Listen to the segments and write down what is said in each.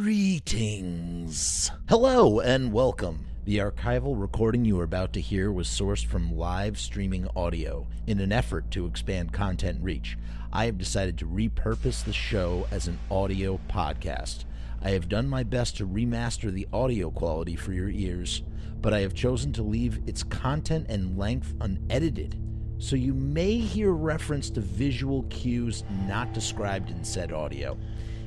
Greetings. Hello and welcome. The archival recording you are about to hear was sourced from live streaming audio in an effort to expand content reach. I have decided to repurpose the show as an audio podcast. I have done my best to remaster the audio quality for your ears, but I have chosen to leave its content and length unedited. So you may hear reference to visual cues not described in said audio.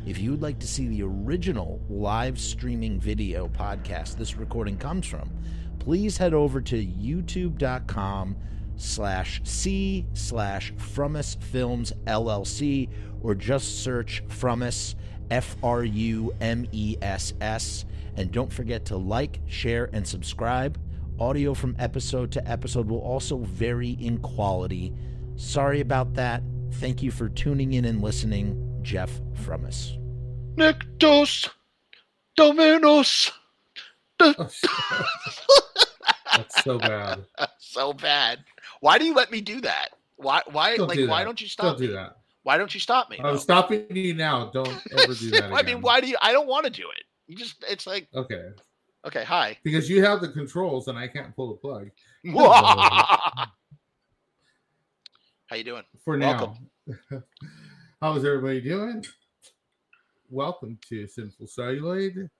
If you would like to see the original live streaming video podcast this recording comes from, please head over to youtube.com slash c slash Frumess Films LLC or just search Frumess F R U M E S S. And don't forget to like, share, and subscribe. Audio from episode to episode will also vary in quality. Sorry about that. Thank you for tuning in and listening. Jeff Frumess. Nictos Dominus. That's so bad. so bad. Why do you let me do that? Why? Why? Don't like, do why don't you stop? Don't me? do that. Why don't you stop me? I'm though? stopping you now. Don't ever do that. I mean, why do you? I don't want to do it. You just. It's like Okay, okay. Hi. because you have the controls and I can't pull the plug How you doing? for now. How's everybody doing? Welcome to Sinful Celluloid.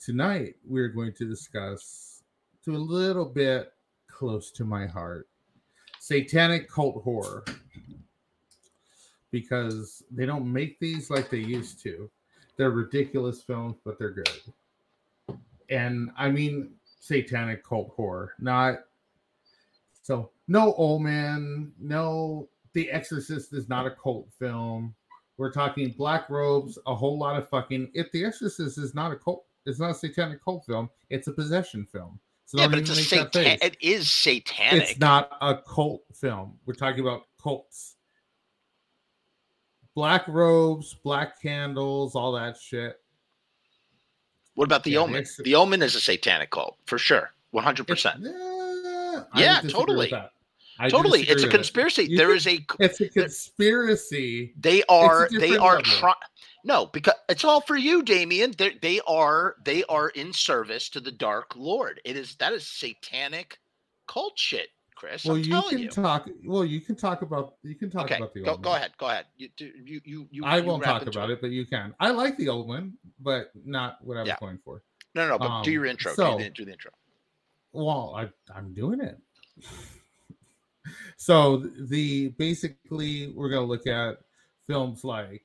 Tonight we're going to discuss to a little bit close to my heart satanic cult horror because they don't make these like they used to. They're ridiculous films, but they're good. And I mean satanic cult horror, not so no old man, no The Exorcist is not a cult film. We're talking black robes, a whole lot of fucking. If The Exorcist is not a cult, it's not a satanic cult film. It's a possession film. So yeah, but it's a satan. It is satanic. It's not a cult film. We're talking about cults. Black robes, black candles, all that shit. What about the Yeah, the Omen? The Omen is a satanic cult for sure. one hundred percent. eh, Yeah, totally. I Totally, it's a it. conspiracy. You There is a. It's a conspiracy. They are. They are trying. No, because it's all for you, Damien. They they are they are in service to the Dark Lord. It is that is satanic cult shit, Chris. Well, I'm you can you. talk. Well, you can talk about. You can talk okay, about the go, old go one. ahead. Go ahead. You you you you. I you won't talk about it, but you can. I like the old one, but not what I was Yeah. going for. No, no, no. But do Um, your intro. so- do, the, do the intro. Well, I, I'm doing it. So the basically we're gonna look at films like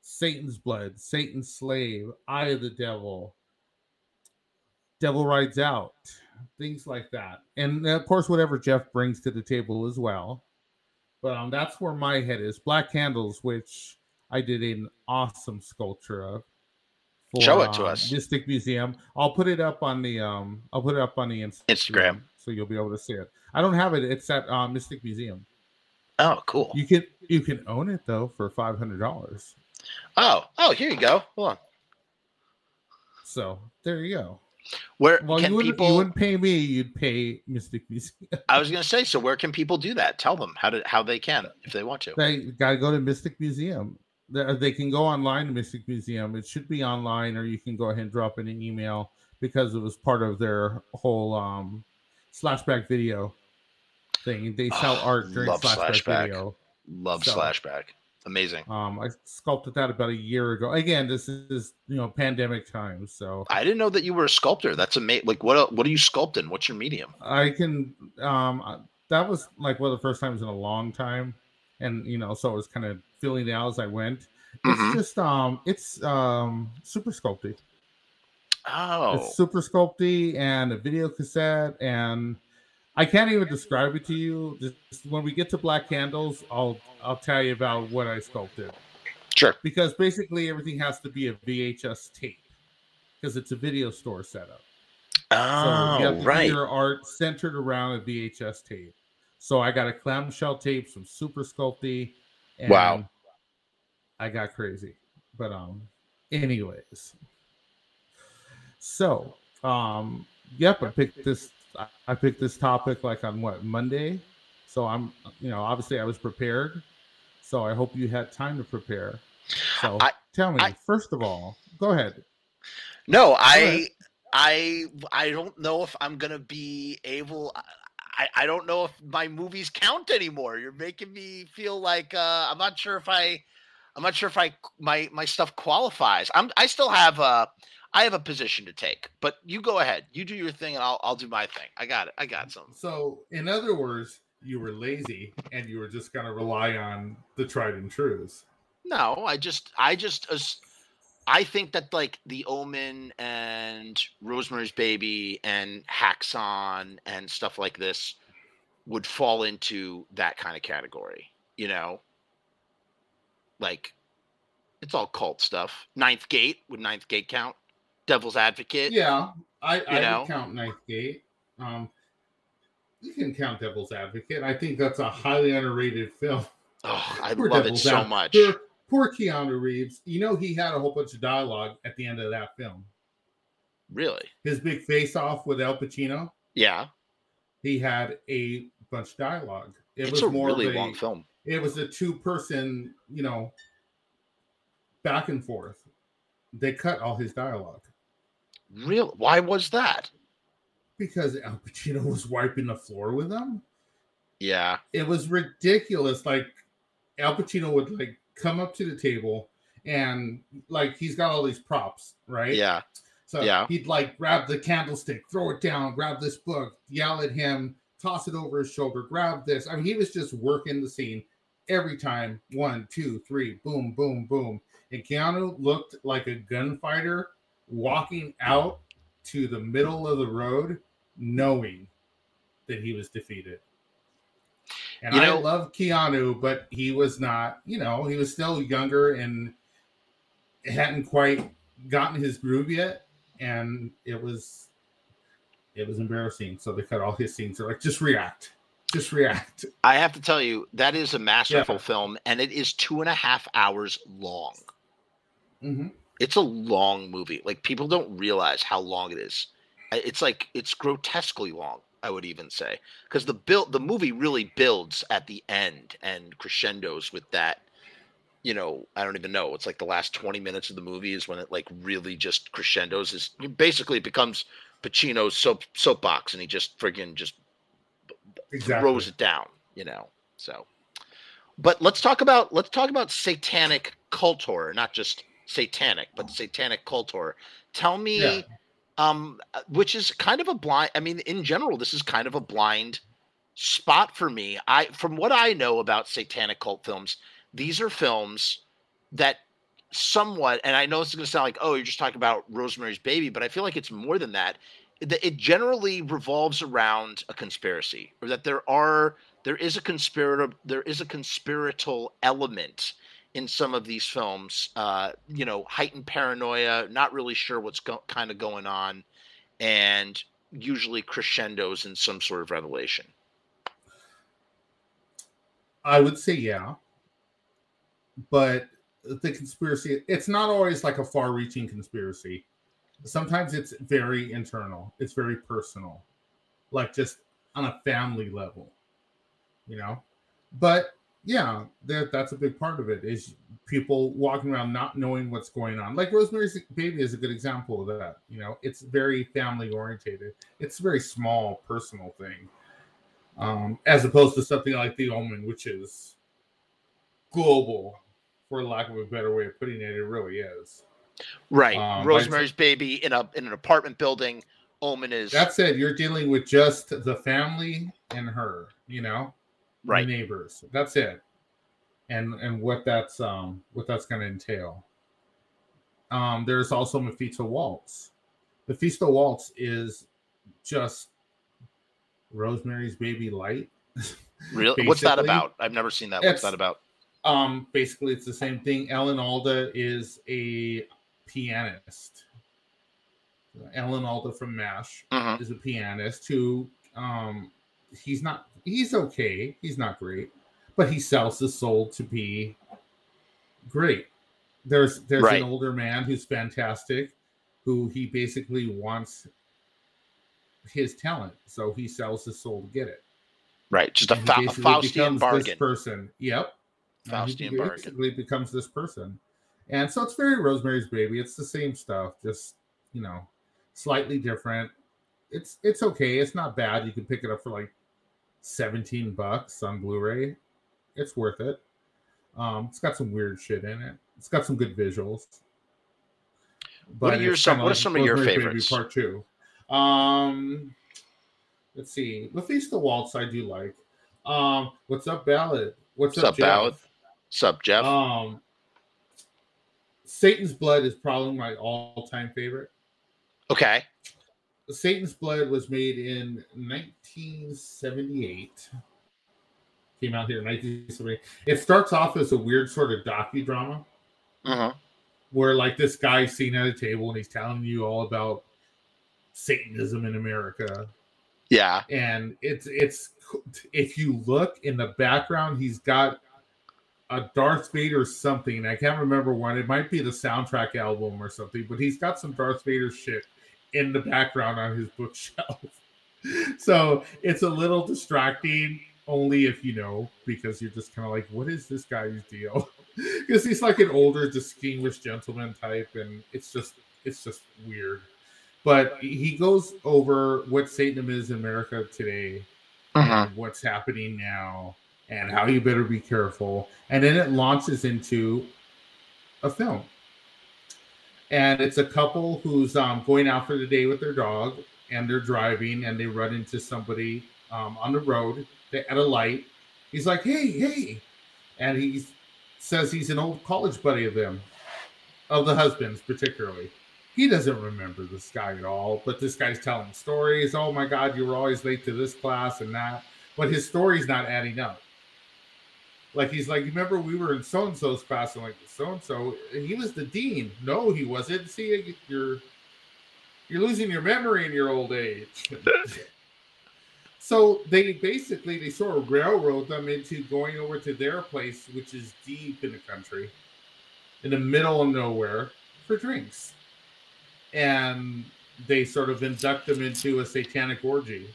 Satan's Blood, Satan's Slave, Eye of the Devil, Devil Rides Out, things like that, and of course whatever Jeff brings to the table as well. But um, that's where my head is. Black Candles, which I did an awesome sculpture of. Show it to um, us. Mystic Museum. I'll put it up on the um. I'll put it up on the Inst- Instagram. So you'll be able to see it. I don't have it. It's at uh, Mystic Museum. Oh, cool. You can you can own it though for five hundred dollars. Oh, oh, here you go. Hold on. So there you go. Where Well, can you wouldn't, people? you wouldn't pay me. You'd pay Mystic Museum. I was going to say. So where can people do that? Tell them how to how they can if they want to. they got to go to Mystic Museum. They, they can go online to Mystic Museum. It should be online, or you can go ahead and drop in an email because it was part of their whole um, slashback video thing. They sell Oh, art during slashback, Slashback. video. Love So- Slashback. Amazing. Um, I sculpted that about a year ago. Again, this is you know pandemic times, so I didn't know that you were a sculptor. That's amazing. Like what? What are you sculpting? What's your medium? I can. Um, that was like one of the first times in a long time, and you know, so I was kind of feeling it out as I went. It's Mhm. just um, it's um, super sculpty. Oh, It's super sculpty and a video cassette, and I can't even describe it to you. Just when we get to Black Candles, I'll I'll tell you about what I sculpted. sure. because basically everything has to be a VHS tape because it's a video store setup. So you Oh, have to right. your art centered around a VHS tape. So I got a clamshell tape, some super sculpty. And Wow. I got crazy. But um anyways. So um yep, I picked this I- picked this topic like on what Monday. So I'm you know, obviously I was prepared. So I hope you had time to prepare. So I- tell me, I- first of all, go ahead. No, I ahead. I I don't know if I'm gonna be able. I, I don't know if my movies count anymore. You're making me feel like uh, I'm not sure if I I'm not sure if I my my stuff qualifies. I'm I still have a I have a position to take, but you go ahead. You do your thing, and I'll I'll do my thing. I got it. I got some. So, in other words, you were lazy and you were just going to rely on the tried and trues. No, I just I just I think that like The Omen and Rosemary's Baby and Häxan and stuff like this would fall into that kind of category. You know, like it's all cult stuff. Ninth Gate would Ninth Gate count? Devil's Advocate. Yeah, I, I know? count Ninth Gate. Um, you can count Devil's Advocate. I think that's a highly underrated film. Oh, I Poor love it so Ad- much. Poor, poor Keanu Reeves. You know he had a whole bunch of dialogue at the end of that film. Really? His big face off with Al Pacino. Yeah. He had a bunch of dialogue. It it's was a more really a, long film. It was a two person, you know, back and forth. They cut all his dialogue Real? Why was that? because Al Pacino was wiping the floor with them. Yeah. it was ridiculous. Like Al Pacino would like come up to the table and like he's got all these props, right? Yeah. So yeah. he'd like grab the candlestick, throw it down, grab this book, yell at him, toss it over his shoulder, grab this. I mean, he was just working the scene every time. One, two, three, boom, boom, boom. And Keanu looked like a gunfighter walking out to the middle of the road, knowing that he was defeated. And You know- I love Keanu, but he was not, you know, he was still younger and hadn't quite gotten his groove yet. And it was it was embarrassing. So they cut all his scenes. They're like, just react. Just react. I have to tell you, that is a masterful Yeah. film, and it is two and a half hours long. hmm It's a long movie. Like people don't realize how long it is. It's like it's grotesquely long. I would even say because the build the movie really builds at the end and crescendos with that. You know, I don't even know. It's like the last twenty minutes of the movie is when it like really just crescendos. Is basically it becomes Pacino's soap soapbox, and he just friggin' just Exactly. throws it down, you know. So, but let's talk about let's talk about satanic cult horror, not just satanic, but satanic cult horror. Tell me, Yeah. um, which is kind of a blind. I mean, in general, this is kind of a blind spot for me. I, from what I know about satanic cult films, these are films that somewhat, and I know this is going to sound like, oh, you're just talking about Rosemary's Baby, but I feel like it's more than that. It it generally revolves around a conspiracy, or that there are there is a conspirator there is a conspiratorial element in some of these films. Uh, you know, heightened paranoia, not really sure what's go- kind of going on, and usually crescendos in some sort of revelation. I would say yeah. But the conspiracy, it's not always like a far reaching conspiracy. Sometimes it's very internal, it's very personal, like just on a family level, you know? But yeah, that, that's a big part of it is people walking around not knowing what's going on. Like Rosemary's Baby is a good example of that. You know, it's very family orientated, it's a very small personal thing um, as opposed to something like The Omen, which is global, for lack of a better way of putting it. It really is. Right, Um, Rosemary's Baby in a in an apartment building. Omen is That said, you're dealing with just the family and her, you know, right. neighbors. That's it, and and what that's um what that's going to entail. Um, there's also Mephisto Waltz. Mephisto Waltz is just Rosemary's Baby light. Really, what's that about? I've never seen that. What's it's- that about? Um, basically, it's the same thing. Alan Alda is a pianist. Alan Alda from MASH Mhm. is a pianist who, um, he's not, he's okay. He's not great, but he sells his soul to be great. There's, there's Right. an older man who's fantastic, who he basically wants his talent, so he sells his soul to get it. Right, just a, And fa- a Faustian bargain. person. Yep. Faustian bargain. basically becomes this person. And so it's very Rosemary's Baby. It's the same stuff, just you know, slightly different. It's it's okay. It's not bad. You can pick it up for like 17 bucks on Blu-ray. It's worth it. Um, it's got some weird shit in it. It's got some good visuals. What are your some? What are some of your Rosemary's Baby favorites? Part two. Um, let's see. Mephisto Waltz, I do like. Um, what's up, Ballad? What's, What's up, Jeff? Ballad? Sup, Jeff? Um, Satan's Blood is probably my all-time favorite. okay. Satan's Blood was made in 1978. Came out here in 1978. It starts off as a weird sort of docudrama hmm where like this guy's sitting at a table and he's telling you all about Satanism in America. Yeah. And it's it's if you look in the background, he's got a Darth Vader something. I can't remember one. It might be the soundtrack album or something, but he's got some Darth Vader shit in the background on his bookshelf. so it's a little distracting, only if you know, because you're just kind of like, what is this guy's deal? Because he's like an older, distinguished gentleman type, and it's just it's just weird. But he goes over what Satanism is in America today, mm-hmm. and what's happening now, and how you better be careful. And then it launches into a film. And it's a couple who's um, going out for the day with their dog, and they're driving, and they run into somebody um, on the road at a light. He's like, "Hey, hey," and he says he's an old college buddy of them, of the husband's particularly. He doesn't remember this guy at all, but this guy's telling stories. Oh my God, you were always late to this class and that. But his story's not adding up. Like he's like, remember we were in so and so's class, and like so and so, he was the dean. No, he wasn't. See, you're you're losing your memory in your old age. so they basically they sort of railroad them into going over to their place, which is deep in the country, in the middle of nowhere, for drinks, and they sort of induct them into a satanic orgy.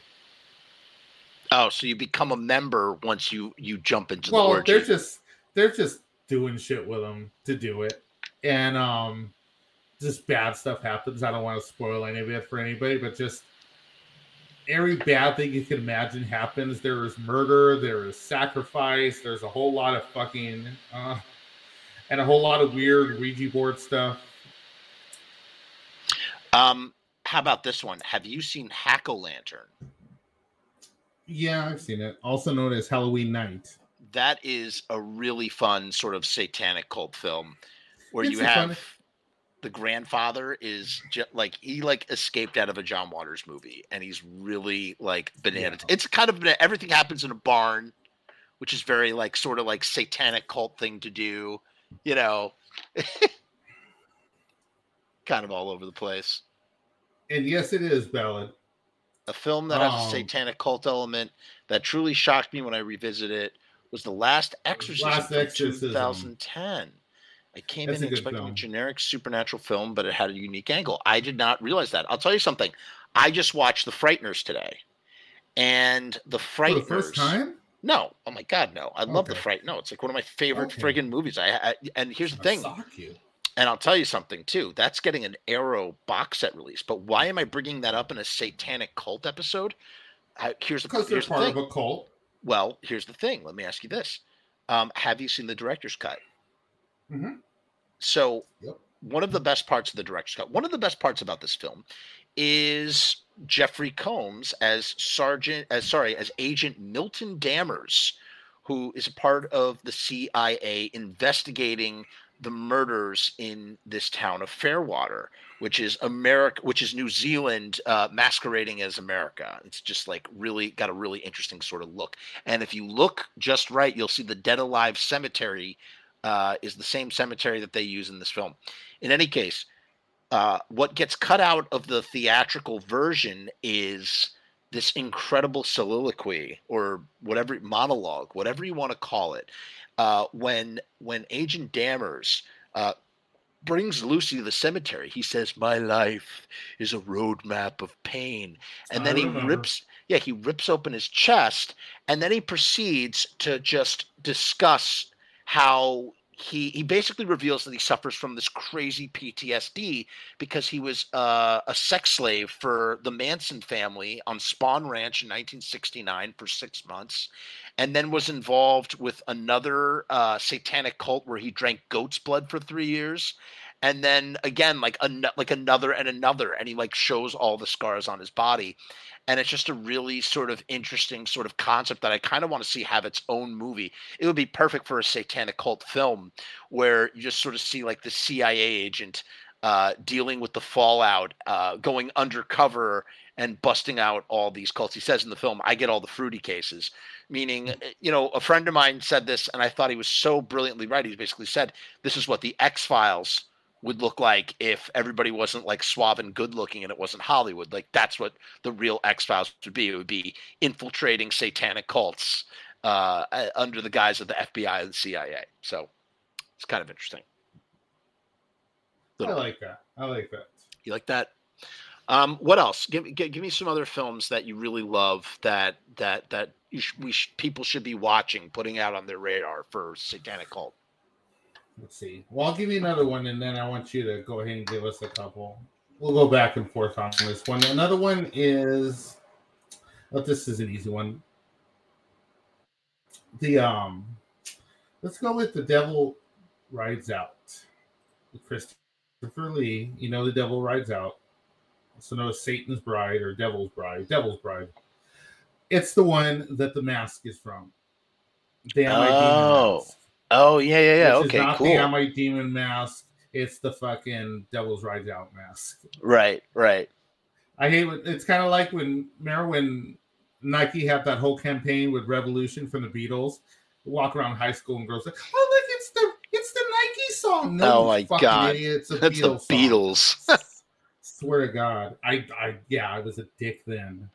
Oh, so you become a member once you you jump into well, the orgy. they're just they're just doing shit with them to do it, and um, just bad stuff happens. I don't want to spoil any of it for anybody, but just every bad thing you can imagine happens. There is murder, there is sacrifice, there's a whole lot of fucking, uh, and a whole lot of weird Ouija board stuff. Um, how about this one? Have you seen Hack o Lantern? Yeah, I've seen it. Also known as Halloween Night. That is a really fun sort of satanic cult film where It's you have the grandfather is just like he like escaped out of a John Waters movie and he's really like bananas. Yeah. It's kind of everything happens in a barn, which is very like sort of like satanic cult thing to do, you know. kind of all over the place. And yes, it is Ballad. A film that has a satanic cult element that truly shocked me when I revisited it was The Last Exorcism Last Exorcism. 2010. I came That's in a expecting a generic supernatural film, but it had a unique angle. I did not realize that. I'll tell you something. I just watched The Frighteners today. And The For Frighteners. the first time? No. Oh my God, no. I love The Okay. Fright. No, it's like one of my favorite Okay. friggin' movies. I, I and here's the I thing. And I'll tell you something too. That's getting an Arrow box set release. But why am I bringing that up in a satanic cult episode? Uh, here's the, Because they're the part of a cult. Well, here's the thing. Let me ask you this: um, Have you seen the director's cut? Mhm. So, Yep. one of the best parts of the director's cut, one of the best parts about this film, is Jeffrey Combs as Sergeant, as sorry, as Agent Milton Dammers, who is a part of the CIA investigating the murders in this town of Fairwater, which is America, which is New Zealand uh, masquerading as America. It's just like really got a really interesting sort of look. And if you look just right, you'll see the Dead Alive Cemetery uh, is the same cemetery that they use in this film. In any case, uh, what gets cut out of the theatrical version is this incredible soliloquy or whatever monologue, whatever you want to call it, uh, when when Agent Dammers uh, brings Lucy to the cemetery. He says, "My life is a roadmap of pain," and then he rips. Yeah, he rips open his chest, and then he proceeds to just discuss how he he basically reveals that he suffers from this crazy PTSD because he was uh, a sex slave for the Manson family on Spahn Ranch in 1969 for six months, and then was involved with another uh, satanic cult where he drank goat's blood for three years, and then again like an- like another and another, and he like shows all the scars on his body, and it's just a really sort of interesting sort of concept that I kind of want to see have its own movie. It would be perfect for a satanic cult film where you just sort of see like the CIA agent uh, dealing with the fallout, uh, going undercover and busting out all these cults. He says in the film, "I get all the fruity cases," meaning, eh, you know, a friend of mine said this, and I thought he was so brilliantly right. He basically said, "This is what the X Files." Would look like if everybody wasn't like suave and good looking and it wasn't Hollywood. Like that's what the real X Files would be. It would be infiltrating satanic cults uh, under the guise of the FBI and the CIA. So it's kind of interesting. Little, I like that. I like that. You like that? Um, what else? Give, give, give me some other films that you really love that that that sh- we sh- people should be watching, putting out on their radar for satanic cult. Let's see. Well, I'll give you another one, and then I want you to go ahead and give us a couple. We'll go back and forth on this one. Another one is, oh, this is an easy one. The um, let's go with the Devil Rides Out. Christopher Lee, you know the Devil Rides Out. So no Satan's Bride or Devil's Bride. Devil's Bride. It's the one that the mask is from. The oh. Oh yeah, yeah, yeah. okay, not cool. The Amite Demon mask. It's the fucking Devil's Rides Out mask. Right, right. I hate it. It's kind of like when remember when Nike had that whole campaign with Revolution from the Beatles. Walk around high school and girls like, "Oh look, it's the it's the Nike song." No, oh my god, idiot. it's a That's Beatles the Beatles. Swear to God, I I yeah, I was a dick then.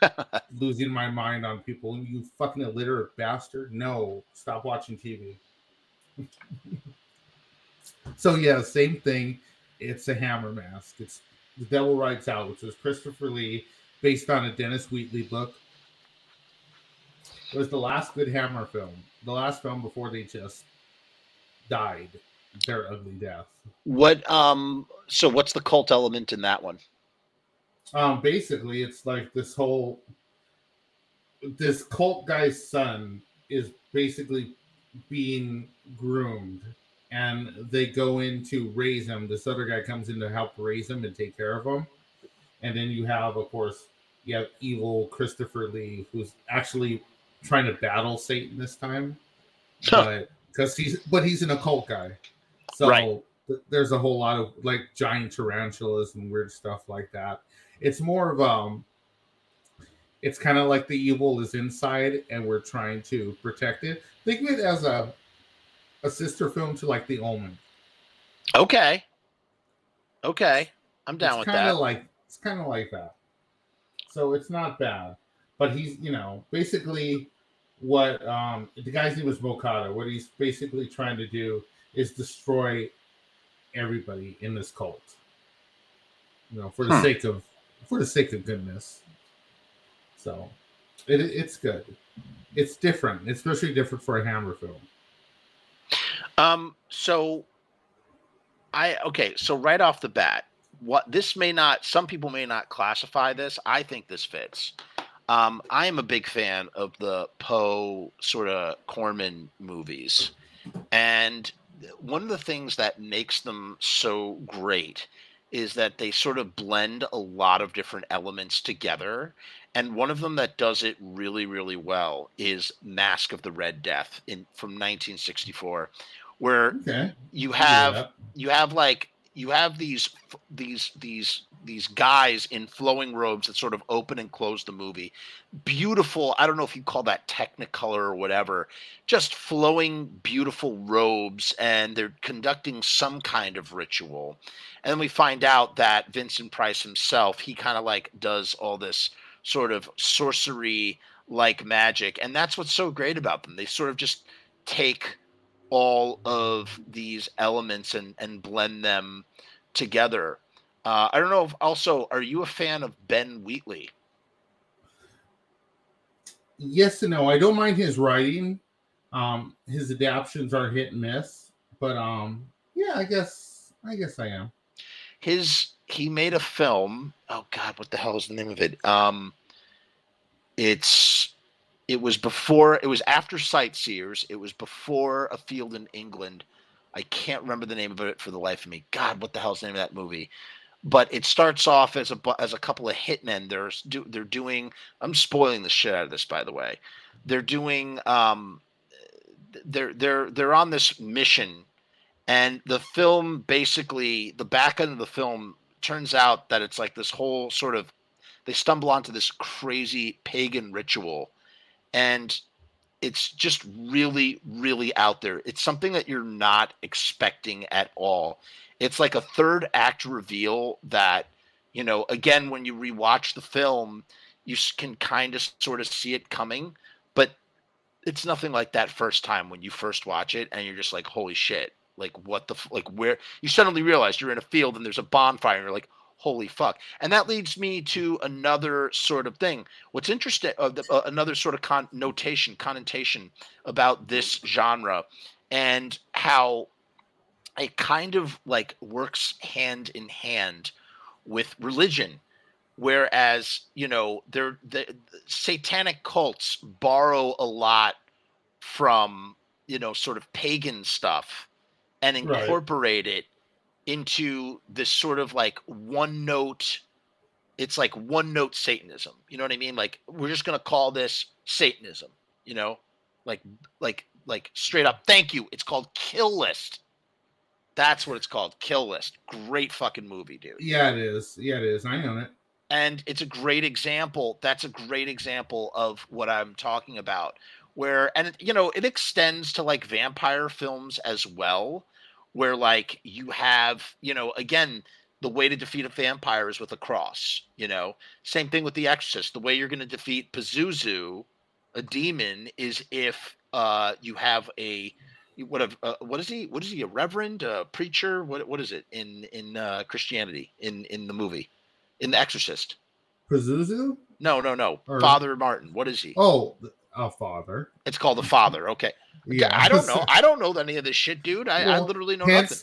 Losing my mind on people. You fucking illiterate bastard. No, stop watching TV so yeah, same thing. It's a hammer mask. It's The Devil Rides Out, which was Christopher Lee, based on a Dennis Wheatley book. It was the last good Hammer film, the last film before they just died their ugly death. What um so what's the cult element in that one? Um basically it's like this whole this cult guy's son is basically being groomed and they go in to raise him. This other guy comes in to help raise him and take care of him. And then you have, of course, you have evil Christopher Lee, who's actually trying to battle Satan this time. But because he's but he's an occult guy. So right. th- there's a whole lot of like giant tarantulas and weird stuff like that. It's more of um it's kind of like the evil is inside and we're trying to protect it. Think of it as a a sister film to like The Omen. Okay. Okay. I'm down it's with kinda that. Like it's kind of like that. So it's not bad. But he's, you know, basically what um the guy's name was Mocata. What he's basically trying to do is destroy everybody in this cult. You know, for the hmm. sake of for the sake of goodness. So it, it's good. It's different, especially different for a Hammer film. Um, so I okay, so right off the bat, what this may not some people may not classify this. I think this fits. Um, I am a big fan of the Poe sort of Corman movies. And one of the things that makes them so great is that they sort of blend a lot of different elements together. And one of them that does it really, really well is Mask of the Red Death in from 1964, where okay. you have you have like you have these these these these guys in flowing robes that sort of open and close the movie. Beautiful, I don't know if you call that technicolor or whatever, just flowing beautiful robes and they're conducting some kind of ritual. And then we find out that Vincent Price himself, he kind of like does all this sort of sorcery like magic and that's what's so great about them. They sort of just take all of these elements and and blend them together. Uh, I don't know. If also, are you a fan of Ben Wheatley? Yes and no. I don't mind his writing. Um, his adaptations are hit and miss. but um, yeah, I guess I guess I am. His he made a film. Oh God, what the hell is the name of it? Um, it's it was before it was after Sightseers. It was before A Field in England. I can't remember the name of it for the life of me. God, what the hell's the name of that movie? But it starts off as a as a couple of hitmen. They're do, they're doing. I'm spoiling the shit out of this, by the way. They're doing. Um, they're they're they're on this mission, and the film basically the back end of the film turns out that it's like this whole sort of they stumble onto this crazy pagan ritual and it's just really really out there. It's something that you're not expecting at all. It's like a third act reveal that you know again when you rewatch the film you can kind of sort of see it coming but it's nothing like that first time when you first watch it and you're just like holy shit. Like what the like where you suddenly realize you're in a field and there's a bonfire and you're like holy fuck. And that leads me to another sort of thing. What's interesting uh, uh, another sort of connotation connotation about this genre and how it kind of like works hand in hand with religion. Whereas you know they're the satanic cults borrow a lot from you know sort of pagan stuff and incorporate right. it into this sort of like one note it's like one note satanism you know what i mean? Like we're just going to call this satanism you know? Like like like straight up thank you. It's called kill list. That's what it's called kill list. Great fucking movie dude. Yeah it is. Yeah it is. I own it. And it's a great example that's a great example of what i'm talking about where and you know it extends to like vampire films as well where like you have, you know, again, the way to defeat a vampire is with a cross, you know. Same thing with the exorcist. The way you're going to defeat Pazuzu, a demon, is if uh you have a what a uh, what is he? What is he? A reverend, a preacher? What what is it in in uh, Christianity in in the movie, in the Exorcist? Pazuzu? No, no, no. Or... Father Martin. What is he? Oh, a father. It's called the father. Okay. Yeah. I don't know. I don't know any of this shit, dude. I, well, I literally know nothing.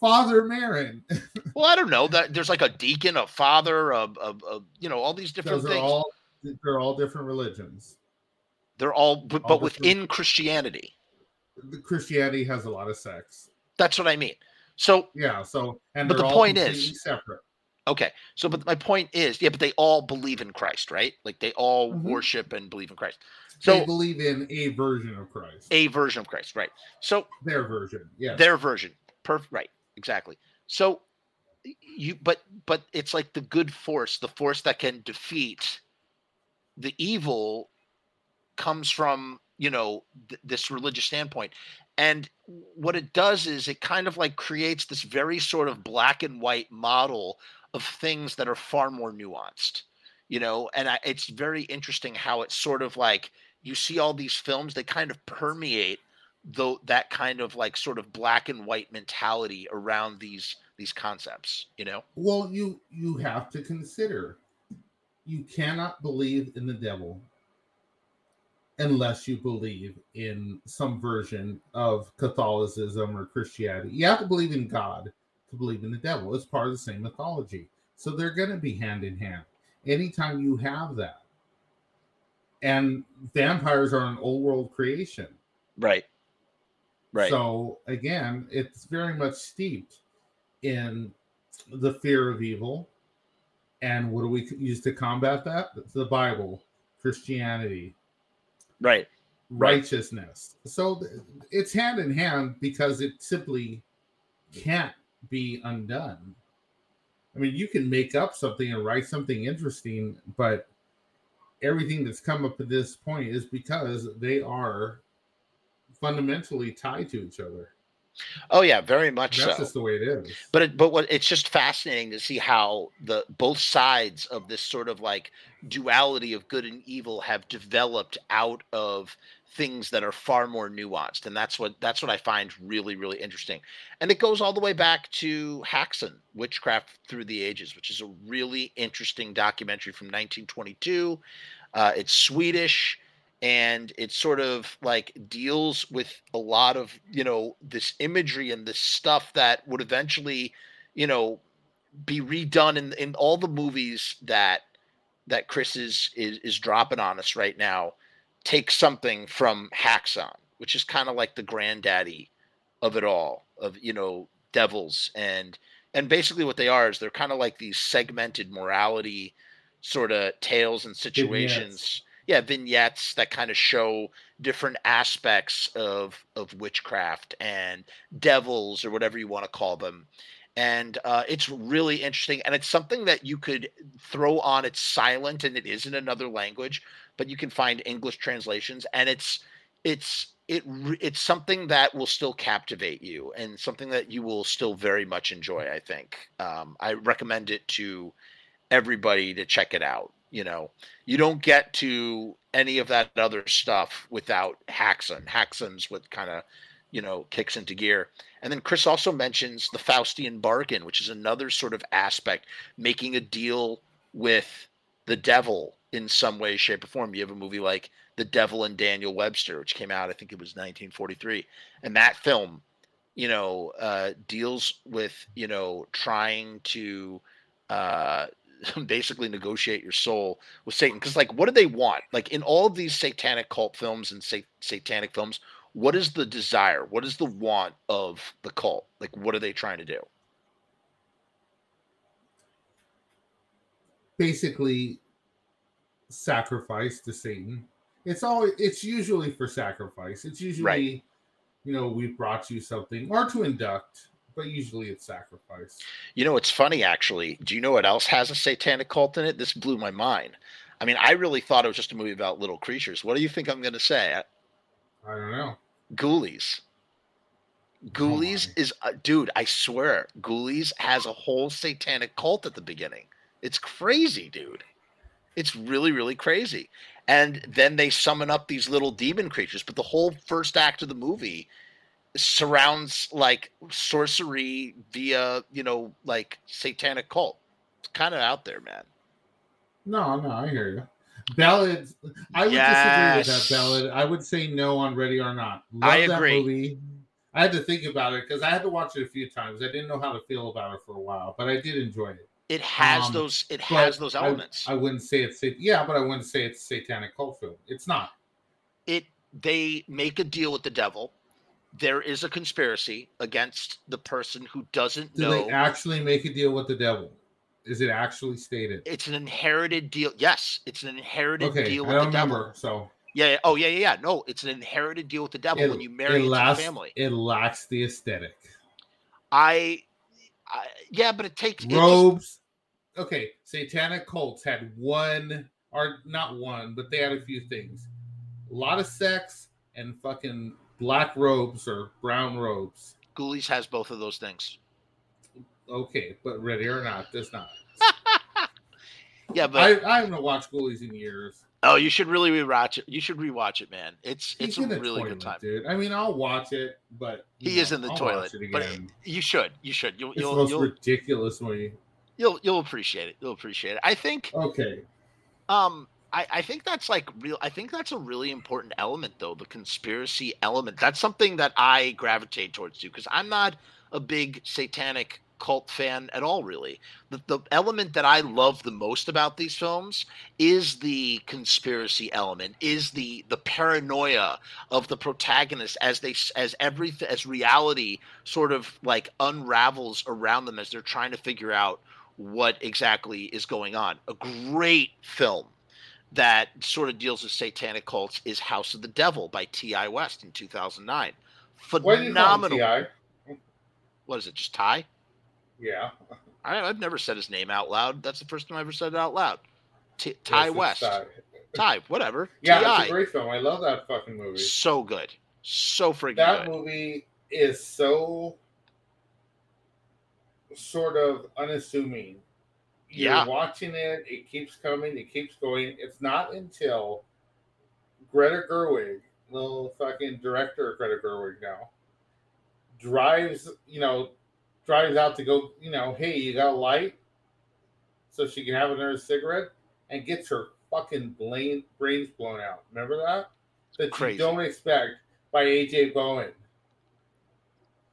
Father Merrin. well, I don't know that there's like a deacon, a father, a, a, a you know, all these different things. All, they're all different religions. They're all, but, all but within Christianity. Christianity has a lot of sex. That's what I mean. So yeah. So and but the point is separate. Okay. So, but my point is, yeah, but they all believe in Christ, right? Like they all mm-hmm. worship and believe in Christ. So they believe in a version of Christ. A version of Christ, right? So their version, yeah. Their version. Perfect. Right. Exactly. So you, but but it's like the good force, the force that can defeat the evil, comes from you know th- this religious standpoint and what it does is it kind of like creates this very sort of black and white model of things that are far more nuanced you know and I, it's very interesting how it's sort of like you see all these films they kind of permeate though that kind of like sort of black and white mentality around these these concepts you know? Well you you have to consider you cannot believe in the devil unless you believe in some version of catholicism or christianity. You have to believe in god to believe in the devil it's part of the same mythology so they're going to be hand in hand anytime you have that and vampires are an old world creation. Right. Right. So again, it's very much steeped in the fear of evil. And what do we use to combat that? It's the Bible, Christianity, right, righteousness. Right. So it's hand in hand because it simply can't be undone. I mean, you can make up something and write something interesting, but everything that's come up at this point is because they are fundamentally tied to each other. Oh yeah, very much That's so. just the way it is. But it, but what it's just fascinating to see how the both sides of this sort of like duality of good and evil have developed out of things that are far more nuanced and that's what that's what I find really really interesting. And it goes all the way back to Häxan, Witchcraft Through the Ages, which is a really interesting documentary from 1922. Uh, it's Swedish and it sort of like deals with a lot of you know this imagery and this stuff that would eventually you know be redone in in all the movies that that Chris is is, is dropping on us right now take something from Häxan, which is kind of like the granddaddy of it all of you know devils and and basically what they are is they're kind of like these segmented morality sort of tales and situations. Yeah vignettes that kind of show different aspects of of witchcraft and devils or whatever you want to call them. And uh, it's really interesting and it's something that you could throw on it's silent and it is in another language but you can find english translations and it's it's it it's something that will still captivate you and something that you will still very much enjoy i think. Um, i recommend it to everybody to check it out you know you don't get to any of that other stuff without häxan. Häxan's what kind of you know kicks into gear. And then chris also mentions the faustian bargain which is another sort of aspect making a deal with the devil in some way shape or form. You have a movie like the Devil and Daniel Webster, which came out, I think it was 1943. And that film, you know, uh, deals with, you know, trying to uh, basically negotiate your soul with Satan. Because, like, what do they want? Like, in all of these satanic cult films and sa- satanic films, what is the desire? What is the want of the cult? Like, what are they trying to do? Basically, sacrifice to Satan it's all it's usually for sacrifice. It's usually right. you know, we brought you something or to induct, but usually it's sacrifice. You know, it's funny actually. Do you know what else has a satanic cult in it? This blew my mind. I mean, I really thought it was just a movie about little creatures. What do you think I'm going to say? I, don't know. Ghoulies. Ghoulies oh is, uh, dude, I swear, Ghoulies has a whole satanic cult at the beginning. It's crazy, dude. It's really, really crazy and then they summon up these little demon creatures but the whole first act of the movie surrounds like sorcery via you know like satanic cult it's kind of out there man no no i hear you ballads i would yes. disagree with that ballad i would say no on ready or not Love i agree movie. i had to think about it because i had to watch it a few times i didn't know how to feel about it for a while but i did enjoy it it has um, those. It has those elements. I, I, wouldn't say it's yeah, but I wouldn't say it's satanic cult film. It's not. It. They make a deal with the devil. There is a conspiracy against the person who doesn't Do know. they actually make a deal with the devil? Is it actually stated? It's an inherited deal. Yes, it's an inherited okay, deal with I don't the remember, devil. So yeah, oh yeah, yeah, yeah. No, it's an inherited deal with the devil it, when you marry into lacks, family. It lacks the aesthetic. I, I yeah, but it takes robes. It just, okay, satanic cults had one or not one, but they had a few things. A lot of sex and fucking black robes or brown robes. Ghoulies has both of those things. Okay, but ready or not, does not. yeah, but I, I haven't watched Ghoulies in years. Oh, you should really rewatch it. You should rewatch it, man. It's He's it's a really toilet, good time, dude. I mean, I'll watch it, but he know, is in the I'll toilet. But you should, you should. You'll, it's you'll, the most you'll, ridiculous way you'll you'll appreciate it. You'll appreciate it. I think. Okay. Um, I, I think that's like real. I think that's a really important element, though the conspiracy element. That's something that I gravitate towards too, because I'm not a big satanic cult fan at all really the, the element that i love the most about these films is the conspiracy element is the the paranoia of the protagonist as they as everything as reality sort of like unravels around them as they're trying to figure out what exactly is going on. A great film that sort of deals with satanic cults is House of the Devil by Ti West in 2009. Phenomenal. What is it? Just Ty? Yeah. I, have never said his name out loud. That's the first time I ever said it out loud. T- Ty yes, West. Ty. Ty, whatever. Yeah, T-I. it's a great film. I love that fucking movie. So good. So freaking that good. That movie is so sort of unassuming. You're yeah. watching it, it keeps coming, it keeps going. It's not until Greta Gerwig, little fucking director Greta Gerwig now, drives, you know, drives out to go, you know, hey, you got a light? So she can have another cigarette and gets her fucking brain, brains blown out. Remember that? That Crazy. you don't expect by AJ Bowen.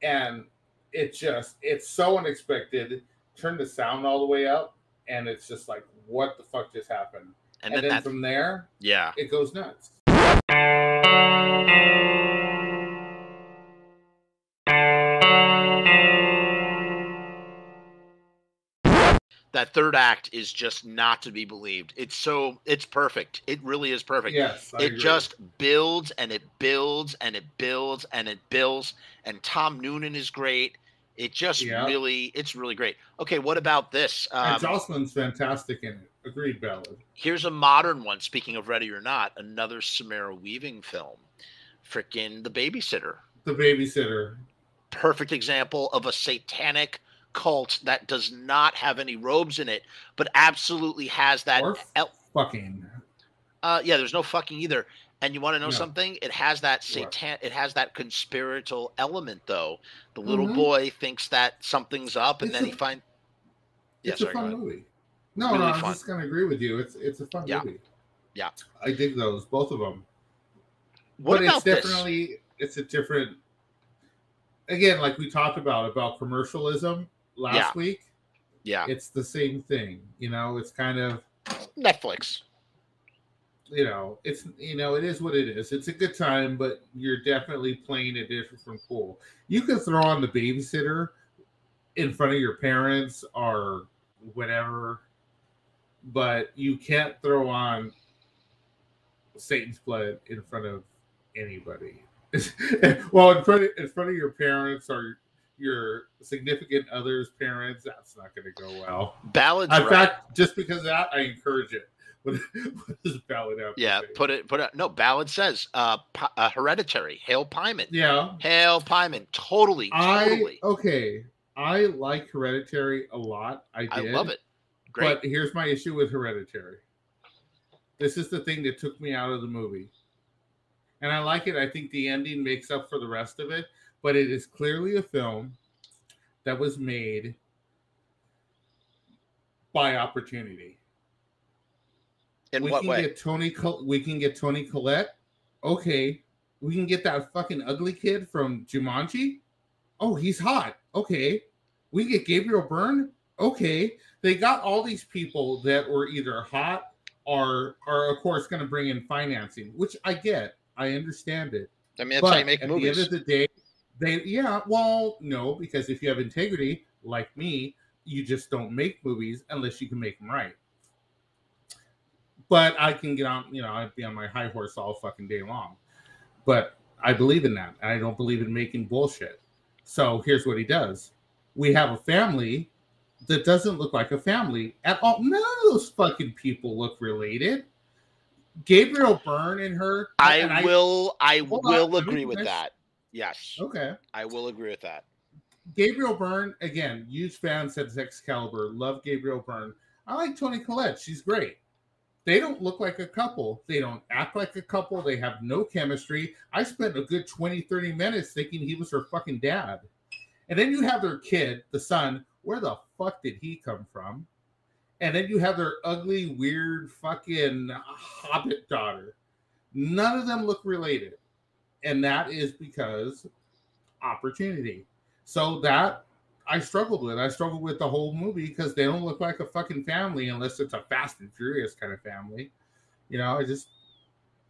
And it just it's so unexpected. Turn the sound all the way up, and it's just like, what the fuck just happened? And, And, then, then from there, yeah. it goes nuts. That third act is just not to be believed. It's so it's perfect. It really is perfect. Yes, I it agree. just builds and it builds and it builds and it builds and Tom Noonan is great. It just Yeah. really it's really great. Okay, what about this? Um, Jocelin's fantastic in it. Agreed, Ballad. here's a modern one. Speaking of Ready or Not, another Samara Weaving film, freaking The Babysitter. The babysitter. Perfect example of a satanic cult that does not have any robes in it, but absolutely has that. Or el- fucking. uh, yeah, there's no fucking either. And you want to know No. something? It has that satan. It has that conspiratorial element, though. The little Mhm. boy thinks that something's up, and It's then a- he finds. Yeah, it's sorry, a fun movie. No, Really no, I'm fun. just gonna agree with you. It's it's a fun Yeah. movie. Yeah. I dig those, both of them. What but about it's this? definitely it's a different again, like we talked about about commercialism last Yeah. week. Yeah, It's the same thing. You know, it's kind of Netflix. You know, it's you know, it is what it is. It's a good time, but you're definitely playing a different from pool. You can throw on the babysitter in front of your parents or whatever, but you can't throw on Satan's blood in front of anybody. well, in front of, in front of your parents or your significant other's parents, that's not going to go well. Ballads. In right. fact, just because of that, I encourage it. What, what does ballad have? yeah, put it. Put it. No, Ballad says, uh, uh Hereditary. Hail Paimon. Yeah, Hail Paimon. Totally. I Totally. okay. I like Hereditary a lot. I I love it. Great. But here's my issue with Hereditary. This is the thing that took me out of the movie. And I like it. I think the ending makes up for the rest of it, but it is clearly a film that was made by opportunity. In we what can way? get Tony we can get Toni Collette. Okay. We can get that fucking ugly kid from Jumanji. Oh, he's hot. Okay. We get Gabriel Byrne. Okay. They got all these people that were either hot or are of course going to bring in financing, which I get. I understand it. I mean, that's but how you make at movies. the end of the day, they yeah, well, no, because if you have integrity like me, you just don't make movies unless you can make them right. But I can get on, you know, I'd be on my high horse all fucking day long. But I believe in that. And I don't believe in making bullshit. So here's what he does. We have a family that doesn't look like a family at all. None of those fucking people look related. Gabriel Byrne and her. I and will. I on, will me agree with that. Yes, Okay. I will agree with that. Gabriel Byrne, again, huge fan, says Excalibur. Love Gabriel Byrne. I like Toni Collette. She's great. They don't look like a couple. They don't act like a couple. They have no chemistry. I spent a good 20, 30 minutes thinking he was her fucking dad. And then you have their kid, the son. Where the fuck did he come from? And then you have their ugly, weird, fucking hobbit daughter. None of them look related. And that is because opportunity. So that I struggled with. I struggled with the whole movie because they don't look like a fucking family unless it's a Fast and Furious kind of family. You know, I just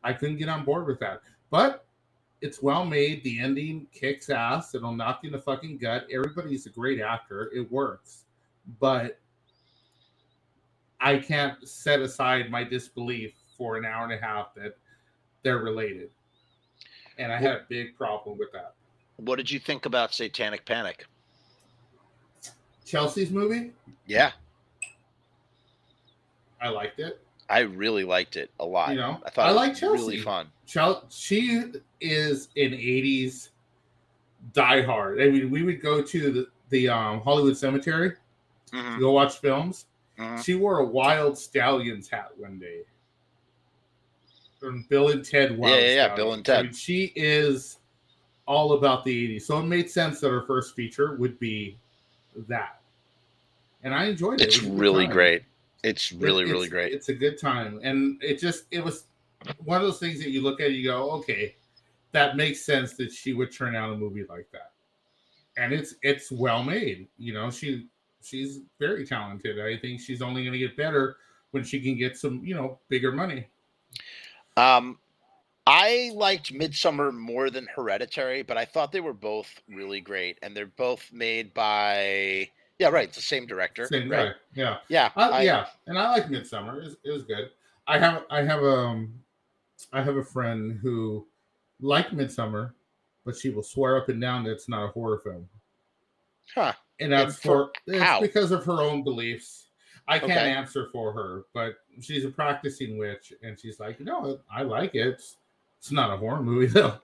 I couldn't get on board with that. But it's well made. The ending kicks ass. It'll knock you in the fucking gut. Everybody's a great actor. It works. But I can't set aside my disbelief for an hour and a half that they're related. And I had a big problem with that. What did you think about Satanic Panic? Chelsea's movie, Yeah, I liked it. I really liked it a lot. You know, I thought I it was like really Chelsea. fun. Chel- she is an 80s diehard. I mean, we would go to the, the um, Hollywood Cemetery Mhm, to go watch films. mhm. She wore a Wyld Stallyns hat one day. From Bill and Ted Wild Yeah, yeah, yeah, Bill and I Ted. mean, she is all about the 80s. So it made sense that her first feature would be that. And I enjoyed it. It's It was a good really great. It's really, It- really it's- great. It's a good time, and it just it was one of those things that you look at, and you go, okay, that makes sense that she would turn out a movie like that, and it's it's well made. You know, she she's very talented. I think she's only going to get better when she can get some you know bigger money. Um, I liked Midsommar more than Hereditary, but I thought they were both really great, and they're both made by yeah, right, it's the same director, Same right? guy, yeah. Yeah, Uh, I- yeah, and I like Midsommar. It was, it was good. I have I have um I have a friend who liked Midsommar, but she will swear up and down that it's not a horror film, Huh. and that's for- it's how? because of her own beliefs. I can't Okay. answer for her, but she's a practicing witch, and she's like, no, I like it. It's, it's not a horror movie though.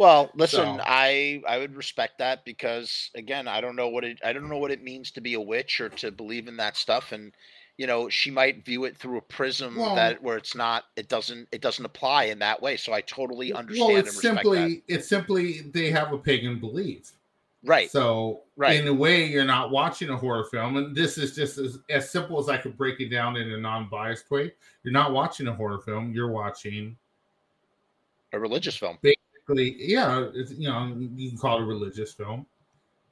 Well, listen, So- I I would respect that because again, I don't know what it I don't know what it means to be a witch or to believe in that stuff, and you know, she might view it through a prism Well- that where it's not, it doesn't, it doesn't apply in that way. So I totally understand Well, and it's respect simply it's simply they have a pagan belief. Right. So, Right. in a way, you're not watching a horror film, and this is just as, as simple as I could break it down in a non-biased way. You're not watching a horror film; you're watching, a religious film. basically, yeah, it's, you know, you can call it a religious film,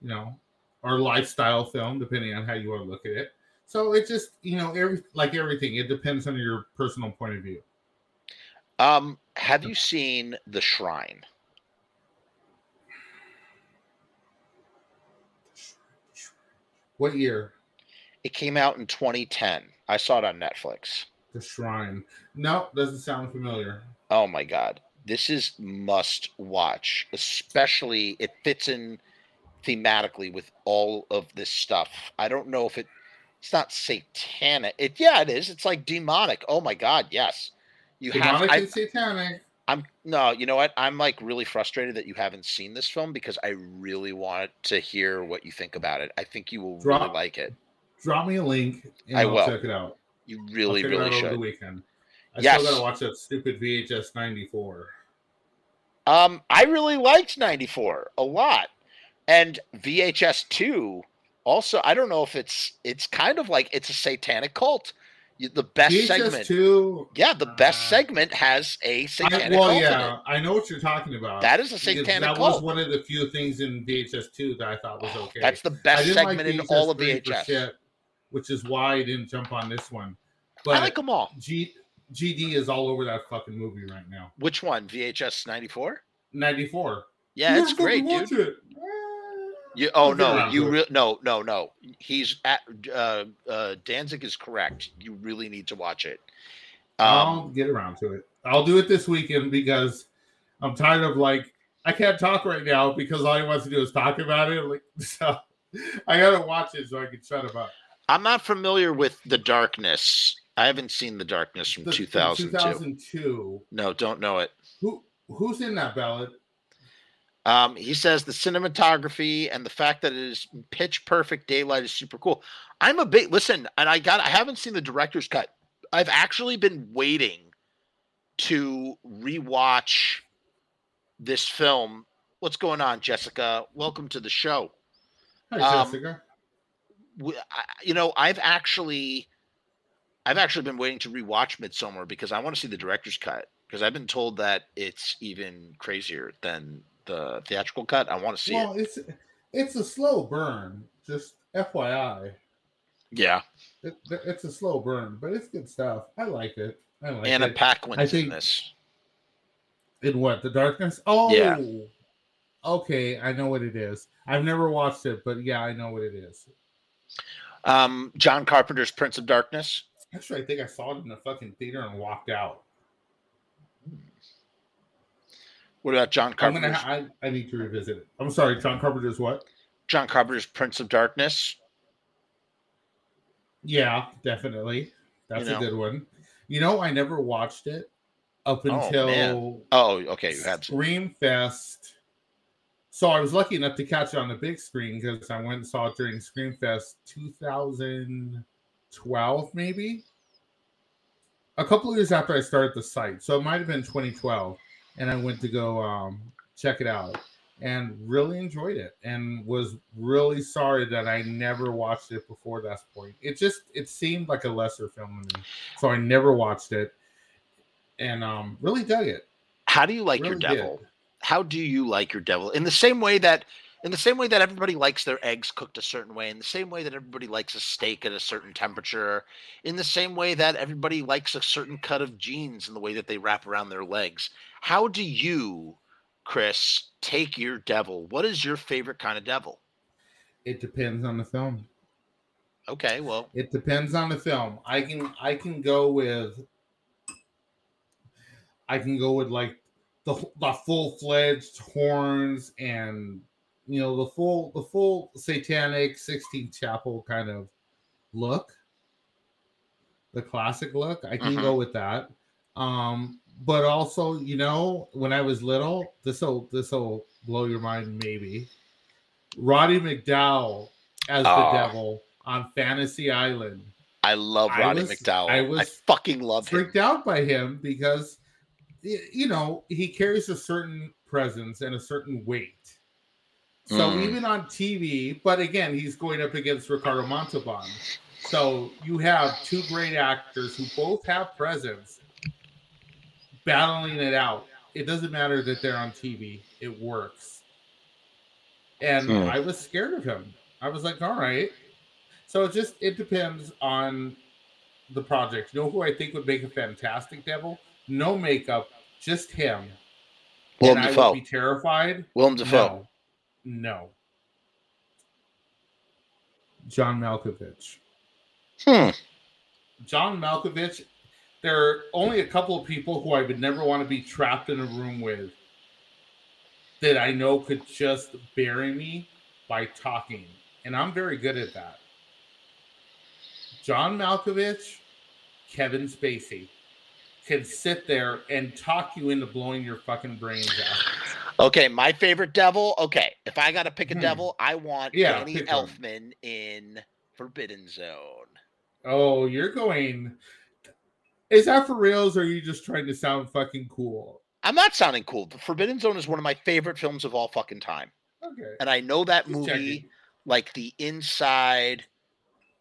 you know, or lifestyle film, depending on how you want to look at it. So it just, you know, every like everything, it depends on your personal point of view. Um, have you seen The Shrine? What year? It came out in 2010. I saw it on Netflix. The Shrine. No, doesn't sound familiar. Oh my god. This is must watch. Especially it fits in thematically with all of this stuff. I don't know if it it's not satanic. It yeah, it is. It's like demonic. Oh my god, yes. You have Demonic I, and satanic. I'm no, you know what? I'm like really frustrated that you haven't seen this film because I really want to hear what you think about it. I think you will really like it. Drop me a link and I I'll will. check it out. You really, really over the should. weekend. I Yes. still gotta watch that stupid VHS ninety four. Um, I really liked 94 a lot. And VHS 2 also, I don't know if it's it's kind of like it's a satanic cult. The best VHS segment. two. Yeah, the best Uh, segment has a satanic well, cult yeah. I know what you're talking about. That is a satanic That cult. was one of the few things in VHS two that I thought was Oh, okay. That's the best segment in all of VHS. shit, which is why I didn't jump on this one. But I like them all. G, GD is all over that fucking movie right now. Which one? VHS 94? Ninety four. Yeah, it's great, dude. It. You, oh no, you to it. re- no no no. He's at uh, uh, Danzig is correct. You really need to watch it. Um, I'll get around to it. I'll do it this weekend because I'm tired of like I can't talk right now because all he wants to do is talk about it. Like so, I gotta watch it so I can shut him up. I'm not familiar with The Darkness. I haven't seen The Darkness from The- 2002. 2002. No, don't know it. Who who's in that ballad? Um, he says the cinematography and the fact that it is pitch perfect daylight is super cool. I'm a big listen, and I got I haven't seen the director's cut. I've actually been waiting to rewatch this film. What's going on, Jessica? Welcome to the show. Hi, Um, Jessica. w- I- you know, I've actually, I've actually been waiting to rewatch Midsommar because I want to see the director's cut because I've been told that it's even crazier than the theatrical cut. I want to see Well, it. it's it's a slow burn. Just FYI, Yeah, it, it's a slow burn, but it's good stuff. I like it. I like Anna it. Paquin's I in think- this. In what? The darkness? Oh, Yeah. Okay, I know what it is. I've never watched it, but yeah, I know what it is. Um, John Carpenter's Prince of Darkness. Actually, I think I saw it in the fucking theater and walked out. What about John I'm gonna. Carpenter's? Ha- I, I need to revisit it. I'm sorry, John Carpenter's what? John Carpenter's Prince of Darkness. Yeah, definitely. That's know. a good one. You know, I never watched it up Oh, until man. Oh, okay, you. Some. Scream Fest. So I was lucky enough to catch it on the big screen because I went and saw it during Scream Fest 2012, maybe a couple of years after I started the site. So it might have been 2012, and I went to go um, check it out. and really enjoyed it and was really sorry that I never watched it before that point. It just it seemed like a lesser film to me. So I never watched it and um really dug it. How do you like Really your devil? How do you like your devil? In the same way that in the same way that everybody likes their eggs cooked a certain way, in the same way that everybody likes a steak at a certain temperature, in the same way that everybody likes a certain cut of jeans and the way that they wrap around their legs. How do you, Chris, take your devil? What is your favorite kind of devil? It depends on the film. Okay, well, It depends on the film. I can I can go with I can go with like the the full fledged horns and you know the full the full satanic Sistine chapel kind of look. The classic look. I can Mhm. go with that. Um but also, you know, when I was little, this will this will blow your mind maybe. Roddy McDowall as the Oh. devil on Fantasy Island. I love I Roddy was- McDowall. I I, was fucking love him. freaked out by him because you know he carries a certain presence and a certain weight. So Mm. even on TV, but again, he's going up against Ricardo Montalban. So you have two great actors who both have presence battling it out. It doesn't matter that they're on TV, it works. And Hmm. I was scared of him. I was like, all right. So it just it depends on the project. You know who I think would make a fantastic devil? No makeup, just him. Willem and I Dafoe. would be terrified. Willem Dafoe. No. No. John Malkovich. Hmm. John Malkovich, there are only a couple of people who I would never want to be trapped in a room with that I know could just bury me by talking. And I'm very good at that. John Malkovich, Kevin Spacey can sit there and talk you into blowing your fucking brains out. Okay, my favorite devil. Okay, if I got to pick a Hmm. devil, I want Yeah, Danny pick one. Elfman in Forbidden Zone. Oh, you're going. Is that for reals or are you just trying to sound fucking cool? I'm not sounding cool. The Forbidden Zone is one of my favorite films of all fucking time, Okay. and I know that Just movie checking. like the inside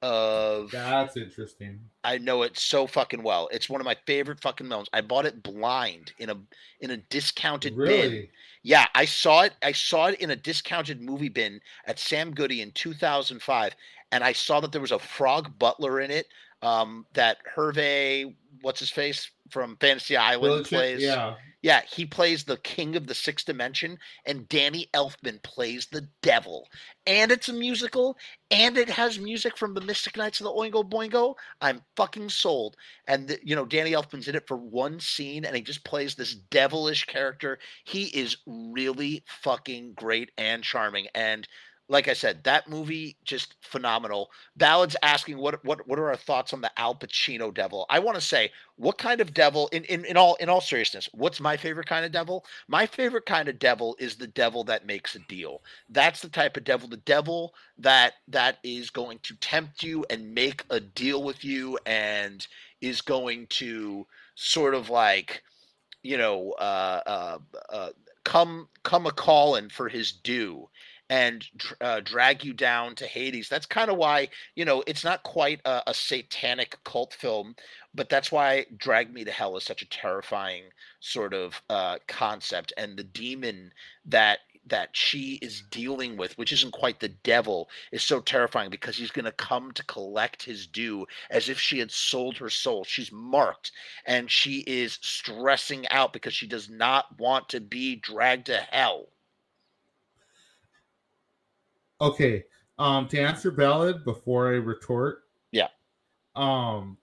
of. That's interesting. I know it so fucking well. It's one of my favorite fucking films. I bought it blind in a in a discounted bin. Yeah, I saw it. I saw it in a discounted movie bin at Sam Goody in 2005, and I saw that there was a Frog Butler in it. Um, that Hervé, what's his face from Fantasy Island plays. Yeah. Yeah, he plays the king of the sixth dimension, and Danny Elfman plays the devil. And it's a musical, and it has music from the Mystic Knights of the Oingo Boingo. I'm fucking sold. And the, you know, Danny Elfman's in it for one scene, and he just plays this devilish character. He is really fucking great and charming. And like I said, that movie just phenomenal. Ballad's asking what what what are our thoughts on the Al Pacino devil? I want to say, what kind of devil in, in in all in all seriousness, what's my favorite kind of devil? My favorite kind of devil is the devil that makes a deal. That's the type of devil, the devil that that is going to tempt you and make a deal with you and is going to sort of like you know uh uh, uh come come a calling for his due and uh, drag you down to Hades. That's kind of why, you know, it's not quite a, a satanic cult film, but that's why Drag Me to Hell is such a terrifying sort of uh, concept. And the demon that that she is dealing with, which isn't quite the devil, is so terrifying because he's going to come to collect his due as if she had sold her soul. She's marked and she is stressing out because she does not want to be dragged to hell. Okay. Um, to answer Ballad before I retort. Yeah. Um,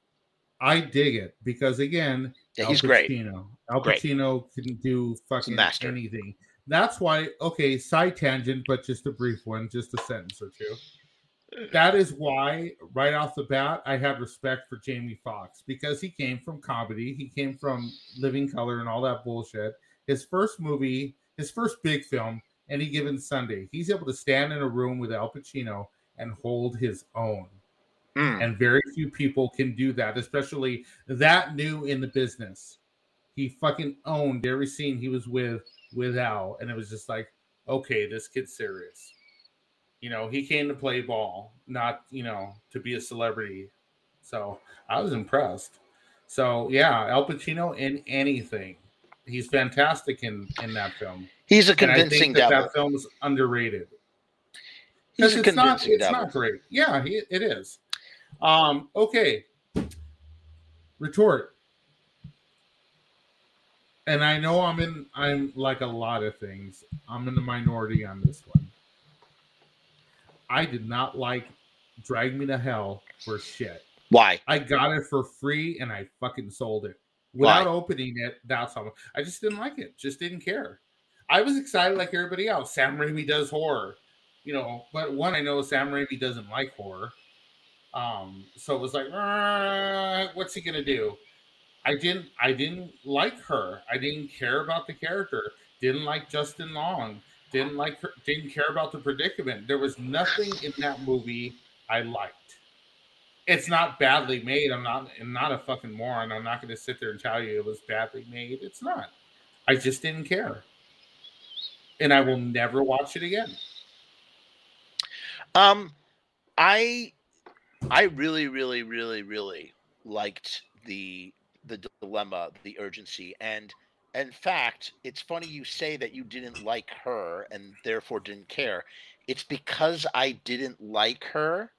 I dig it because again, Yeah, Al he's great. Pacino. Al Great. Pacino can do fucking anything. That's why, okay, side tangent, but just a brief one, just a sentence or two. That is why, right off the bat, I have respect for Jamie Foxx because he came from comedy, he came from Living Color and all that bullshit. His first movie, his first big film, Any Given Sunday, he's able to stand in a room with Al Pacino and hold his own Mm. and very few people can do that, especially that new in the business. He fucking owned every scene he was with with Al, and it was just like, okay, this kid's serious. You know, he came to play ball, not you know to be a celebrity. So I was impressed. So yeah, Al Pacino in anything, he's fantastic in in that film. He's a convincing think that, devil. that film is underrated. He's a it's not convincing it's devil. not great. Yeah, he, it is. Um, okay. Retort. And I know I'm in I'm like a lot of things. I'm in the minority on this one. I did not like Drag Me to Hell for shit. Why? I got it for free and I fucking sold it without Why? opening it. That's how I just didn't like it. Just didn't care. I was excited like everybody else. Sam Raimi does horror, you know. But one, I know Sam Raimi doesn't like horror, um, so it was like, "Uh, what's he gonna do? I didn't. I didn't like her. I didn't care about the character. Didn't like Justin Long. Didn't like her. Didn't care about the predicament. There was nothing in that movie I liked it's not badly made. I'm not I'm not a fucking moron. I'm not going to sit there and tell you it was badly made. It's not. I just didn't care. And I will never watch it again. Um, I, I really, really, really, really liked the the dilemma, the urgency, and in fact, it's funny you say that you didn't like her and therefore didn't care. It's because I didn't like her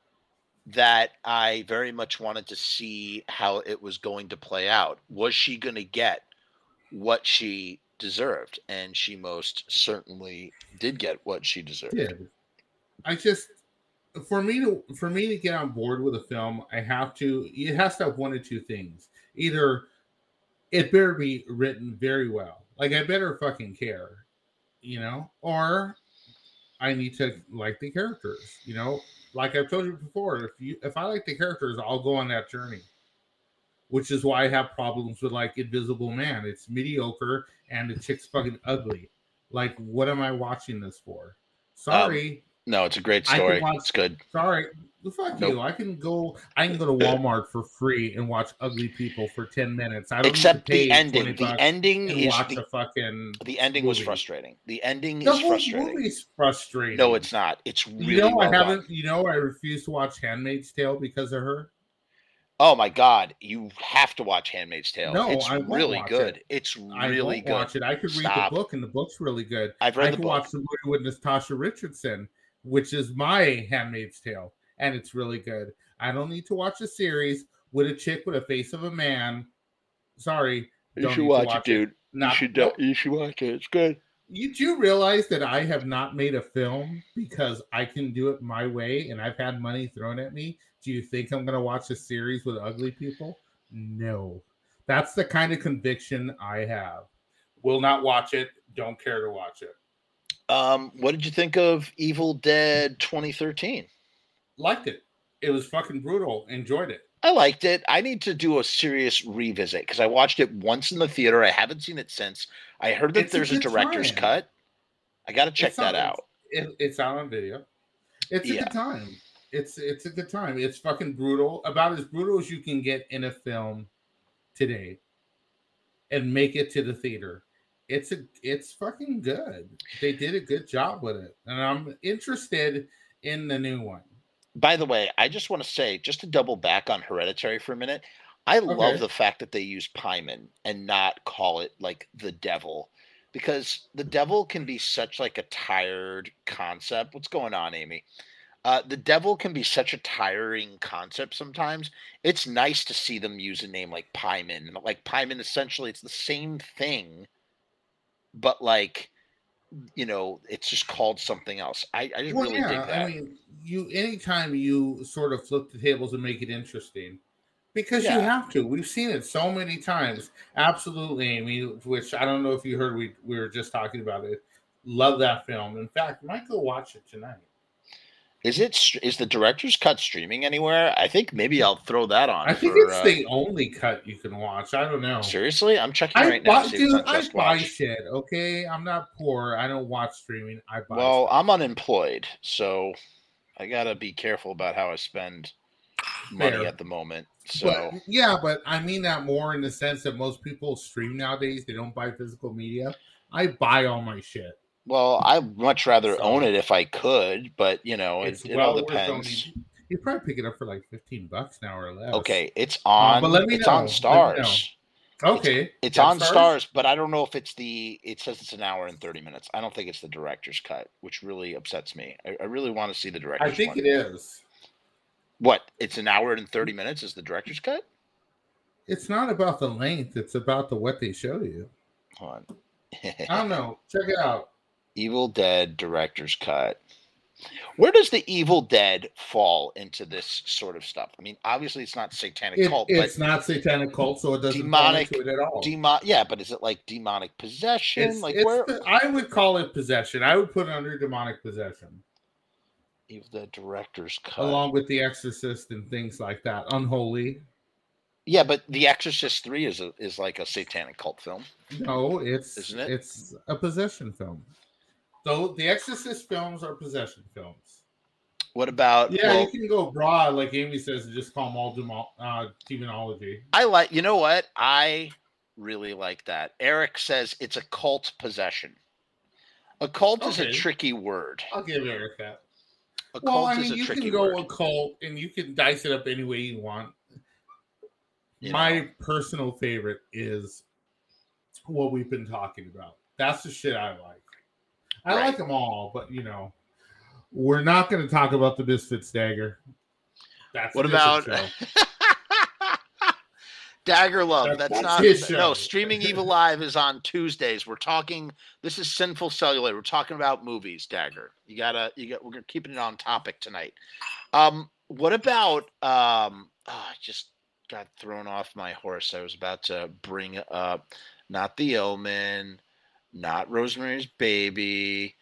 that I very much wanted to see how it was going to play out. Was she going to get what she deserved? And she most certainly did get what she deserved. I just for me to for me to get on board with a film, I have to it has to have one or two things. Either it better be written very well. Like I better fucking care, you know, or I need to like the characters, you know. Like I've told you before, if you if I like the characters, I'll go on that journey. Which is why I have problems with like Invisible Man. It's mediocre and the chick's fucking ugly. Like, what am I watching this for? Sorry, um, No, it's a great story. watch- It's good. sorry. Fuck Nope. you. I can go. I can go to Walmart for free and watch ugly people for ten minutes. I don't Except the ending. The ending is watch the, fucking. the ending was frustrating. The ending The is whole frustrating. movie's frustrating. No, it's not. It's really You know, well I haven't. You know, I refuse to watch *Handmaid's Tale* because of her. Oh my god, you have to watch *Handmaid's Tale*. No, it's I won't really watch good. it. It's I really won't good. watch it. I could read Stop. the book, and the book's really good. I've I read the could book. watch the movie with Natasha Richardson, which is my *Handmaid's Tale*, and it's really good. I don't need to watch a series with a chick with a face of a man. Sorry, You should watch, watch it, dude. Not, you should. You should watch it. It's good. You do realize that I have not made a film because I can do it my way and I've had money thrown at me. Do you think I'm going to watch a series with ugly people? No. That's the kind of conviction I have. Will not watch it. Don't care to watch it. Um, what did you think of *Evil Dead* 2013? Liked it. It was fucking brutal. Enjoyed it. I liked it. I need to do a serious revisit because I watched it once in the theater. I haven't seen it since. I heard that It's there's a, good director's time. cut. I got to check that on- out. It, it's out on video. It's a Yeah. good time. It's it's a good time. It's fucking brutal. About as brutal as you can get in a film today, and make it to the theater. It's a it's fucking good. They did a good job with it, and I'm interested in the new one. By the way, I just want to say, just to double back on Hereditary for a minute, I Okay. love the fact that they use Paimon and not call it like the devil, because the devil can be such like a tired concept. What's going on, Amy? Uh, the devil can be such a tiring concept sometimes. It's nice to see them use a name like Paimon. Like Paimon, essentially, it's the same thing, but like, you know, it's just called something else. I, I just Well, really dig that. I mean, you anytime you sort of flip the tables and make it interesting, because you have to. We've seen it so many times. Absolutely, Amy. Which I don't know if you heard. We we were just talking about it. Love that film. In fact, might go watch it tonight. Is it is the director's cut streaming anywhere? I think maybe I'll throw that on. I think for, it's uh, the only cut you can watch. I don't know. seriously. I'm checking I right now. buy, to see if it's dude, I buy Watch. shit. Okay, I'm not poor. I don't watch streaming. I buy. Well, stuff. I'm unemployed, so I gotta be careful about how I spend money Fair. at the moment. So But, yeah, but I mean that more in the sense that most people stream nowadays. They don't buy physical media. I buy all my shit. Well, I'd much rather So- own it if I could, but you know, It's it, it well all depends. owning. You probably pick it up for like fifteen bucks now or less. Okay, it's Uh, on. but let me it's know. on Starz. Okay. It's Got on Starz, but I don't know if it's the. It says it's an hour and thirty minutes. I don't think it's the director's cut, which really upsets me. I, I really want to see the director's. I think one. it is. What? It's an hour and thirty minutes. Is the director's cut? It's not about the length; it's about the what they show you. Hold on. I don't know. Check it out. Evil Dead director's cut. Where does the Evil Dead fall into this sort of stuff? I mean, obviously it's not satanic It- cult, it's not satanic cult, so it doesn't Demonic- fall into it at all. demon. Yeah, but is it like demonic possession? It's, like it's where? the- I would call it possession. I would put it under demonic possession, Evil Dead director's cut. along with The Exorcist and things like that. Unholy. Yeah, but The Exorcist Three is a, is like a satanic cult film. No, it's Isn't it? it's a possession film. So the Exorcist films are possession films. What about? Yeah, well, you can go broad, like Amy says, and just call them all demo- uh, demonology. I like. You know what? I really like that. Eric says it's a cult possession. A cult is a tricky word. I'll give Eric that. A Well, I mean, you can go word. occult and you can dice it up any way you want. You My know. personal favorite is what we've been talking about. That's the shit I like. I Right. like them all, but you know, we're not going to talk about the Misfits dagger. That's What about. Dagger Love? That- That's, that's not no. Streaming Evil Live is on Tuesdays. We're talking. This is Sinful Cellular. We're talking about movies. Dagger. You gotta. You got. We're keeping it on topic tonight. Um. What about? Um. oh, I just got thrown off my horse. I was about to bring up not The Omen, not Rosemary's Baby.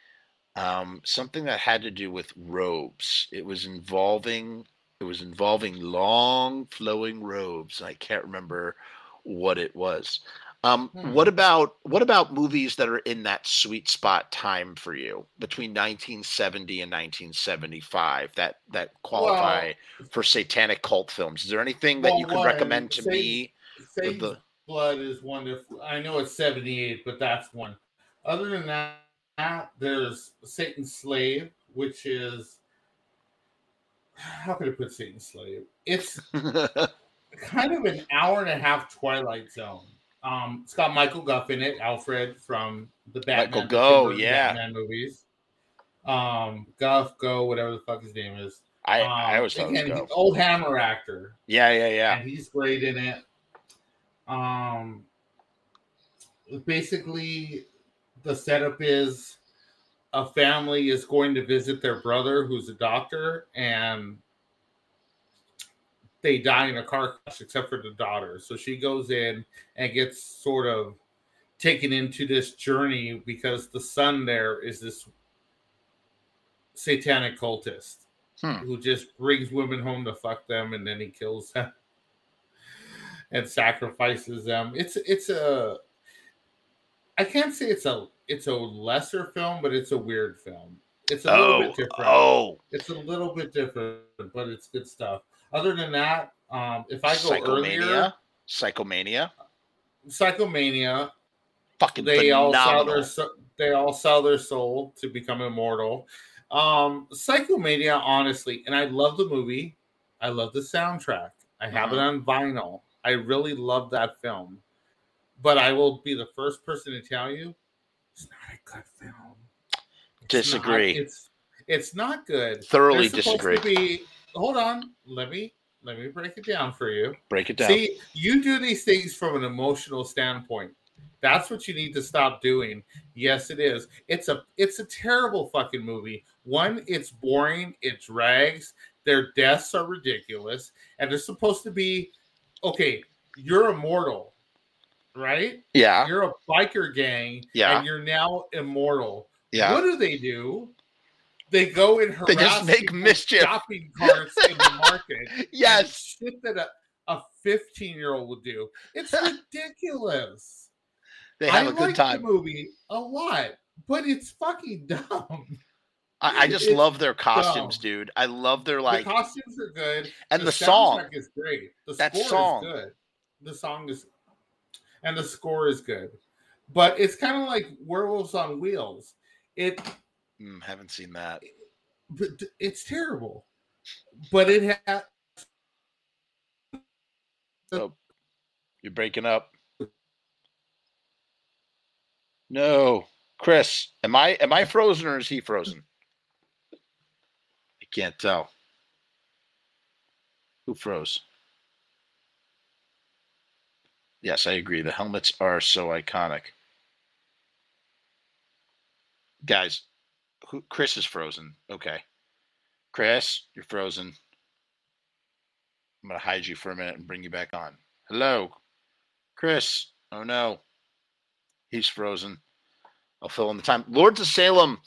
Um, something that had to do with robes. It was involving it was involving long flowing robes and i can't remember what it was um, Hmm. what about what about movies that are in that sweet spot time for you between 1970 and 1975 that that qualify for satanic cult films is there anything that Well, you could one, recommend to Satan's- me Satan's the Blood is wonderful. I know it's 78, but that's one. Other than that, there's Satan's Slave, which is how could I put Satan's Slave? It's kind of an hour and a half Twilight Zone. Um, it's got Michael Guff in it, Alfred from the Batman, Michael Go, yeah. Batman movies. Um, Guff, Go, whatever the fuck his name is. I, Um, I always thought again, go. old Hammer actor yeah yeah yeah and he's great in it. Um, basically, the setup is a family is going to visit their brother, who's a doctor, and they die in a car crash, except for the daughter. So she goes in and gets sort of taken into this journey because the son there is this satanic cultist Hmm. who just brings women home to fuck them and then he kills them and sacrifices them. It's it's a I can't say it's a it's a lesser film, but it's a weird film. It's a little oh bit different. oh It's a little bit different, but it's good stuff. Other than that, um, if I go earlier, psychomania psychomania Psychomania, fucking they all sell their they all sell their soul to become immortal. Um, Psychomania, honestly, and I love the movie. I love the soundtrack. I have it Uh-huh. on vinyl. I really love that film. But I will be the first person to tell you, it's not a good film. It's not- Disagree. it's it's not good. Thoroughly They're supposed to disagree. be- hold on. Let me let me break it down for you. Break it down. See, you do these things from an emotional standpoint. That's what you need to stop doing. Yes, it is. It's a it's a terrible fucking movie. One, it's boring, it drags, their deaths are ridiculous, and they're supposed to be okay, you're immortal, right? yeah, You're a biker gang, Yeah. and you're now immortal. yeah. What do they do? They go and harass They just make mischief. shopping carts in the market Yes. shit that a, a 15 year old would do. It's ridiculous. They have I a good like time. the movie a lot, but it's fucking dumb. I, I just It's love their costumes, dumb. dude. I love their like the costumes are good, and the, soundtrack song. is great. The That score song. is good. The song is, and the score is good, but it's kind of like Werewolves on Wheels. It Mm, haven't seen that. but it's terrible. But it has. Oh, you're breaking up. No, Chris, am I am I frozen or is he frozen? Can't tell. Who froze? Yes, I agree. The helmets are so iconic. Guys, who, Chris is frozen. Okay. Chris, you're frozen. I'm going to hide you for a minute and bring you back on. Hello, Chris. Oh no, he's frozen. I'll fill in the time. Lords of Salem.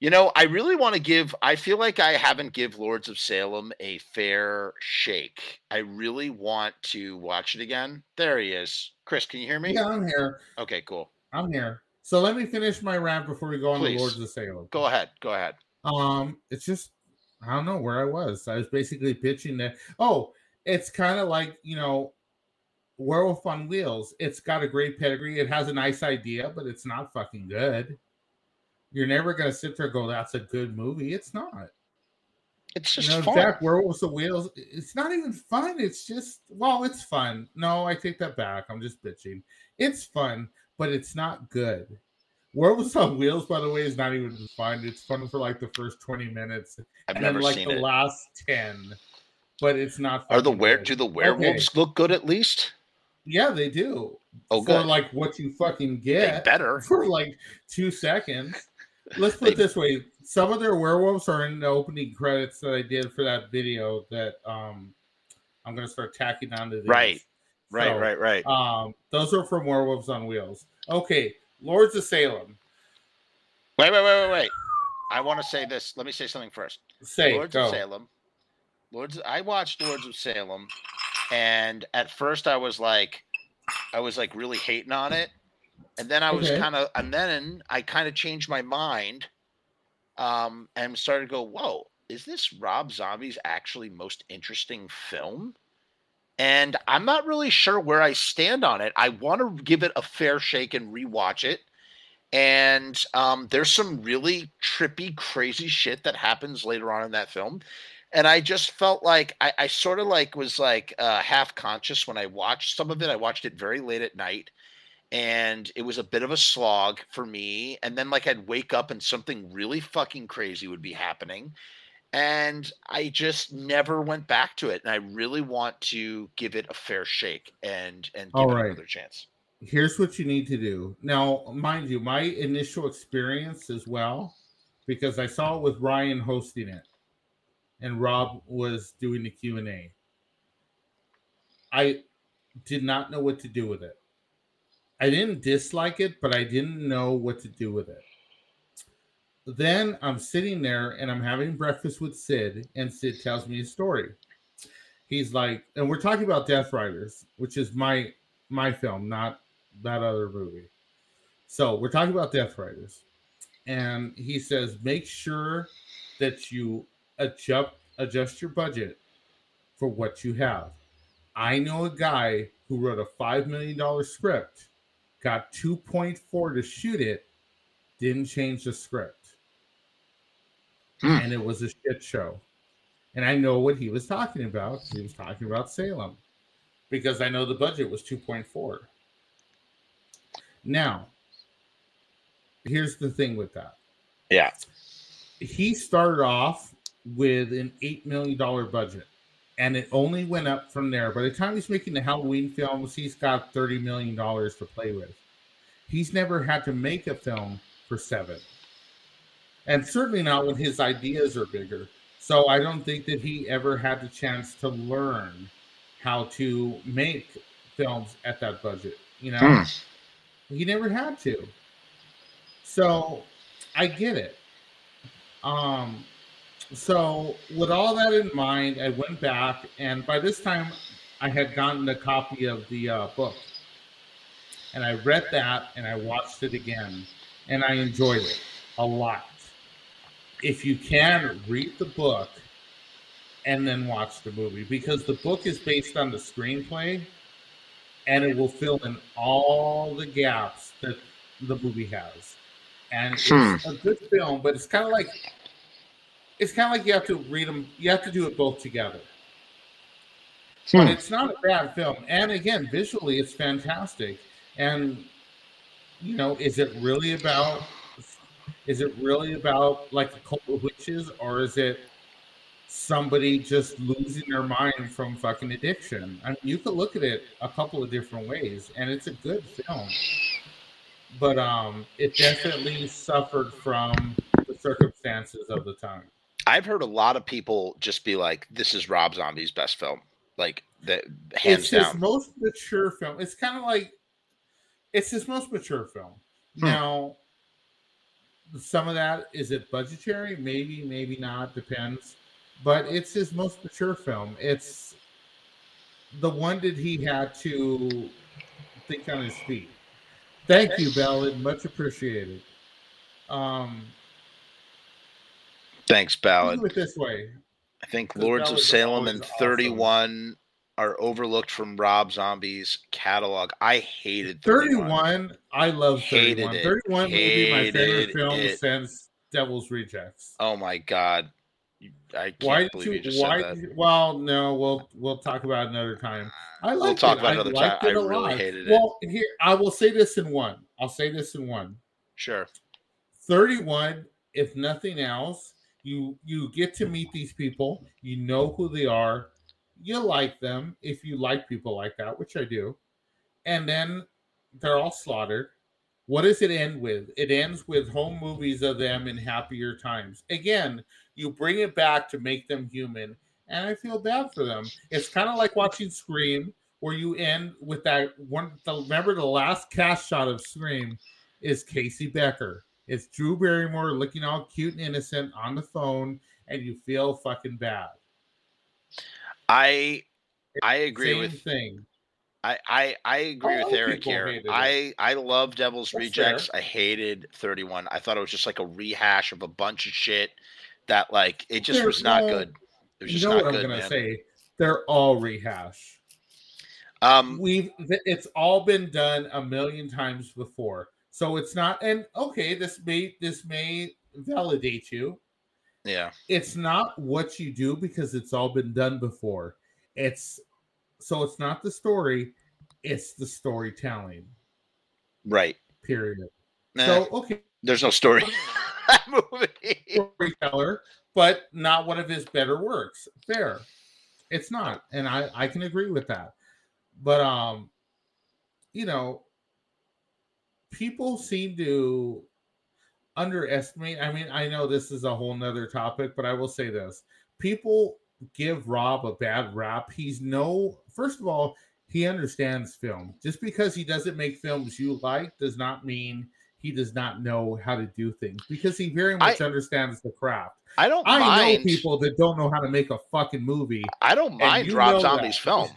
You know, I really want to give. I feel like I haven't give Lords of Salem a fair shake. I really want to watch it again. There he is. Chris, can you hear me? yeah, I'm here. Okay, cool. I'm here. So let me finish my rant before we go on Please. to Lords of Salem. Go ahead. Go ahead. Um, it's just I don't know where I was. I was basically pitching that. Oh, it's kind of like you know, Werewolf on Wheels. It's got a great pedigree. It has a nice idea, but it's not fucking good. You're never gonna sit there and go, "That's a good movie." It's not. It's You just know, fun. Jack Werewolves of Wheels. It's not even fun. It's just well, it's fun. No, I take that back. I'm just bitching. It's fun, but it's not good. Werewolves on Wheels, by the way, is not even fun. It's fun for like the first 20 minutes I've and never then like seen the it. last 10. But it's not Are the fucking were good. do the werewolves look good at least? Yeah, they do. Oh, for good. like what you fucking They get better. for like two seconds. Let's put it this way: some of their werewolves are in the opening credits that I did for that video that um I'm gonna start tacking onto these. Right. Right, So, right, right. Um, those are from Werewolves on Wheels. Okay, Lords of Salem. Wait, wait, wait, wait, wait. I want to say this. Let me say something first. Say Lords go. of Salem. Lords. I watched Lords of Salem, and at first I was like, I was like really hating on it, and then I was Okay. kind of, and then I kind of changed my mind, um, and started to go, whoa, is this Rob Zombie's actually most interesting film? And I'm not really sure where I stand on it. I want to give it a fair shake and rewatch it and um, there's some really trippy, crazy shit that happens later on in that film. And I just felt like I, I sort of like was like uh, half conscious when I watched some of it. I watched it very late at night, and it was a bit of a slog for me. And then like I'd wake up and something really fucking crazy would be happening, and I just never went back to it. And I really want to give it a fair shake and and give All it right. another chance. Here's what you need to do. Now, mind you, my initial experience as well, because I saw it with Ryan hosting it, and Rob was doing the Q and A. I did not know what to do with it. I didn't dislike it, but I didn't know what to do with it. Then I'm sitting there and I'm having breakfast with Sid, and Sid tells me a story. He's like, and we're talking about Death Riders, which is my my film, not that other movie. So we're talking about Death Riders, and he says make sure that you adjust adjust your budget for what you have. I know a guy who wrote a five million dollar script, got two point four to shoot it, didn't change the script, Hmm. and it was a shit show. And I know what he was talking about. He was talking about Salem because I know the budget was 2.4. Now, here's the thing with that. Yeah. He started off with an $8 million budget and it only went up from there. By the time he's making the Halloween films, he's got $30 million to play with. He's never had to make a film for seven. And certainly not when his ideas are bigger. So I don't think that he ever had the chance to learn how to make films at that budget. You know, Hmm. he never had to. So I get it. Um, so with all that in mind, I went back, and by this time, I had gotten a copy of the uh, book, and I read that, and I watched it again, and I enjoyed it a lot. If you can read the book and then watch the movie, because the book is based on the screenplay, and it will fill in all the gaps that the movie has. and it's Hmm. a good film, but it's kind of like it's kind of like you have to read them. You have to do it both together. But Hmm. it's not a bad film, and again, visually, it's fantastic. And you know, is it really about? Is it really about like a cult of witches, or is it somebody just losing their mind from fucking addiction? I mean, you could look at it a couple of different ways, and it's a good film. But um, it definitely suffered from the circumstances of the time. I've heard a lot of people just be like, "This is Rob Zombie's best film," like that, hands it's down. his most mature film. It's kind of like it's his most mature film. Hmm. Now, some of that is it budgetary? Maybe, maybe not. Depends. But it's his most mature film. It's the one that he had to think on his feet. Thank you, Ballad. Much appreciated. Um, Thanks, Ballad. do it this way. I think Lords of Salem and awesome. 31 are overlooked from Rob Zombie's catalog. I hated 31. 31, I love Hated 31. it. 31 may be my favorite Hated film it. since Devil's Rejects. Oh my god. I can't Why believe you, you? just Why? said that. Did you, well, no, we'll we'll talk about it another time. Uh, I We'll like talk it. about it I another liked time. it I really lot. hated it. Well, here I will say this in one. I'll say this in one. Sure. 31 if nothing else you you get to meet these people you know who they are you like them if you like people like that which i do and then they're all slaughtered. What does it end with? It ends with home movies of them in happier times. Again you bring it back to make them human and i feel bad for them. It's kind of like watching scream where you end with that one the, remember the last cast shot of scream is Casey Becker. It's Drew Barrymore looking all cute and innocent on the phone, and you feel fucking bad. I I agree Same with thing. I, I I agree with Eric here. I I love Devil's That's Rejects. I hated 31. I thought it was just like a rehash of a bunch of shit that like it just There- was not good. It was You know not what good, I'm gonna man. say? They're all rehash. Um We've it's all been done a million times before, so it's not. And okay, this may this may validate you. yeah. It's not what you do because it's all been done before. It's so it's not the story, it's the storytelling. Right. Period. Nah, So okay, there's no story. in that movie. storyteller, but not one of his better works. Fair. It's not. And I, I can agree with that. But um, you know, people seem to underestimate. I mean, I know this is a whole nother topic, but I will say this. People give Rob a bad rap. He's no first of all, he understands film. Just because he doesn't make films you like does not mean he does not know how to do things because he very much understands the craft. I don't I mind know people that don't know how to make a fucking movie. I don't mind Rob Zombie's that. film.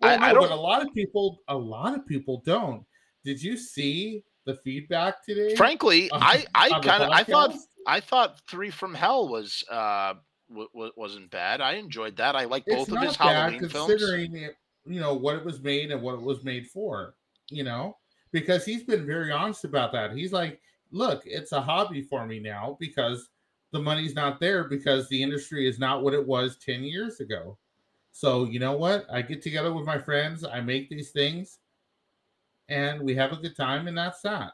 Well, I- no, I don't- a lot of people, a lot of people don't. Did you see the feedback today? Frankly, on- I I kind of I thought? I thought Three from Hell was uh w- wasn't bad. I enjoyed that. I like both of his bad Halloween films. considering it, you know what it was made and what it was made for. You know, because he's been very honest about that. He's like, "Look, it's a hobby for me now because the money's not there because the industry is not what it was ten years ago." So you know what? I get together with my friends, I make these things, and we have a good time, and that's that.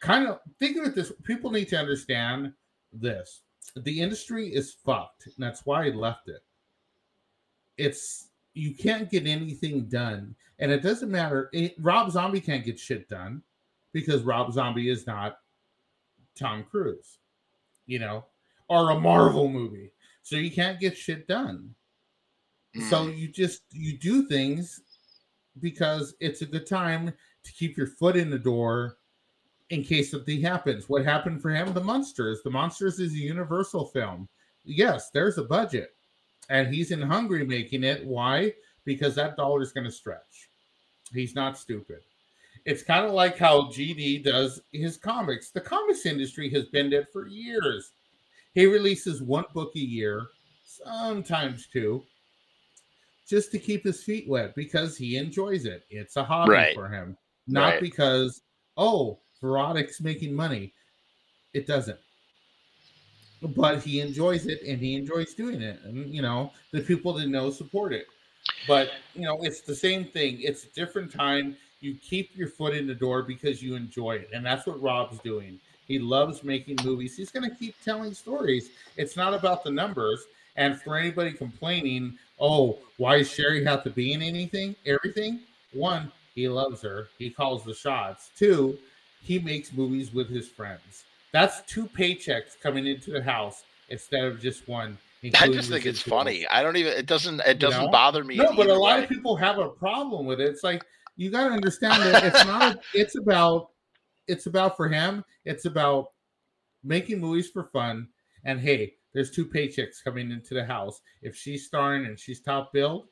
Kind of think of it this: people need to understand this. The industry is fucked, and that's why I left it it's you can't get anything done, and it doesn't matter. It, Rob Zombie can't get shit done because Rob Zombie is not Tom Cruise, you know, or a Marvel movie. So you can't get shit done. Mm. So you just you do things because it's a good time to keep your foot in the door in case something happens. What happened for him? The Monsters. The Monsters is a universal film. Yes, there's a budget. And he's in Hungary making it. Why? Because that dollar is going to stretch. He's not stupid. It's kind of like how GD does his comics. The comics industry has been dead for years. He releases one book a year, sometimes two, just to keep his feet wet because he enjoys it. It's a hobby Right. for him, not Right. because, oh, Veronic's making money. It doesn't. But he enjoys it and he enjoys doing it. And you know, the people that know support it. But you know, it's the same thing. It's a different time. You keep your foot in the door because you enjoy it. And that's what Rob's doing. He loves making movies. He's going to keep telling stories. It's not about the numbers. And for anybody complaining, oh, why does Sherry have to be in anything? Everything? One, he loves her. He calls the shots. Two, he makes movies with his friends. That's two paychecks coming into the house instead of just one. I just think it's funny. I don't even. It doesn't. It doesn't you know? bother me. No, but a lot way. of people have a problem with it. It's like you got to understand that it's not. it's about. It's about for him. It's about making movies for fun. And hey, there's two paychecks coming into the house. If she's starring and she's top billed,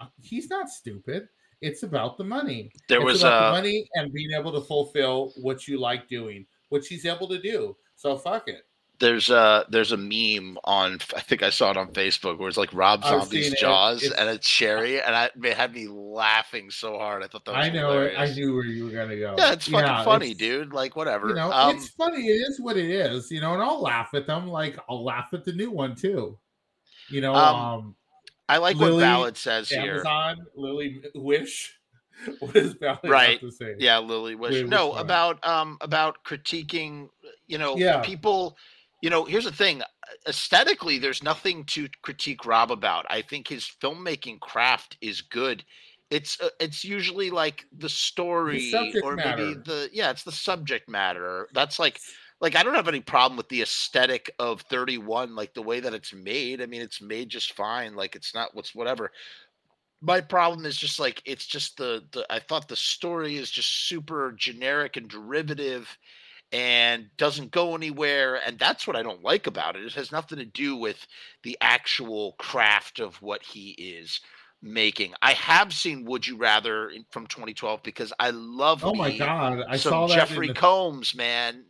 uh, he's not stupid. It's about the money. There it's was uh, the money and being able to fulfill what you like doing, which he's able to do. So fuck it. There's a there's a meme on I think I saw it on Facebook where it's like Rob Zombie's Jaws it. and it's Sherry and I, it had me laughing so hard. I thought that was I know hilarious. I knew where you were gonna go. Yeah, it's fucking yeah, funny, it's, dude. Like whatever. You know, um, it's funny. It is what it is. You know, and I'll laugh at them. Like I'll laugh at the new one too. You know, um, um I like Lily, what Ballad says Amazon, here. Lily Wish. what is Ballard right. to say? Yeah, Lily Wish. no, about um about critiquing, you know, yeah. people you know, here's the thing aesthetically, there's nothing to critique Rob about. I think his filmmaking craft is good. It's uh, it's usually like the story the or matter. maybe the yeah, it's the subject matter. That's like like I don't have any problem with the aesthetic of 31 like the way that it's made. I mean, it's made just fine. Like it's not what's whatever my problem is just like it's just the the I thought the story is just super generic and derivative and doesn't go anywhere and that's what I don't like about it. It has nothing to do with the actual craft of what he is making. I have seen Would You Rather from 2012 because I love Oh my god, I saw that Jeffrey the... Combs, man.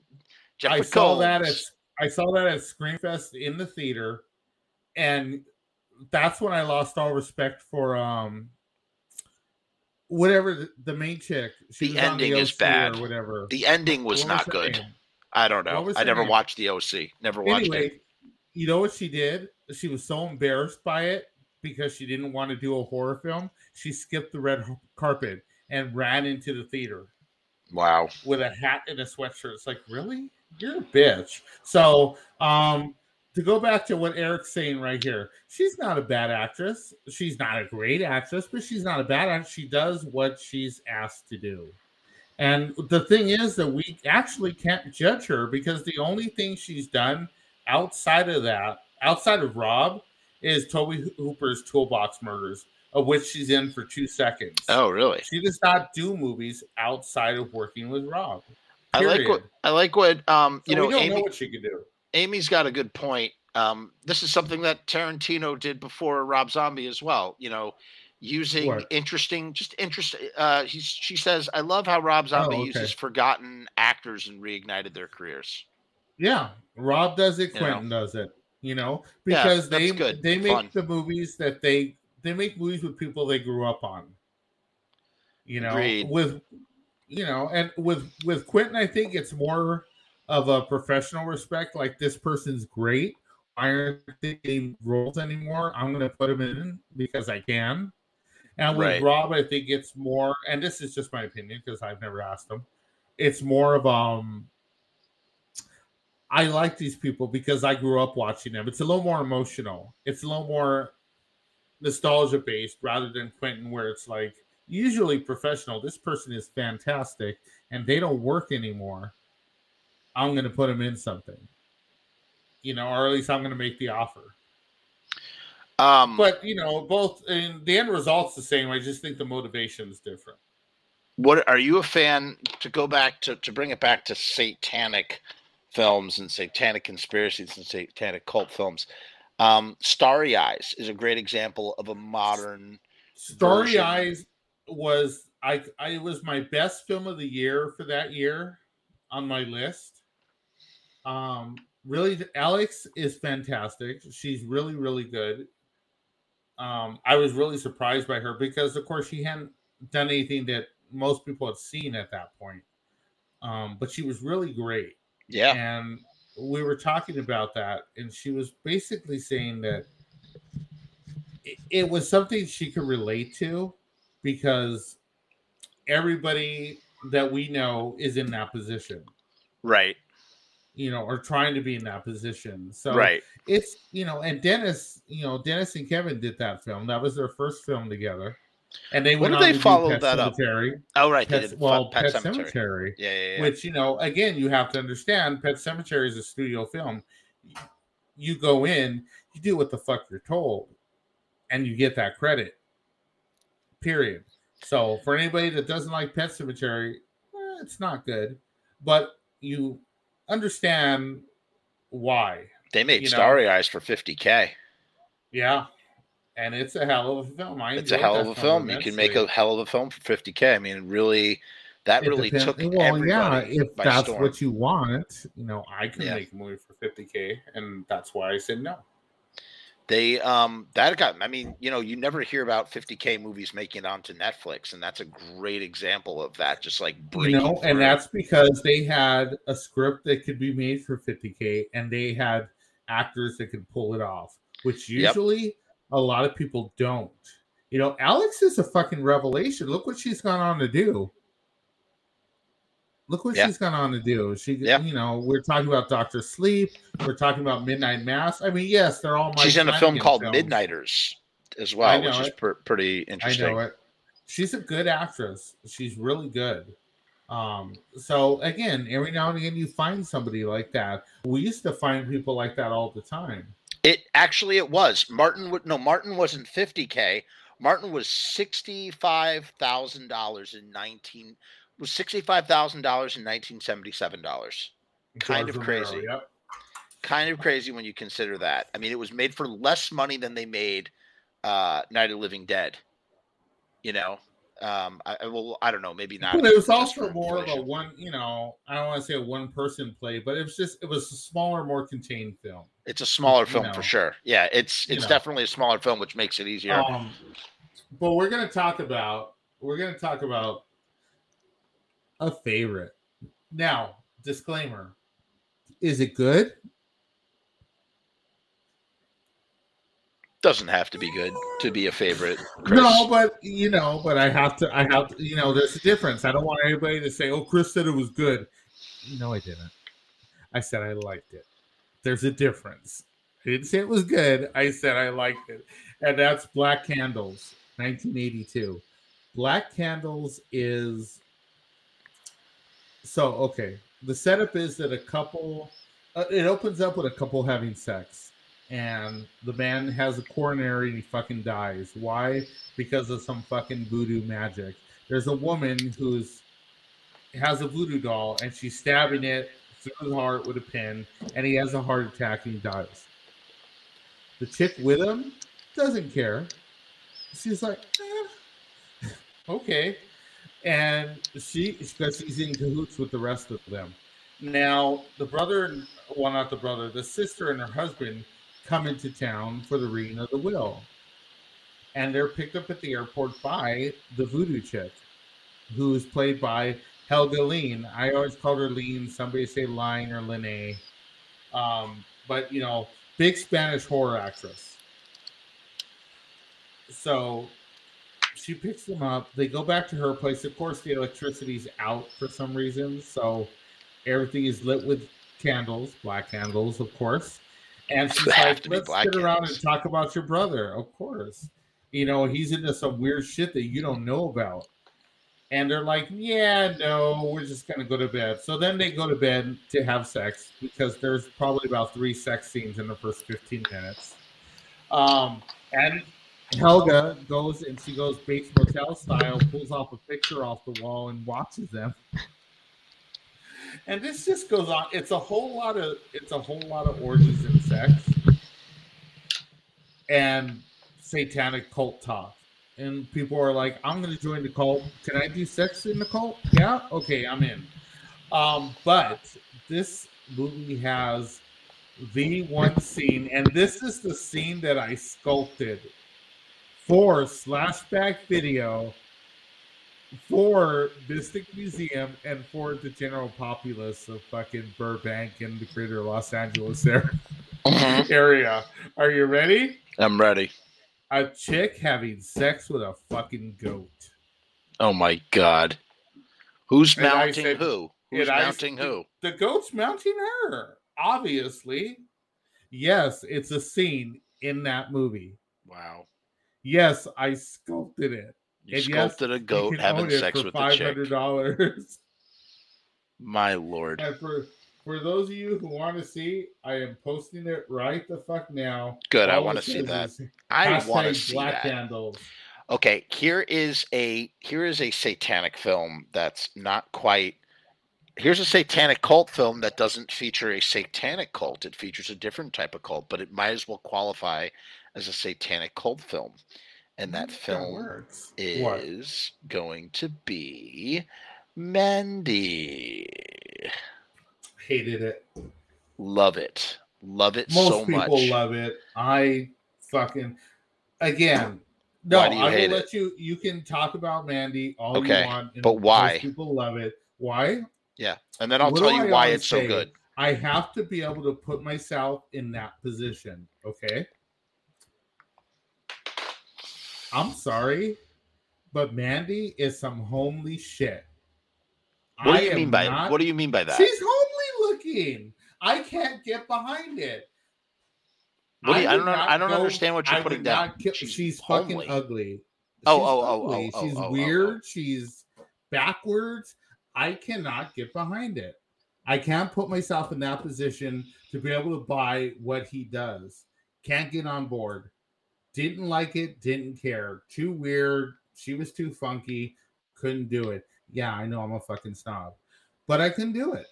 Jeffrey I saw Combs. that at I saw that at Screamfest in the theater and that's when I lost all respect for um whatever the, the main chick. the ending the is bad. Or whatever. The ending was what not was good. Name? I don't know. I never name? watched the OC. Never watched anyway, it. You know what she did? She was so embarrassed by it because she didn't want to do a horror film. She skipped the red carpet and ran into the theater. Wow. With a hat and a sweatshirt. It's like, really? You're a bitch. So, um, to go back to what Eric's saying right here, she's not a bad actress. She's not a great actress, but she's not a bad actress. She does what she's asked to do. And the thing is that we actually can't judge her because the only thing she's done outside of that, outside of Rob, is Tobe Hooper's Toolbox Murders, of which she's in for two seconds. Oh, really? She does not do movies outside of working with Rob. Period. I like what I like what um so you know. Amy, know what she could do. Amy's got a good point. Um, this is something that Tarantino did before Rob Zombie as well. You know, using what? interesting, just interesting. Uh, he's, she says, "I love how Rob Zombie oh, okay. uses forgotten actors and reignited their careers." Yeah, Rob does it. Quentin you know? does it. You know, because yeah, they good. they make Fun. the movies that they they make movies with people they grew up on. You know, Agreed. with you know, and with with Quentin, I think it's more of a professional respect. Like this person's great. I aren't getting roles anymore. I'm going to put him in because I can. And with right. Rob, I think it's more, and this is just my opinion because I've never asked him. It's more of um. I like these people because I grew up watching them. It's a little more emotional. It's a little more nostalgia based rather than Quentin, where it's like usually professional. This person is fantastic, and they don't work anymore. I'm going to put them in something, you know, or at least I'm going to make the offer. Um, but you know, both and the end result's the same. I just think the motivation is different. What are you a fan to go back to to bring it back to satanic films and satanic conspiracies and satanic cult films? Um, Starry Eyes is a great example of a modern. Starry version. Eyes was I, I it was my best film of the year for that year on my list. Um, really, Alex is fantastic. She's really, really good. Um, I was really surprised by her because, of course, she hadn't done anything that most people had seen at that point. Um, but she was really great. Yeah. And we were talking about that, and she was basically saying that it, it was something she could relate to because everybody that we know is in that position, Right. you know, or trying to be in that position. So right. it's you know, and Dennis, you know, Dennis and Kevin did that film. That was their first film together, and they When did they follow that up? Cemetery, Oh, right. They Pet, did well, Pet, Pet Sematary. Cemetery. Yeah, yeah, yeah. Which you know, again, you have to understand. Pet Sematary is a studio film. You go in, you do what the fuck you're told, and you get that credit. Period. So for anybody that doesn't like Pet Sematary, eh, it's not good, but you understand why. they made you know. Starry Eyes for 50K. Yeah, and it's a hell of a film. I It's a hell of a film. You can make a hell of a film for 50K. I mean, really, that It really depends- took well, yeah. If that's storm. what you want, you know, I can Yeah. make a movie for 50k, and that's why I said no. They um that got I mean, you know, you never hear about 50k movies making it onto Netflix, and that's a great example of that. Just like you know, and that's because they had a script that could be made for 50k, and they had actors that could pull it off, which Yep. usually a lot of people don't. You know, Alex is a fucking revelation. Look what she's gone on to do. Look what Yeah. she's gone on to do. She, Yeah. you know, we're talking about Doctor Sleep. We're talking about Midnight Mass. I mean, yes, they're all. She's in a film called films. Midnighters as well, which is per- pretty interesting. I know it. She's a good actress. She's really good. Um, so again, every now and again you find somebody like that. We used to find people like that all the time. It actually it was Martin. No, Martin wasn't 50k. Martin was sixty five thousand dollars in nineteen was sixty five thousand dollars in nineteen seventy seven dollars. Kind of crazy. Yep. Kind of crazy when you consider that. I mean, it was made for less money than they made uh, Night of Living Dead. You know, um, I, I well, I don't know, maybe not. But it was also more of a one, you know, I don't want to say a one person play, but it was just it was a smaller, more contained film. It's a smaller you film know. for sure. Yeah, it's You it's know. definitely a smaller film, which makes it easier. Um, but we're gonna talk about we're gonna talk about a favorite. Now, disclaimer: Is it good? Doesn't have to be good to be a favorite. Chris. No, but you know, but I have to. I have to. You know, there's a difference. I don't want anybody to say, "Oh, Chris said it was good." No, I didn't. I said I liked it. There's a difference. I didn't say it was good. I said I liked it, and that's Black Candles, 1982. Black Candles is so okay. The setup is that a couple. Uh, it opens up with a couple having sex, and the man has a coronary and he fucking dies. Why? Because of some fucking voodoo magic. There's a woman who's has a voodoo doll and she's stabbing it through the heart with a pin, and he has a heart attack and he dies. The chick with him doesn't care. She's like, "Eh, okay. And she, because she's in cahoots with the rest of them. Now, the brother, well, not the brother, the sister and her husband come into town for the reading of the will. And they're picked up at the airport by the voodoo chick, who is played by Helga Lean. I always called her Lean. Somebody say Line or Lene. Um, but, you know, big Spanish horror actress. So she picks them up. They go back to her place. Of course, the electricity's out for some reason. So everything is lit with candles, black candles, of course. And she's like, let's sit around and talk about your brother. Of course. You know, he's into some weird shit that you don't know about. And they're like, yeah, no, we're just going to go to bed. So then they go to bed to have sex because there's probably about three sex scenes in the first 15 minutes. Um, and Helga goes and she goes Bates Motel style, pulls off a picture off the wall and watches them. And this just goes on. It's a whole lot of it's a whole lot of orgies and sex and satanic cult talk. And people are like, I'm gonna join the cult. Can I do sex in the cult? Yeah, okay, I'm in. Um, but this movie has the one scene, and this is the scene that I sculpted for Slashback Video for Mystic Museum and for the general populace of fucking Burbank and the greater Los Angeles area. Mhm. area. Are you ready? I'm ready. A chick having sex with a fucking goat. Oh my god. Who's And mounting said- who? Who's mounting said- who? The goat's mounting her, obviously. Yes, it's a scene in that movie. Wow. Yes, I sculpted it. You And yes, sculpted a goat having sex with five chick. hundred dollars. My lord. And for for those of you who want to see, I am posting it right the fuck now. Good. I want to see that. I want to see black that. candles. Okay, here is a here is a satanic film that's not quite here's a satanic cult film that doesn't feature a satanic cult. It features a different type of cult, but it might as well qualify as a satanic cult film. And that mm, That film works. What? is going to be Mandy. Hated it. Love it. Love it Most so people love it. I fucking again. No, Why do you I will let you. You can talk about Mandy all Okay, you want. but why? most people love it. Why? yeah. And then I'll What tell you I why it's so good. I have to be able to put myself in that position. Okay. I'm sorry, but Mandy is some homely shit. What I do you mean by not- what do you mean by that? She's homely looking. I can't get behind it. Do you- I would don't know- I don't understand what you're I putting down. kill- She's She's, fucking ugly. Oh, She's oh, oh, ugly. oh, She's oh, oh, oh, weird. oh. She's backwards. I cannot get behind it. I can't put myself in that position to be able to buy what he does. Can't get on board. Didn't like it. Didn't care. Too weird. She was too funky. Couldn't do it. Yeah, I know I'm a fucking snob, but I couldn't do it.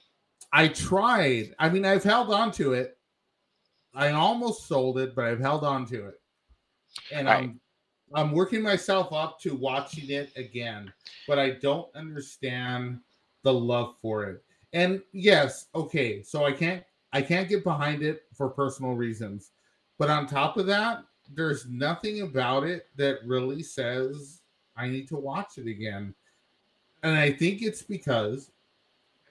I tried. I mean, I've held on to it. I almost sold it, but I've held on to it, and Right. I'm I'm working myself up to watching it again. But I don't understand the love for it. And yes, okay, so I can't I can't get behind it for personal reasons. But on top of that, there's nothing about it that really says I need to watch it again. And I think it's because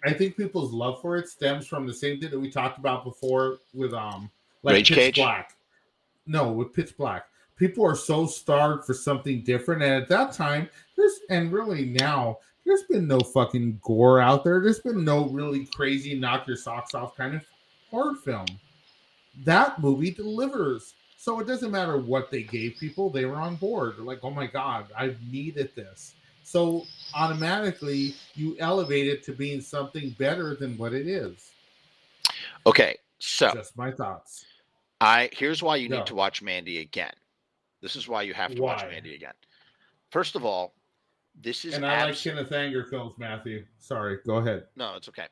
I think people's love for it stems from the same thing that we talked about before with um like Rage Pitch Cage? Black. No, with Pitch Black. People are so starved for something different. And at that time, there's and really now, there's been no fucking gore out there. There's been no really crazy knock your socks off kind of horror film. That movie delivers. So it doesn't matter what they gave people, they were on board. They're like, oh my God, I've needed this. So automatically you elevate it to being something better than what it is. Okay, so Just my thoughts. I here's why you Go. need to watch Mandy again. This is why you have to watch Mandy again. First of all, this is And I like Kenneth Anger films, Matthew. Sorry, go ahead. no, it's okay.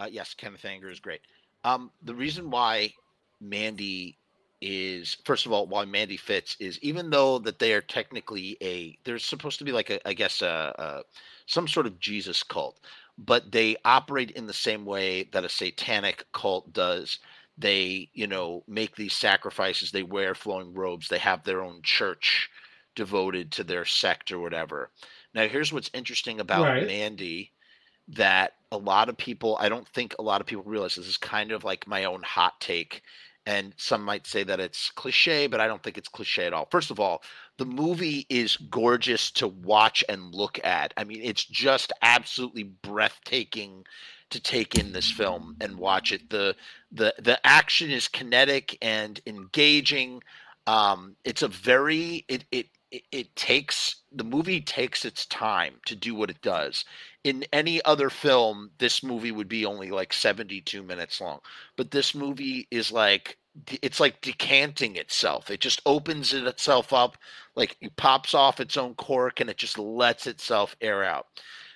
Uh, yes, Kenneth Anger is great. Um, the reason why Mandy is first of all why Mandy fits is even though that they are technically a they're supposed to be like a I guess a, a some sort of Jesus cult, but they operate in the same way that a satanic cult does. They you know make these sacrifices. They wear flowing robes. They have their own church devoted to their sect or whatever. Now here's what's interesting about Right. Mandy that a lot of people I don't think a lot of people realize this is kind of like my own hot take and some might say that it's cliche but I don't think it's cliche at all. First of all, the movie is gorgeous to watch and look at. I mean, it's just absolutely breathtaking to take in this film and watch it. The the the action is kinetic and engaging. Um, it's a very it it it, takes the movie takes its time to do what it does. In any other film, this movie would be only like 72 minutes long. But this movie is like it's like decanting itself. It just opens it itself up, like it pops off its own cork and it just lets itself air out.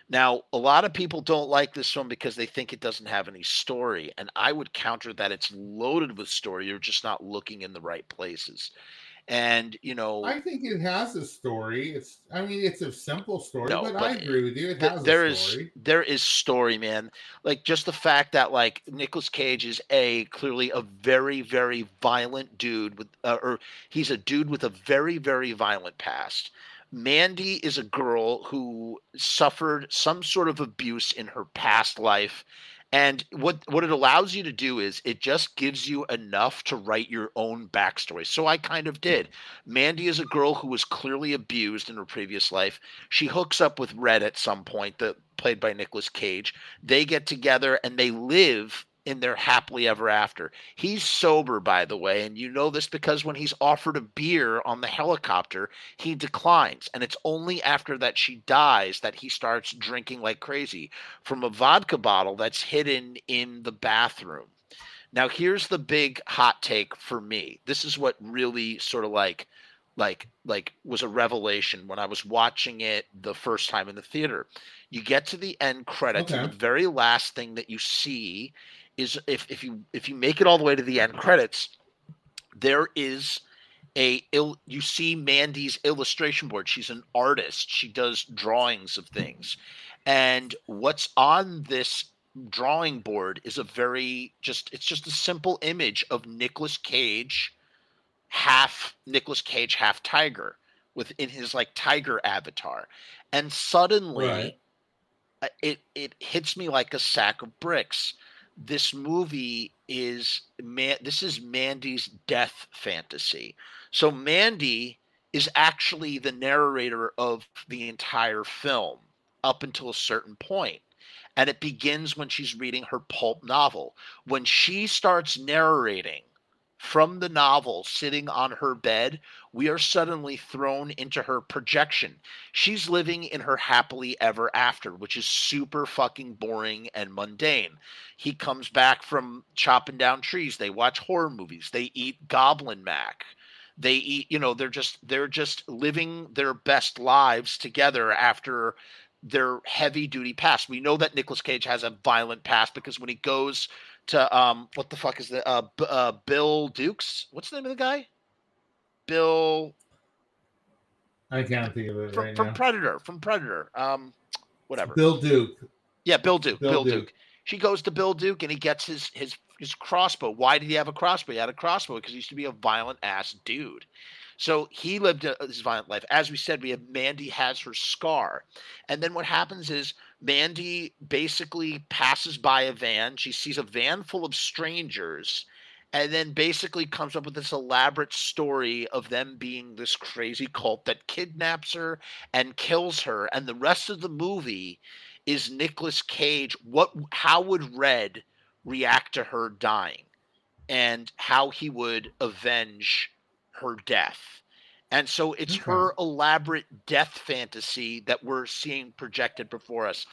Now, a lot of people don't like this film because they think it doesn't have any story. And I would counter that it's loaded with story. You're just not looking in the right places. And, you know, I think it has a story. It's I mean it's a simple story, No, but, but I agree with you. It th- has there a is story. there is story man like just the fact that like Nicolas Cage is a clearly a very very violent dude with uh, or he's a dude with a very very violent past Mandy is a girl who suffered some sort of abuse in her past life. And what what it allows you to do is it just gives you enough to write your own backstory. So I kind of did. Mandy is a girl who was clearly abused in her previous life. She hooks up with Red at some point, that played by Nicolas Cage. They get together and they live in their happily ever after. He's sober, by the way, and you know this because when he's offered a beer on the helicopter, he declines. And it's only after that she dies that he starts drinking like crazy from a vodka bottle that's hidden in the bathroom. Now, here's the big hot take for me. This is what really sort of like like like was a revelation when I was watching it the first time in the theater. You get to the end credits, okay. and the very last thing that you see is if if you if you make it all the way to the end credits, there is a il, you see Mandy's illustration board. She's an artist. She does drawings of things. And what's on this drawing board is a very just it's just a simple image of Nicolas Cage half Nicolas Cage half tiger within his like tiger avatar. And suddenly right. Uh, it it hits me like a sack of bricks this movie is man this is Mandy's death fantasy. So Mandy is actually the narrator of the entire film up until a certain point. And it begins when she's reading her pulp novel. When she starts narrating from the novel sitting on her bed, we are suddenly thrown into her projection. She's living in her happily ever after, which is super fucking boring and mundane. He comes back from chopping down trees. They watch horror movies. They eat Goblin Mac. They eat, you know, they're just they're just living their best lives together after their heavy duty past. We know that Nicolas Cage has a violent past because when he goes to um what the fuck is the uh, B- uh Bill Dukes? What's the name of the guy? Bill. I can't think of it from, right from now. Predator. From Predator. Um, whatever. Bill Duke. Yeah, Bill Duke. Bill, Bill Duke. Duke. She goes to Bill Duke and he gets his his his crossbow. Why did he have a crossbow? He had a crossbow because he used to be a violent ass dude. So he lived a, his violent life. As we said, we have Mandy has her scar, and then what happens is Mandy basically passes by a van. She sees a van full of strangers and then basically comes up with this elaborate story of them being this crazy cult that kidnaps her and kills her. And the rest of the movie is Nicolas Cage. What how would Red react to her dying? And how he would avenge her death. And so it's okay. her elaborate death fantasy that we're seeing projected before us.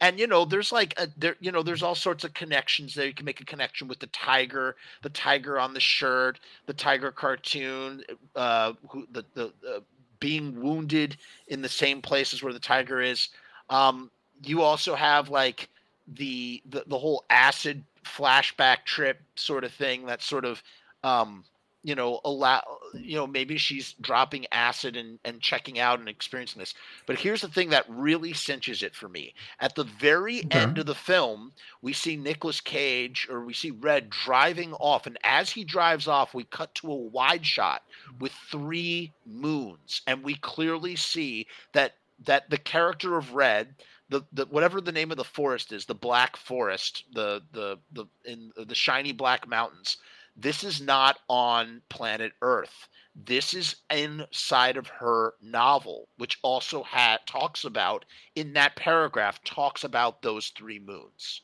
And you know, there's like a there, you know, there's all sorts of connections there. You can make a connection with the tiger, the tiger on the shirt, the tiger cartoon, uh, who the the uh, being wounded in the same places where the tiger is. Um, you also have like the the the whole acid flashback trip sort of thing. That sort of um, you know allow you know maybe she's dropping acid and and checking out and experiencing this but here's the thing that really cinches it for me at the very okay. end of the film we see Nicolas Cage or we see Red driving off and as he drives off we cut to a wide shot with three moons and we clearly see that that the character of Red the, the whatever the name of the forest is the black forest the the the in the shiny black mountains this is not on planet Earth. This is inside of her novel, which also had talks about in that paragraph talks about those three moons.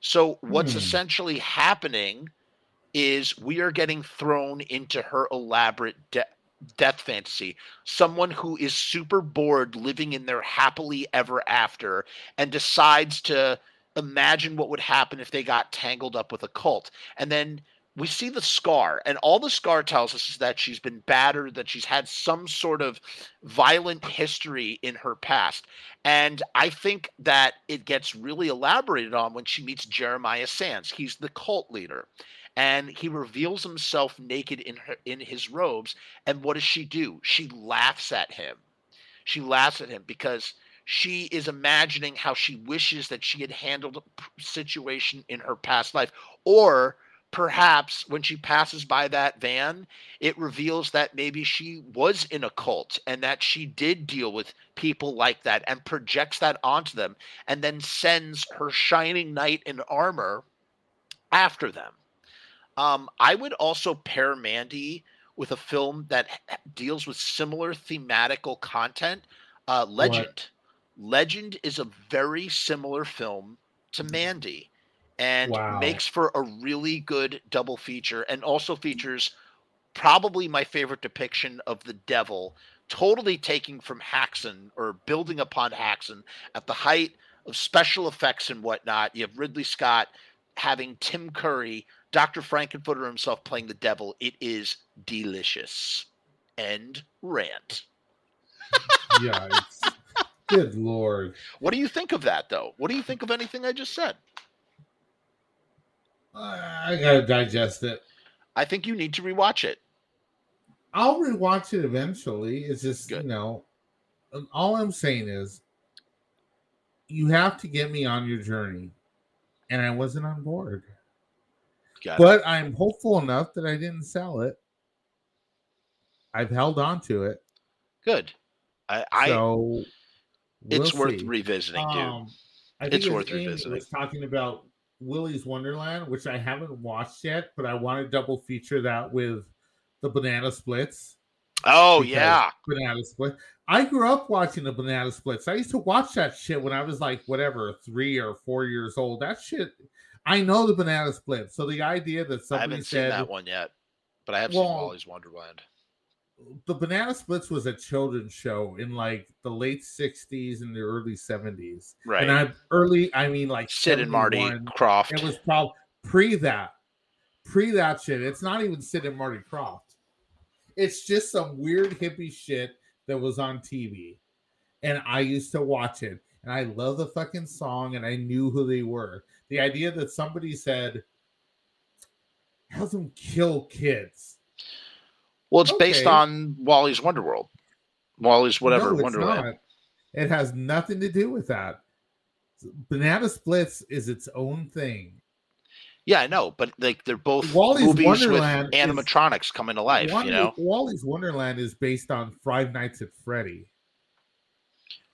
So what's hmm. essentially happening is we are getting thrown into her elaborate de- death fantasy. Someone who is super bored living in their happily ever after and decides to imagine what would happen if they got tangled up with a cult. And then we see the scar, and all the scar tells us is that she's been battered, that she's had some sort of violent history in her past. And I think that it gets really elaborated on when she meets Jeremiah Sands. He's the cult leader. And he reveals himself naked in her in his robes. And what does she do? She laughs at him. She laughs at him because she is imagining how she wishes that she had handled a situation in her past life or perhaps when she passes by that van, it reveals that maybe she was in a cult and that she did deal with people like that and projects that onto them and then sends her shining knight in armor after them. Um, I would also pair Mandy with a film that deals with similar thematical content. Uh, Legend. What? Legend is a very similar film to Mandy and wow. makes for a really good double feature and also features probably my favorite depiction of the devil totally taking from Häxan or building upon Häxan at the height of special effects and whatnot. You have Ridley Scott having Tim Curry, Dr. Frank-N-Furter himself playing the devil. It is delicious. End rant. yeah. Good lord. What do you think of that, though? What do you think of anything I just said? I gotta digest it. I think you need to rewatch it. I'll rewatch it eventually. It's just Good. you know, all I'm saying is, you have to get me on your journey, and I wasn't on board. Got but it. I'm hopeful enough that I didn't sell it. I've held on to it. Good. I, I so we'll it's see. worth revisiting, dude. Um, it's worth revisiting. Was talking about Willy's Wonderland, which I haven't watched yet, but I want to double feature that with the Banana Splits. Oh yeah, Banana Split. I grew up watching the Banana Splits. I used to watch that shit when I was like whatever, three or four years old. That shit, I know the Banana Split. So the idea that somebody I haven't said, seen that one yet, but I have well, seen Willy's Wonderland the Banana Splits was a children's show in like the late '60s and the early '70s. Right. And I early, I mean, like Sid and Marty Krofft. It was probably pre that, pre that shit. It's not even Sid and Marty Krofft. It's just some weird hippie shit that was on TV, and I used to watch it. And I love the fucking song, and I knew who they were. The idea that somebody said, "Have them kill kids." Well, it's okay. based on Wally's Wonderworld. Wally's whatever no, Wonderland. Not. It has nothing to do with that. Banana Splits is its own thing. Yeah, I know, but like they're both Wally's movies Wonderland with animatronics is, coming to life. Wally, you know, Wally's Wonderland is based on Five Nights at Freddy,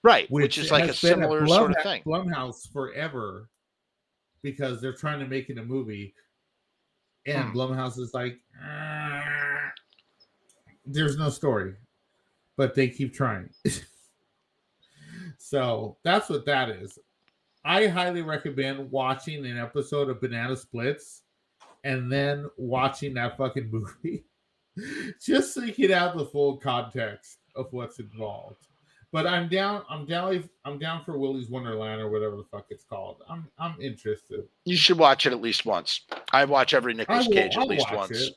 right? Which, which is like a similar Blum, sort of thing. Blumhouse forever because they're trying to make it a movie, and hmm. Blumhouse is like, there's no story, but they keep trying. so that's what that is. I highly recommend watching an episode of Banana Splits and then watching that fucking movie just so you get out the full context of what's involved. But I'm down. I'm down. I'm down for Willy's Wonderland or whatever the fuck it's called. I'm I'm interested. You should watch it at least once. I watch every Nicolas Cage at least once. It.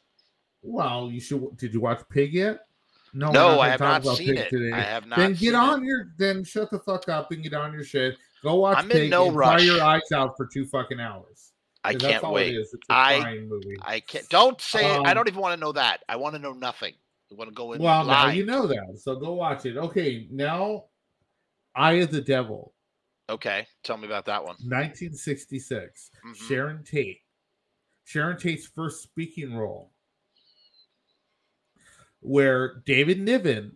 Well, you should. Did you watch Pig yet? No, no, I have not seen it. Today. I have not. Then get on it. your. Then shut the fuck up and get on your shit. Go watch I'm Pig in no and rush. cry your eyes out for two fucking hours. I can't wait. It I, I can't. Don't say um, it. I um, don't even want to know that. I want to know nothing. I want to go in. Well, now you know that, so go watch it. Okay, now, Eye of the Devil. Okay, tell me about that one. 1966. Mm-hmm. Sharon Tate. Sharon Tate's first speaking role where David Niven,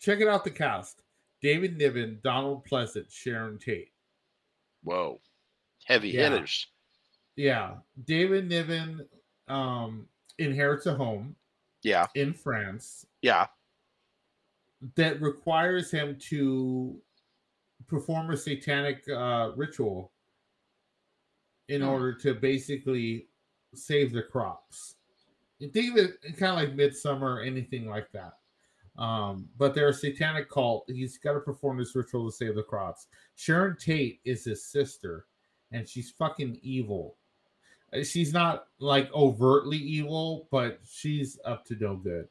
check it out the cast David Niven, Donald Pleasence, Sharon Tate. Whoa. Heavy yeah. hitters. Yeah. David Niven um, inherits a home. Yeah. In France. Yeah. That requires him to perform a satanic uh, ritual in mm. order to basically save the crops think of it kind of like Midsommar or anything like that. Um, but they're a satanic cult. He's got to perform this ritual to save the crops. Sharon Tate is his sister, and she's fucking evil. Uh, she's not like overtly evil, but she's up to no good.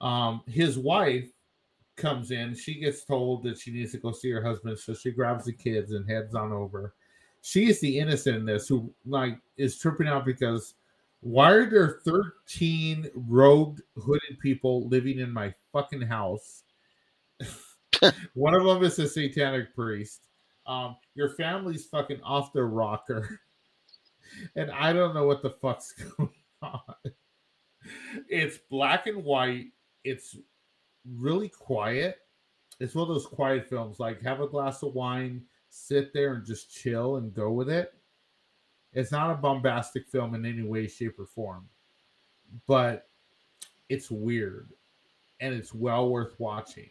Um, his wife comes in. She gets told that she needs to go see her husband, so she grabs the kids and heads on over. She is the innocent in this, who like is tripping out because why are there 13 robed hooded people living in my fucking house? One of them is a satanic priest. Um, your family's fucking off the rocker. and I don't know what the fuck's going on. It's black and white. It's really quiet. It's one of those quiet films, like have a glass of wine, sit there and just chill and go with it. It's not a bombastic film in any way, shape, or form, but it's weird and it's well worth watching.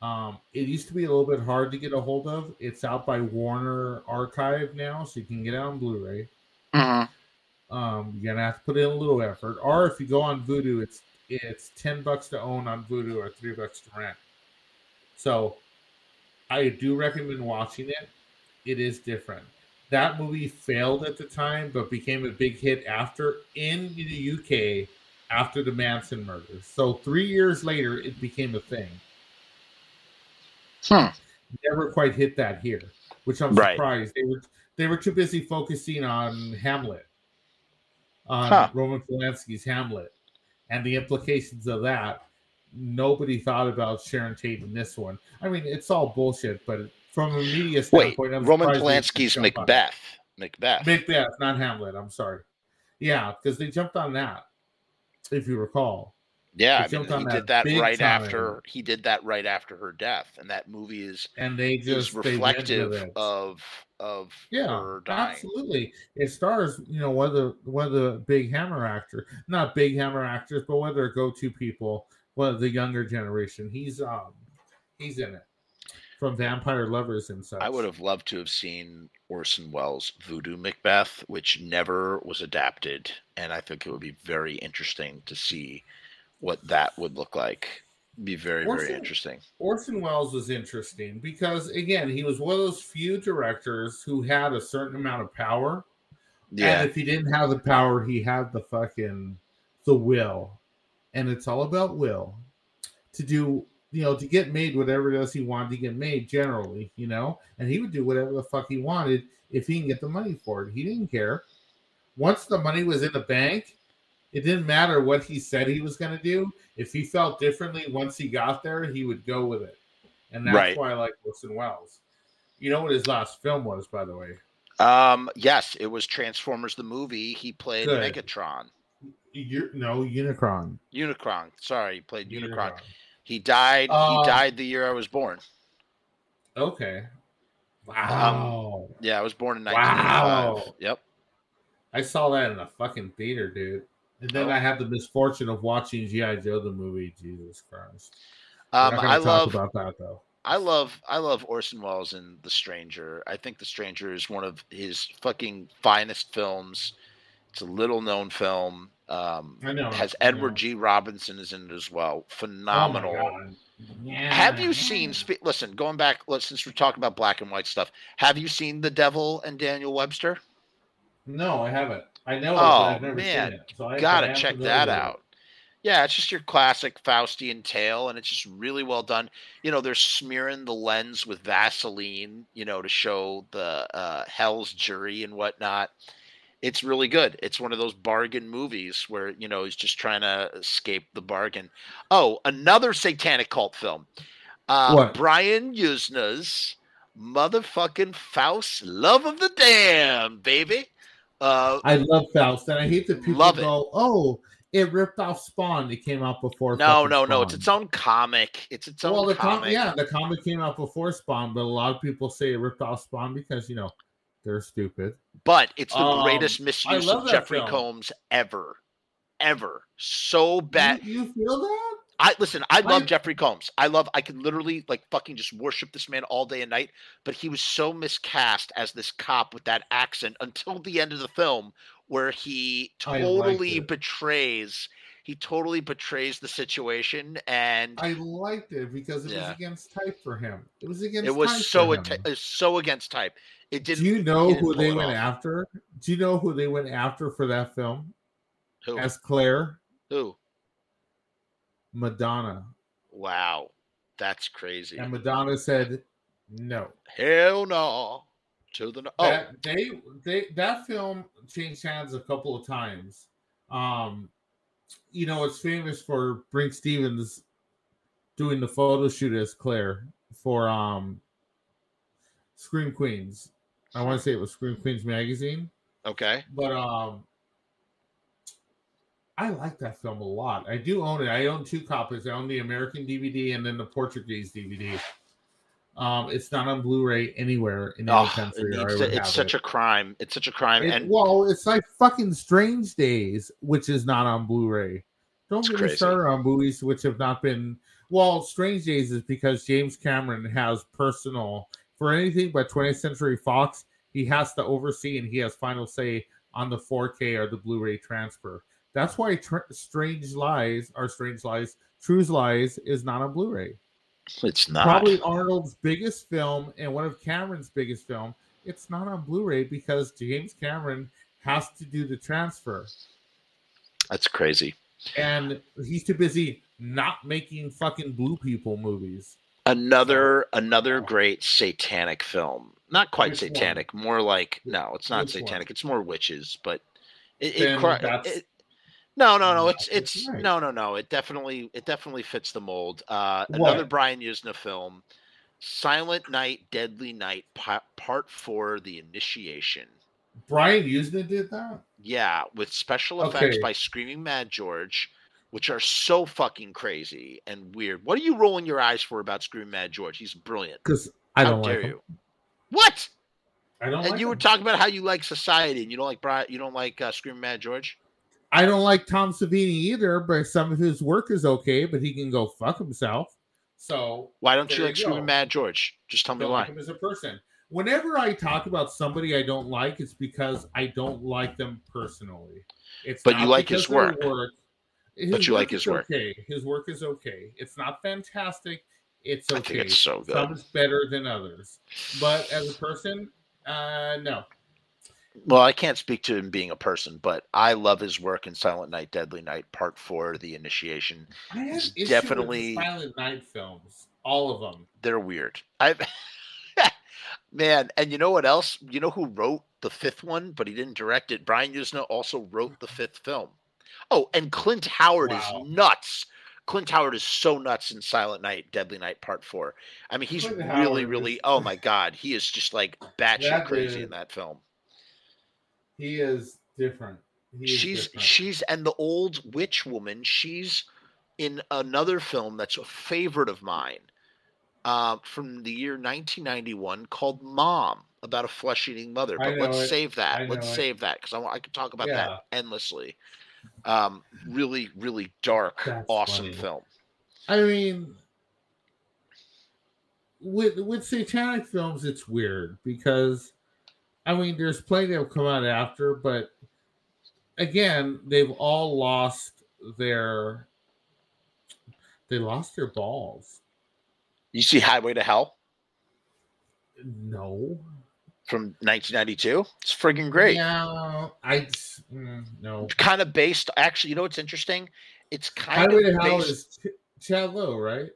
Um, it used to be a little bit hard to get a hold of. It's out by Warner Archive now, so you can get it on Blu-ray. Mm-hmm. Um, you're gonna have to put in a little effort, or if you go on Vudu, it's it's ten bucks to own on Vudu or three bucks to rent. So, I do recommend watching it. It is different. That movie failed at the time, but became a big hit after in the UK after the Manson murders. So three years later, it became a thing. Hmm. Never quite hit that here, which I'm Right. surprised. They were they were too busy focusing on Hamlet, on Huh. Roman Polanski's Hamlet, and the implications of that. Nobody thought about Sharon Tate in this one. I mean, it's all bullshit, but from a media Wait, standpoint, I'm Roman Polanski's jumped on it. Macbeth. Macbeth. Macbeth, not Hamlet. I'm sorry. Yeah, because they jumped on that, if you recall. yeah, they I mean, he that did that right time. after he did that right after her death, and that movie is And they just they reflective it. of of yeah, her dying. absolutely. It stars, you know, one of the one of the big Hammer actors, not big Hammer actors, but one of their go-to people, one of the younger generation. He's um he's in it from Vampire Lovers and such. I would have loved to have seen Orson Welles' Voodoo Macbeth, which never was adapted, and I think it would be very interesting to see what that would look like. Be very very interesting. Orson Welles was interesting because again, he was one of those few directors who had a certain amount of power. Yeah, And if he didn't have the power, he had the fucking the will. And it's all about will to do, you know, to get made whatever it is he wanted to get made generally, you know, and he would do whatever the fuck he wanted if he can get the money for it. He didn't care. Once the money was in the bank, it didn't matter what he said he was going to do. If he felt differently once he got there, he would go with it. And that's Right. why I like Orson Welles. You know what his last film was, by the way? Um, yes, it was Transformers the movie. He played Good. Megatron. You no Unicron. Unicron. Sorry, he played Unicron. He died. Uh, he died the year I was born. Okay. Wow. Yeah, I was born in Wow. Yep. I saw that in a fucking theater, dude. And then Oh. I had the misfortune of watching G.I. Joe the movie. Jesus Christ. Um, I talk love. about that though. I love. I love Orson Welles in The Stranger. I think The Stranger is one of his fucking finest films. It's a little known film. Um, I know. it has Edward know. G. Robinson is in it as well. Oh Phenomenal. God. Yeah. Have you seen? Listen, going back. Since we're talking about black and white stuff, have you seen The Devil and Daniel Webster? No, I haven't. I know it, Oh, never man. seen it. So Gotta check that out. Yeah, it's just your classic Faustian tale, and it's just really well done. You know, they're smearing the lens with Vaseline, you know, to show the uh, Hell's Jury and whatnot. It's really good. It's one of those bargain movies where you know he's just trying to escape the bargain. Oh, another satanic cult film. Uh, What? Brian Yuzna's motherfucking Faust, Love of the Damned, baby. Uh, I love Faust, and I hate that people Love it. "Oh, it ripped off Spawn. It came out before." No, no, no. It's its own comic. It's its own well, the com- comic. yeah, the comic came out before Spawn, but a lot of people say it ripped off Spawn because you know they're stupid. But it's the Um, greatest misuse of Jeffrey film. Combs ever. Ever. So bad. You, you feel that? I listen, I love I- Jeffrey Combs. I love I can literally like fucking just worship this man all day and night, but he was so miscast as this cop with that accent until the end of the film where he totally betrays he totally betrays the situation and I liked it because it Yeah. was against type for him. It was against. it was type so for him. it was so against type. It Do didn't you know who they went off. after? Do you know who they went after for that film who, as Claire? who? Madonna, Wow. That's crazy. and Madonna said no. Hell no. To the no- oh that they they that film changed hands a couple of times. Um, you know, it's famous for Brinke Stevens doing the photo shoot as Claire for um Scream Queens. I want to say it was Scream Queens magazine. Okay. But um, I like that film a lot. I do own it. I own two copies. I own the American DVD and then the Portuguese DVD. Um, it's not on Blu-ray anywhere in any Oh, country. it or I needs would to- it's such it. a crime. It's such a crime. It- and well, it's like fucking Strange Days, which is not on Blu-ray. Don't get me started on movies which have not been. Well, Strange Days is because James Cameron has personal for anything but 20th Century Fox. He has to oversee and he has final say on the 4K or the Blu-ray transfer. That's why tr- Strange Lies or Strange Lies, True's Lies is not on Blu-ray it's not. probably Arnold's biggest film and one of Cameron's biggest film. It's not on Blu-ray because James Cameron has to do the transfer, That's crazy. and he's too busy not making fucking blue people movies. Another another great satanic film. Not quite Which one? satanic. More like no, it's not Which one? satanic. It's more witches. But it, it, it- no, no, no. It's it's right. no, no, no. It definitely it definitely fits the mold. Uh, another Brian Yuzna film, Silent Night, Deadly Night, pa- Part Four: The Initiation. Brian Yuzna did that. Yeah, with special effects Okay. by Screaming Mad George, which are so fucking crazy and weird. What are you rolling your eyes for about Scream Mad George? He's brilliant. Because I How don't dare like him. you? What? I don't. And like you were talking about how you like Society, and you don't like Brian. You don't like uh, Screaming Mad George. I don't like Tom Savini either, but some of his work is okay. But he can go fuck himself. So Why don't you like you Screaming. Mad George? Just tell me don't like why. him as a person. Whenever I talk about somebody I don't like, it's because I don't like them personally. It's But you like his work. their His But you like his work. Okay, his work is okay. It's not fantastic. It's I okay. think it's so good. Some is better than others, but as a person, uh, no. Well, I can't speak to him being a person, but I love his work in Silent Night, Deadly Night, Part Four, The Initiation. I have definitely- Silent Night films, all of them. They're weird. I, man, and you know what else? You know who wrote the fifth one, but he didn't direct it. Brian Yuzna also wrote the fifth film. Oh, and Clint Howard Wow. is nuts. Clint Howard is so nuts in Silent Night, Deadly Night, Part Four. I mean, he's Clint really, Howard really. is- Oh my God, he is just like batshit crazy in that film. He is different. He is she's different. she's and the old witch woman she's in another film that's a favorite of mine uh, from the year 1991 called mom about a flesh-eating mother but let's it. save that let's it. save that because I, I could talk about Yeah. that endlessly um really really dark That's awesome funny. film I mean, with with satanic films, it's weird because, I mean, there's plenty that have come out after, but again, they've all lost their they lost their balls. you see highway to hell No, from 1992 it's friggin' great Yeah, I mm, no. kind of based actually you know what's interesting it's kind Highway of based is Ch- Chad Lowe, right?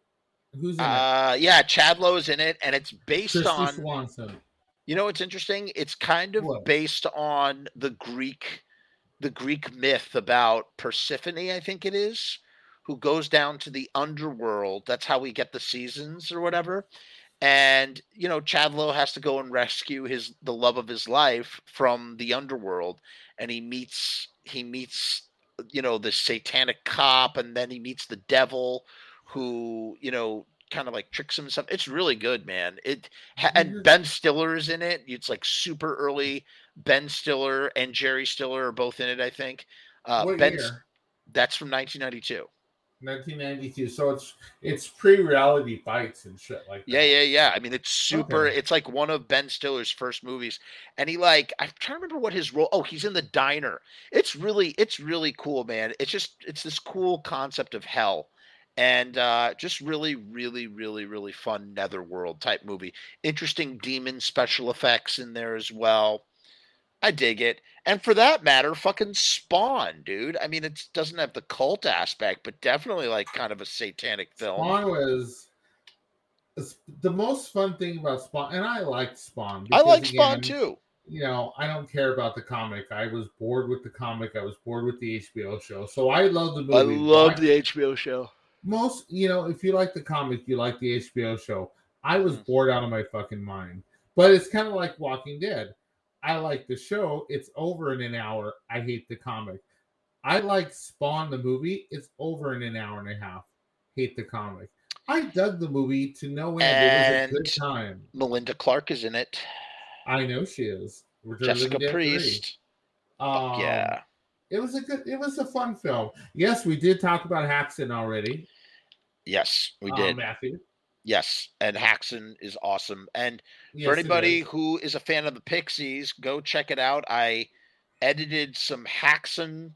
Who's in it? Uh, yeah, Chad Lowe is in it, and it's based Kristy on. Swanson. You know what's interesting? It's kind of What? based on the Greek, the Greek myth about Persephone. I think it is, who goes down to the underworld. That's how we get the seasons or whatever. And you know, Chad Lowe has to go and rescue his the love of his life from the underworld, and he meets he meets you know the satanic cop, and then he meets the devil, who you know kind of like tricks him. and stuff. It's really good, man. It and Ben Stiller is in it. It's like super early. Ben Stiller and Jerry Stiller are both in it. I think. Uh, what ben, year? That's from 1992. 1992. So it's it's pre-Reality Bites and shit like that. Yeah, yeah, yeah. I mean, it's super. Okay. It's like one of Ben Stiller's first movies, and he like I'm trying to remember what his role. Oh, he's in the diner. It's really, it's really cool, man. It's just, it's this cool concept of hell, and uh, just really, really, really, really fun netherworld type movie. Interesting demon special effects in there as well. I dig it. And for that matter, fucking Spawn, dude. I mean, it doesn't have the cult aspect, but definitely like kind of a satanic film. Spawn was the most fun thing about Spawn, and I liked Spawn. I like Spawn again, too. You know, I don't care about the comic. I was bored with the comic. I was bored with the HBO show. So I love the movie. I love the HBO show. most. You know, if you like the comic, you like the HBO show. I was Mm. bored out of my fucking mind. But it's kind of like Walking Dead. I like the show. It's over in an hour. I hate the comic. I like Spawn the movie. It's over in an hour and a half. Hate the comic. I dug the movie to no end. And it was a good time. Melinda Clarke is in it. I know she is. Return Jessica. Priest. Um, yeah. It was a good. It was a fun film. Yes, we did talk about Häxan already. Yes, we uh, did. Matthew. Yes, and Häxan is awesome. And Yes, for anybody who is a fan of the Pixies, go check it out. I edited some Häxan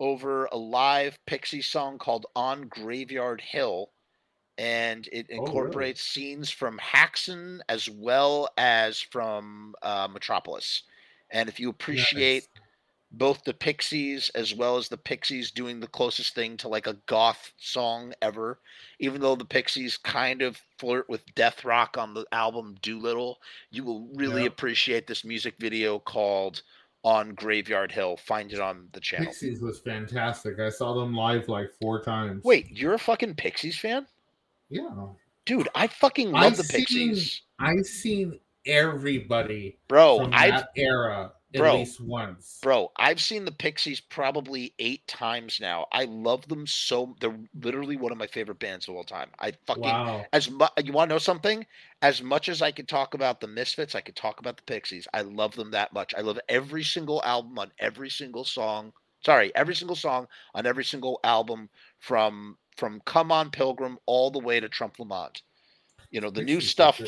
over a live Pixie song called On Graveyard Hill. And it Oh, really? incorporates scenes from Häxan as well as from uh, Metropolis. And if you appreciate both the Pixies as well as the Pixies doing the closest thing to like a goth song ever, even though the Pixies kind of flirt with death rock on the album Doolittle, you will really Yeah. appreciate this music video called On Graveyard Hill. Find it on the channel. Pixies was fantastic. I saw them live like four times. Wait, you're a fucking Pixies fan? yeah, Dude, I fucking love I've the seen- Pixies. I've seen everybody Bro, from I that era at Bro. least once. Bro, I've seen the Pixies probably eight times now. I love them so. They're literally one of my favorite bands of all time. I fucking Wow. as much. You want to know something? As much as I could talk about the Misfits, I could talk about the Pixies. I love them that much. I love every single album on every single song. Sorry, every single song on every single album from from Come On Pilgrim all the way to Trompe le Monde. You know the new Pixies are stuff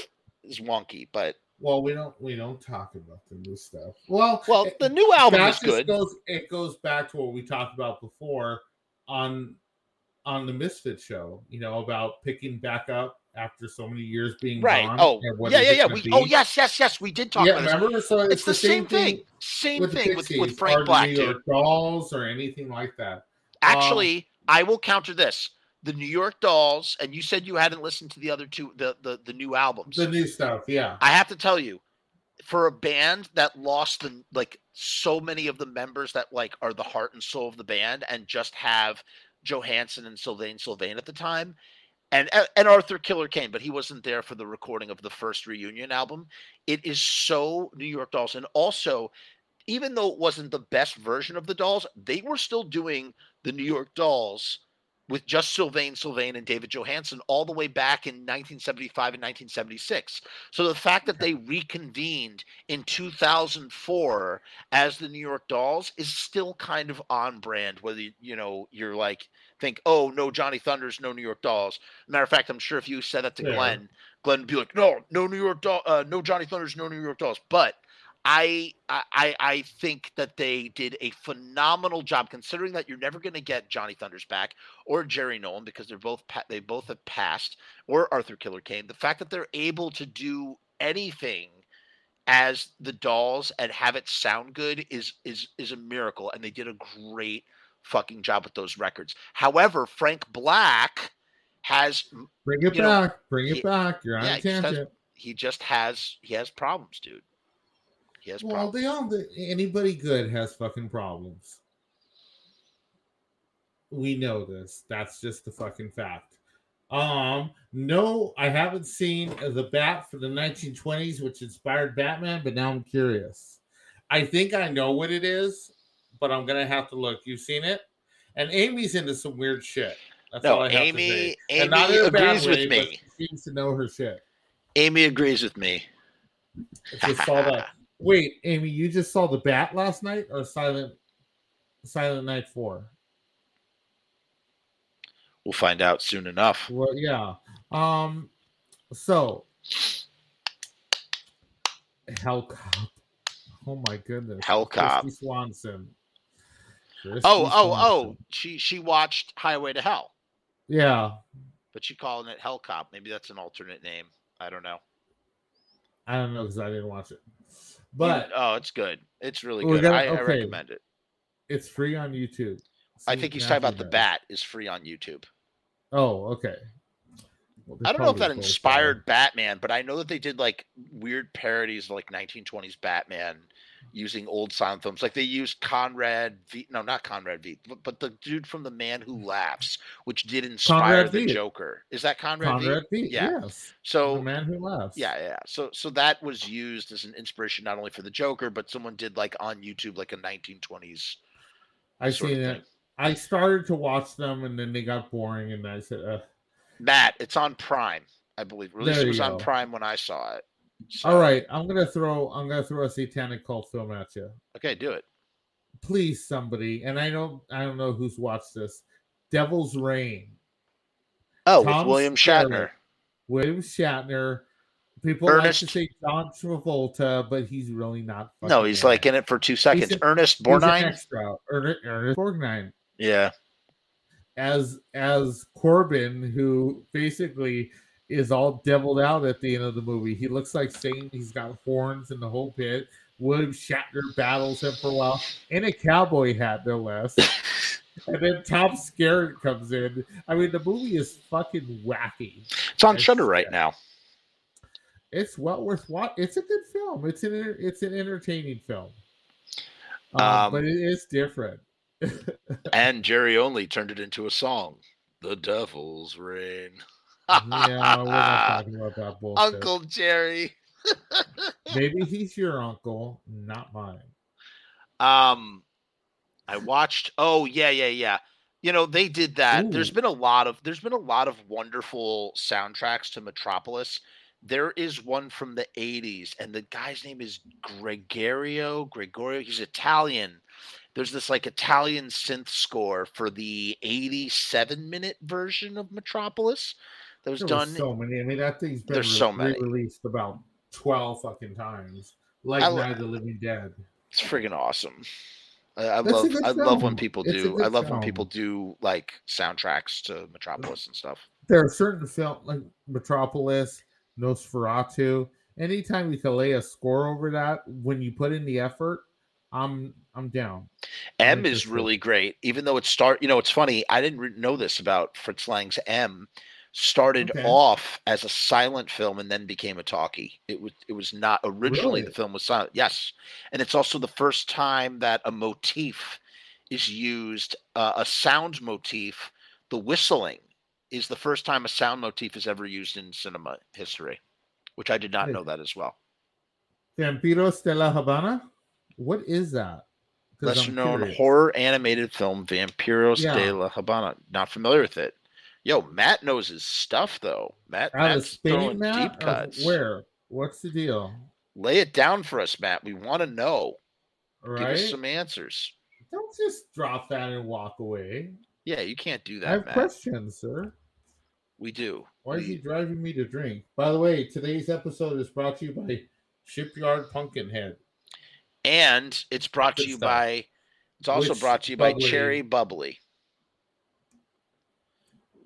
is wonky, but Well, we don't we don't talk about the new stuff. Well, well, it- the new album is good. goes it goes back to what we talked about before on on the Misfit show. You know about picking back up after so many years being Right. gone. Oh, yeah, yeah, yeah. We, be. oh, yes, yes, yes. We did talk yeah. about. Remember, so it's, It's the same thing. Same with thing with, Pixies, with or Frank the Black, dude. York Dolls or anything like that. Um, Actually, I will counter this. The New York Dolls, and you said you hadn't listened to the other two, the the, the new albums. The new stuff, yeah. I have to tell you, for a band that lost the like so many of the members that like are the heart and soul of the band, and just have Johansen and Sylvain Sylvain at the time, and and Arthur Killer Kane, but he wasn't there for the recording of the first reunion album. It is so New York Dolls, and also. Even though it wasn't the best version of the Dolls, they were still doing the New York Dolls with just Sylvain Sylvain and David Johansen all the way back in 1975 and 1976. So the fact that they reconvened in 2004 as the New York Dolls is still kind of on brand. Whether you, you know you're like think, oh no Johnny Thunders, no New York Dolls. Matter of fact, I'm sure if you said that to Yeah. Glenn, Glenn would be like, no, no New York Doll, uh, no Johnny Thunders, no New York Dolls. But I, I I think that they did a phenomenal job considering that you're never going to get Johnny Thunders back or Jerry Nolan because they're both pa- they both have passed or Arthur Killer Kane. The fact that they're able to do anything as the Dolls and have it sound good is is is a miracle, and they did a great fucking job with those records. However, Frank Black has Bring it you know, back. Bring it he- back. You're on yeah, a he just has- tangent. he just has he has problems, dude. He has Well, problems. they all anybody good has fucking problems. We know this. That's just the fucking fact. Um, no, I haven't seen the bat for the 1920s, which inspired Batman, but now I'm curious. I think I know what it is, but I'm gonna have to look. You've seen it, and Amy's into some weird shit. That's No, all I have to Amy- say. Amy and not in a bad agrees with me. but she seems to know her shit. Amy agrees with me. I just saw that. Wait, Amy, you just saw the bat last night or Silent Silent Night 4? We'll find out soon enough. Well, yeah. Um so Hell Cop. Oh my goodness. Hell Cop. Kristy Swanson. Kristy Oh, oh, oh! She she watched Highway to Hell, Yeah. but she calling it Hell Cop. Maybe that's an alternate name. I don't know. I don't know because I didn't watch it. But oh, it's good. It's really good. gonna- I, I recommend it. it's free on YouTube. I think he's talking about the. Bat is free on YouTube. Oh, okay. Well, I don't know if that probably both are. inspired Batman, but I know that they did like weird parodies of like 1920s Batman using old silent films. Like they used Conrad V. No, not Conrad V. But, but the dude from The Man Who Laughs, which did inspire Conrad the Veidt. Joker. Is that Conrad, Conrad V? Veidt, Yeah. yes. So the man who laughs. yeah, yeah. So so that was used as an inspiration not only for the Joker, but someone did like on YouTube like a 1920s. I seen it. I started to watch them and then they got boring, and I said, uh, Matt, it's on Prime, I believe. At least There it was you on. Prime when I saw it. So- "All right, I'm gonna throw, I'm gonna throw a satanic cult film at you, Okay, do it. please, somebody." And I don't, I don't know who's watched this. Devil's Rain, Oh, Tom with William Skerritt. Shatner. William Shatner. People like Ernest- to say John Travolta, but he's really not. No, he's in like in it for two seconds. an- Ernest He's Borgnine. extra. Ernest, Ernest Borgnine. Yeah. as as Corbin, who basically is all deviled out at the end of the movie. He looks like Satan. He's got horns and the whole bit. William Shatner battles him for a while in a cowboy hat, no less. and then Tom Skerritt comes in. I mean, the movie is fucking wacky. It's on Shudder right now. It's well worth watching. It's a good film. It's an it's an entertaining film, um, Um, but it is different. And Jerry Only turned it into a song. The Devil's Rain. Yeah, we're not talking about that bullshit. Uncle Jerry. Maybe he's your uncle, not mine. Um, I watched. Oh yeah, yeah, yeah. You know they did that. There's been a lot of. There's been a lot of wonderful soundtracks to Metropolis. There is one from the '80s, and the guy's name is Gregorio. Gregorio. He's Italian. There's this like Italian synth score for the 87 minute version of Metropolis that was There done. was so many. I mean, that thing's been so re- many. released about twelve fucking times. Like I Night of the Living Dead. It's friggin' awesome. I, I love I love when people do I love when people do like soundtracks to Metropolis and stuff. There are certain films like Metropolis, Nosferatu. Anytime you can lay a score over that, when you put in the effort, I'm I'm down. M is really great, even though it start. You know, it's funny. I didn't know this about Fritz Lang's M. Started Okay. off as a silent film and then became a talkie. It was it was not originally Really? the film was silent. Yes, and it's also the first time that a motif is used. Uh, a sound motif, the whistling, is the first time a sound motif is ever used in cinema history, which I did not know that as well. Vampiros de la Habana. What is that? Lesser known horror animated film Vampiros Yeah. de la Habana. Not familiar with it. Yo, Matt knows his stuff though. Matt, Out Matt's throwing Matt? deep cuts. Where? What's the deal? Lay it down for us, Matt. We want to know. All Give us some answers. Don't just drop that and walk away. Yeah, you can't do that. I have Matt. questions, sir. We do. Why is We- he driving me to drink? By the way, today's episode is brought to you by Shipyard Pumpkinhead. And it's brought to you stuff. by. It's also Which brought to you by? Cherry Bubbly.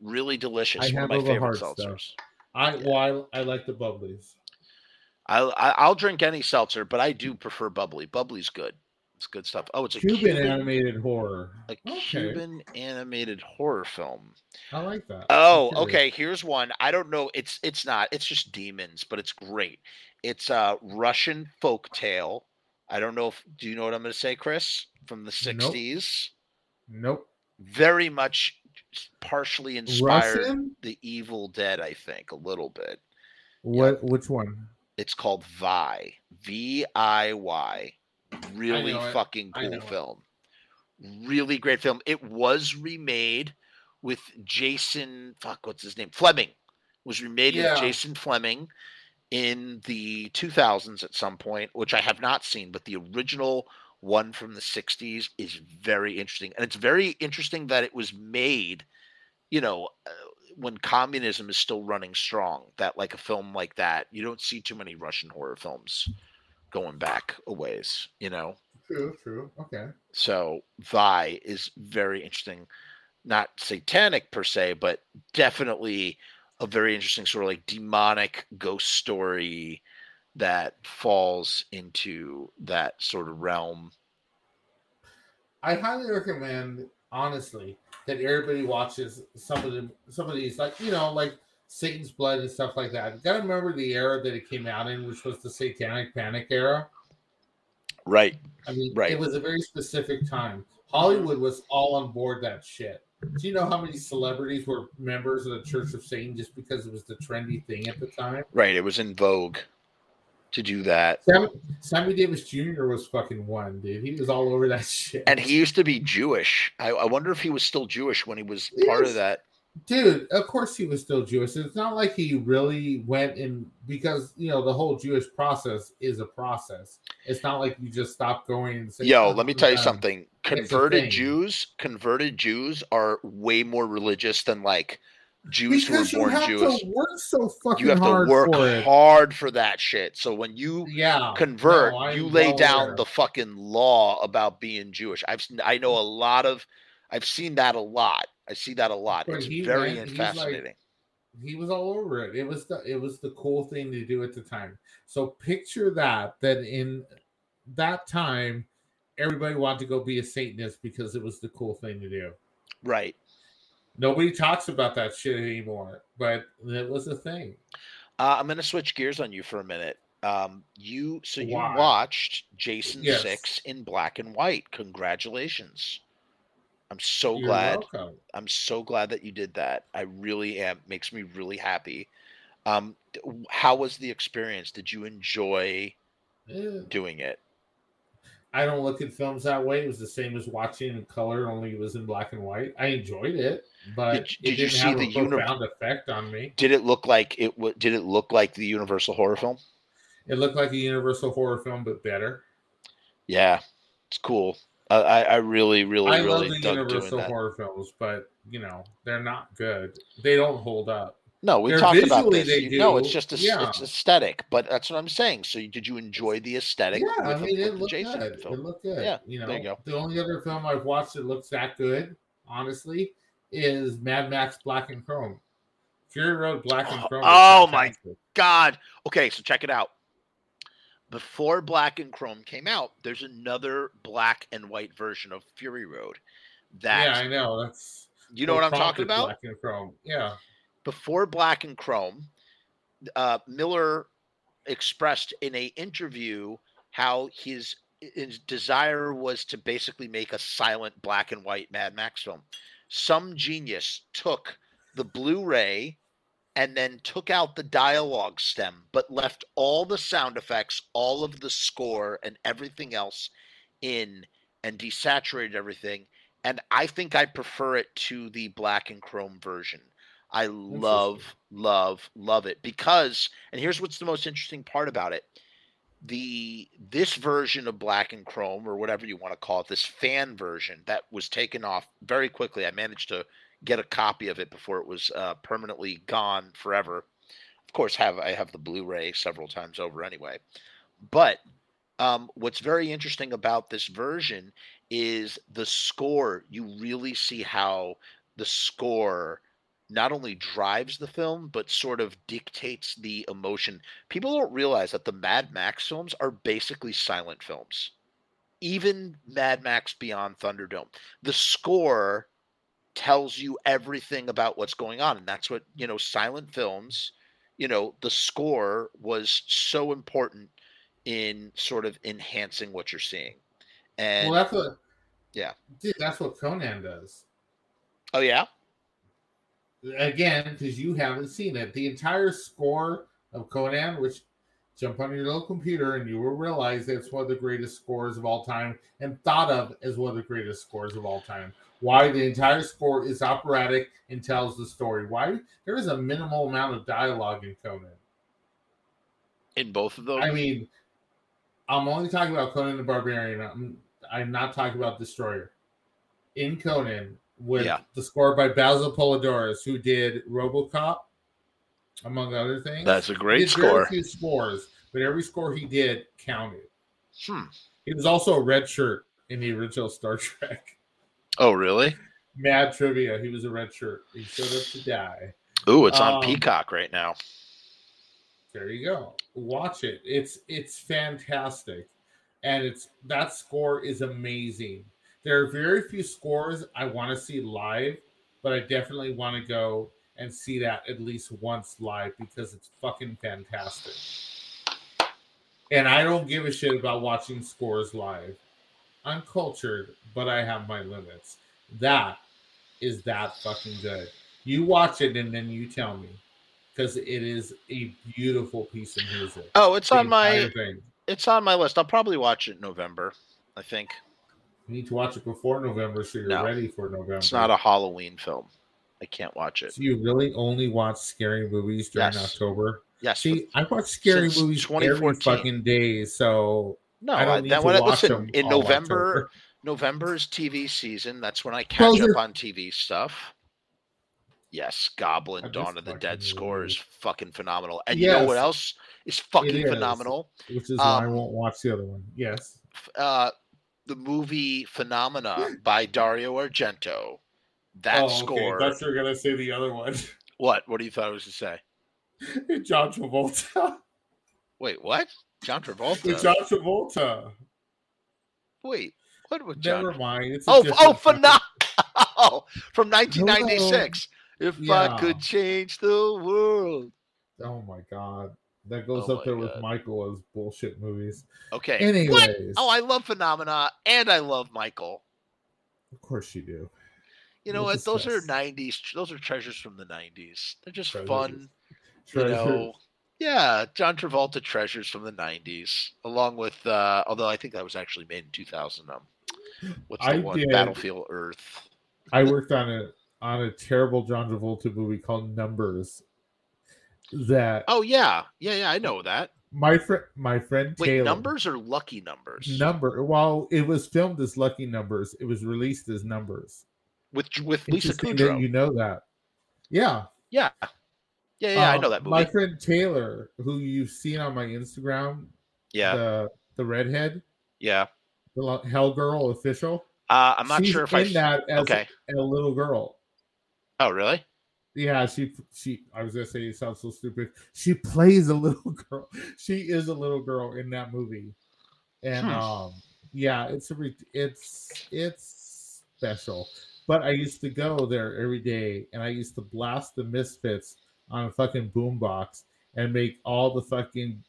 Really delicious. I One of my favorite hard stuff. seltzers. I well, I, I like the bubblies. I, I I'll drink any seltzer, but I do prefer bubbly. Bubbly's good. It's good stuff. Oh, it's a Cuban, Cuban, animated horror. a Okay. Cuban animated horror film. I like that. Oh, I'm okay. Here's one. I don't know. It's it's not. It's just demons, but it's great. It's a Russian folk tale. I don't know if do you know what I'm going to say, Chris? From the Nope. 60s. Nope. Very much partially inspired Russian? the Evil Dead, I think, a little bit. What? Which one? It's called Viy. V I Y. Really know it. fucking cool know it. film. Really great film. It was remade with Jason fuck what's his name? Fleming. Was remade Yeah. with Jason Flemyng in the 2000s at some point, which I have not seen, but the original one from the 60s is very interesting. And it's very interesting that it was made, you know, uh, when communism is still running strong, that like a film like that, you don't see too many Russian horror films going back a ways, you know. True. True. Okay. So Viy is very interesting, not satanic per se, but definitely a very interesting sort of like demonic ghost story that falls into that sort of realm. I highly recommend, honestly, that everybody watches some of the some of these, like you know, like Satan's Blood and stuff like that. You gotta remember the era that it came out in, which was the Satanic Panic era. Right. I mean, Right. it was a very specific time. Mm-hmm. Hollywood was all on board that shit. Do you know how many celebrities were members of the Church of Satan just because it was the trendy thing at the time? Right. It was in vogue to do that. Sammy, Sammy Davis Jr. was fucking one, dude. He was all over that shit. And he used to be Jewish. I, I wonder if he was still Jewish when he was part Yes. of that. dude of course he was still jewish it's not like he really went in because you know the whole jewish process is a process it's not like you just stop going and say Yo, "Oh, let me tell you um, something. Converted. Jews, converted Jews are way more religious than like Jews because who you were born have Jewish. to work so fucking You have to work for hard for that shit. So when you yeah convert, no, you lay well down aware. the fucking law about being Jewish. I've seen, I know a lot of, I've seen that a lot. I see that a lot. But it's he very went- he's like- fascinating. he was all over it. It was the it was the cool thing to do at the time. So picture that that in that time everybody wanted to go be a Satanist because it was the cool thing to do. right. Nobody talks about that shit anymore, but it was a thing. Uh, I'm going to switch gears on you for a minute. Um, you so you Why? watched Jason Yes. Six in black and white. Congratulations! I'm so You're glad. welcome. I'm so glad that you did that. I really am. Makes me really happy. Um, how was the experience? Did you enjoy Eh, doing it? I don't look at films that way. It was the same as watching in color, only it was in black and white. I enjoyed it, but Did- it did you didn't see have the a uni- profound effect on me. Did it look like it? w- Did it look like the Universal horror film? It looked like a Universal horror film, but better. Yeah, it's cool. I, I I really, really, I love the Universal horror films, but you know they're not good. They don't hold up. No, we They're talked about this. they You- no, it's just a, yeah. it's aesthetic, but that's what I'm saying. So, did you enjoy the aesthetic? Yeah, I mean it looked Jason good. It looked good. Yeah, you know, there you go. the only other film I've watched that looks that good, honestly, is Mad Max Black and Chrome. Fury Road Black and Chrome. Oh, my. God. Okay, so check it out. Before Black and Chrome came out, there's another black and white version of Fury Road. That Yeah, I know. That's you know what I'm talking about. Black and Chrome. Yeah. Before Black and Chrome, uh, Miller expressed in a interview how his his desire was to basically make a silent black and white Mad Max film. Some genius took the Blu-ray and then took out the dialogue stem, but left all the sound effects, all of the score, and everything else in and desaturated everything. And I think I prefer it to the black and chrome version. I love, love, love it because, and here's what's the most interesting part about it: the this version of Black and Chrome, or whatever you want to call it, this fan version that was taken off very quickly. I managed to get a copy of it before it was uh, permanently gone forever. Of course, have I have the Blu-ray several times over anyway. But um, what's very interesting about this version is the score. You really see how the score not only drives the film but sort of dictates the emotion. People don't realize that the Mad Max films are basically silent films. Even Mad Max Beyond Thunderdome, the score tells you everything about what's going on and that's what, you know, silent films, you know, the score was so important in sort of enhancing what you're seeing. And well, that's what. Yeah. Dude, that's what Conan does. oh yeah, Again, because you haven't seen it, the entire score of Conan, which jump on your little computer and you will realize that it's one of the greatest scores of all time and thought of as one of the greatest scores of all time. Why the entire score is operatic and tells the story. Why there is a minimal amount of dialogue in Conan. in both of those. I mean, I'm only talking about Conan the Barbarian. I'm, I'm not talking about Destroyer. In Conan, with Yeah. the score by Basil Poledouris, who did RoboCop, among other things. That's a He great score. few scores, but every score he did counted. Hmm. He was also a red shirt in the original Star Trek. Oh, really? Mad trivia. He was a red shirt. He showed up to die. Ooh, it's on Um, Peacock right now. There you go. Watch it. It's it's fantastic. And it's that score is amazing. There are very few scores I want to see live, but I definitely want to go and see that at least once live because it's fucking fantastic. And I don't give a shit about watching scores live. I'm cultured, but I have my limits. That is that fucking good. You watch it and then you tell me. Because it is a beautiful piece of music. Oh, it's The on my thing. it's on my list. I'll probably watch it in November. I think You need to watch it before November so you're No. ready for November. it's not a Halloween film. I can't watch it. So you really only watch scary movies during Yes. October? Yes. See, I watch scary Since movies every fucking day, so no, I don't need that to when watch listen them in November. October. November's TV season. That's when I catch up on TV stuff. Yes, Goblin, I Dawn of the Dead score is fucking phenomenal. And you know what else is fucking is. phenomenal? which is why I Um, won't watch the other one. Yes. Uh, the movie Phenomena by Dario Argento. That oh, score. Okay. That's you're gonna say the other one. What? What do you thought I was to say? John Travolta. Wait, what? John Travolta. John Travolta. Wait, what was John? Never mind. It's Oh, oh, fucking- phenomenal! From 1996. If I could change the world. Oh my god. That goes Oh up there with God. Michael as bullshit movies. Okay. What? Anyways. Oh, I love Phenomena and I love Michael. of course you do. You know We'll what? Those are 90s. Those are treasures from the 90s. They're just Treasures. fun. You know. Yeah, John Travolta treasures from the 90s, along with, uh, although I think that was actually made in 2000. Um, what's the I one? did- Battlefield Earth. I worked on a on a terrible John Travolta movie called Numbers. That Oh, yeah. Yeah, yeah. I know that. my friend my friend Wait, Taylor numbers or lucky numbers? number while it was filmed as Lucky Numbers, it was released as Numbers. With with Lisa Kudrow. you know that. Yeah. Yeah. Yeah, yeah, I Um, know that movie. My friend Taylor, who you've seen on my Instagram, yeah, the the redhead, yeah. the Hell Girl official. Uh, I'm not sure if I. that as Okay. a, little girl. Oh, really? Yeah, she she. I was gonna say it sounds so stupid. She plays a little girl. She is a little girl in that movie, and Hmm. um, yeah, it's a re- it's it's special. But I used to go there every day, and I used to blast the Misfits on a fucking boombox and make all the fucking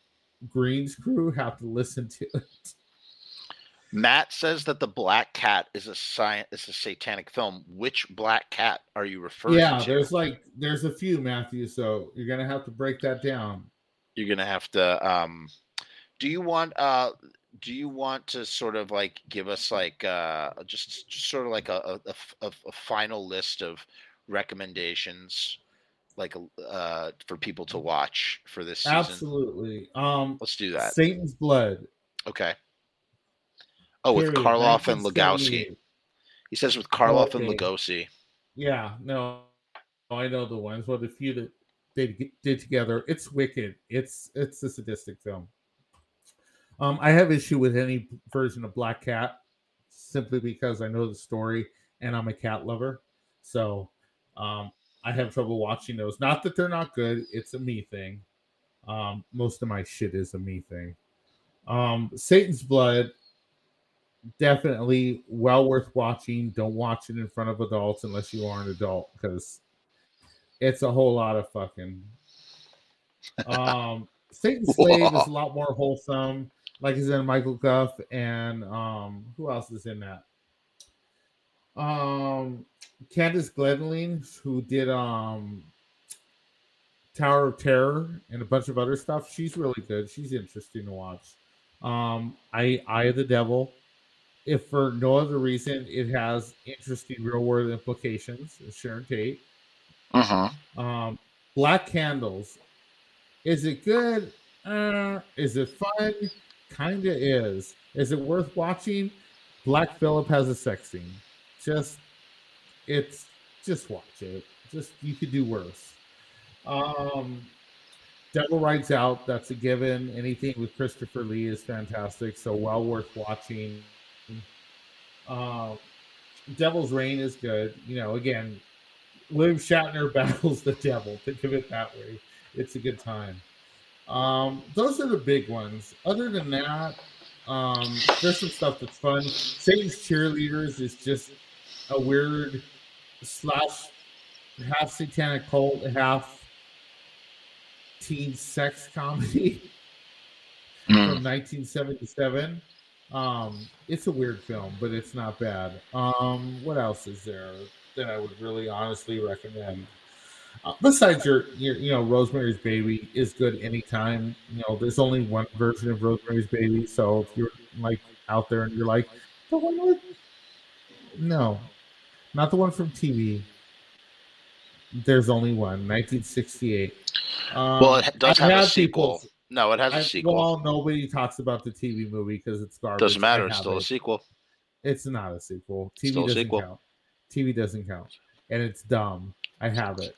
Greens crew have to listen to it. Matt says that the Black Cat is a science is a satanic film. Which Black Cat are you referring Yeah, to? Yeah, there's like there's a few Matthew, so you're gonna have to break that down. You're gonna have to. Um, do you want? Uh, do you want to sort of like give us like uh, just, just sort of like a a a final list of recommendations, like uh, for people to watch for this season? Absolutely. Um, Let's do that. Satan's Blood. Okay. Oh, with period, Karloff and Lugosi. He says with Karloff and Okay. Lugosi. Yeah, no, I know the ones. Well, the few that they did together, it's wicked. It's it's a sadistic film. Um, I have issue with any version of Black Cat simply because I know the story and I'm a cat lover. So, um, I have trouble watching those. Not that they're not good; it's a me thing. Um, most of my shit is a me thing. Um, Satan's Blood, definitely well worth watching. Don't watch it in front of adults unless you are an adult because it's a whole lot of fucking. Um, Satan's Slave is a lot more wholesome. Like I in Michael Gough and um, who else is in that? Um, Candace Glendenning, who did um Tower of Terror and a bunch of other stuff. She's really good. She's interesting to watch. Um, I Eye of the Devil. If for no other reason, it has interesting real world implications. Sharon Tate. Mm-hmm. Um, Black Candles. Is it good? Uh, is it fun? Kinda is. Is it worth watching? Black Phillip has a sex scene. Just, it's just watch it. Just you could do worse. Um, Devil Rides Out. That's a given. Anything with Christopher Lee is fantastic. So well worth watching. Um, Devil's Rain is good. You know, again, William Shatner battles the devil. Think of it that way. It's a good time. Um, those are the big ones. Other than that, um, there's some stuff that's fun. Satan's Cheerleaders is just a weird slash half satanic cult, half teen sex comedy. Mm. from 1977. Um, it's a weird film, but it's not bad. Um, what else is there that I would really honestly recommend? Uh, besides your, your, you know, Rosemary's Baby is good anytime. You know, there's only one version of Rosemary's Baby, so if you're like out there and you're like, the one with, no, not the one from TV. There's only one, 1968. Um, Well, it does I've have a sequel. people- No, it has a I- sequel. Well, nobody talks about the TV movie because it's garbage. Doesn't matter. It's still a sequel. It's not a sequel. TV Still a doesn't sequel. count. TV doesn't count, and it's dumb. I have it.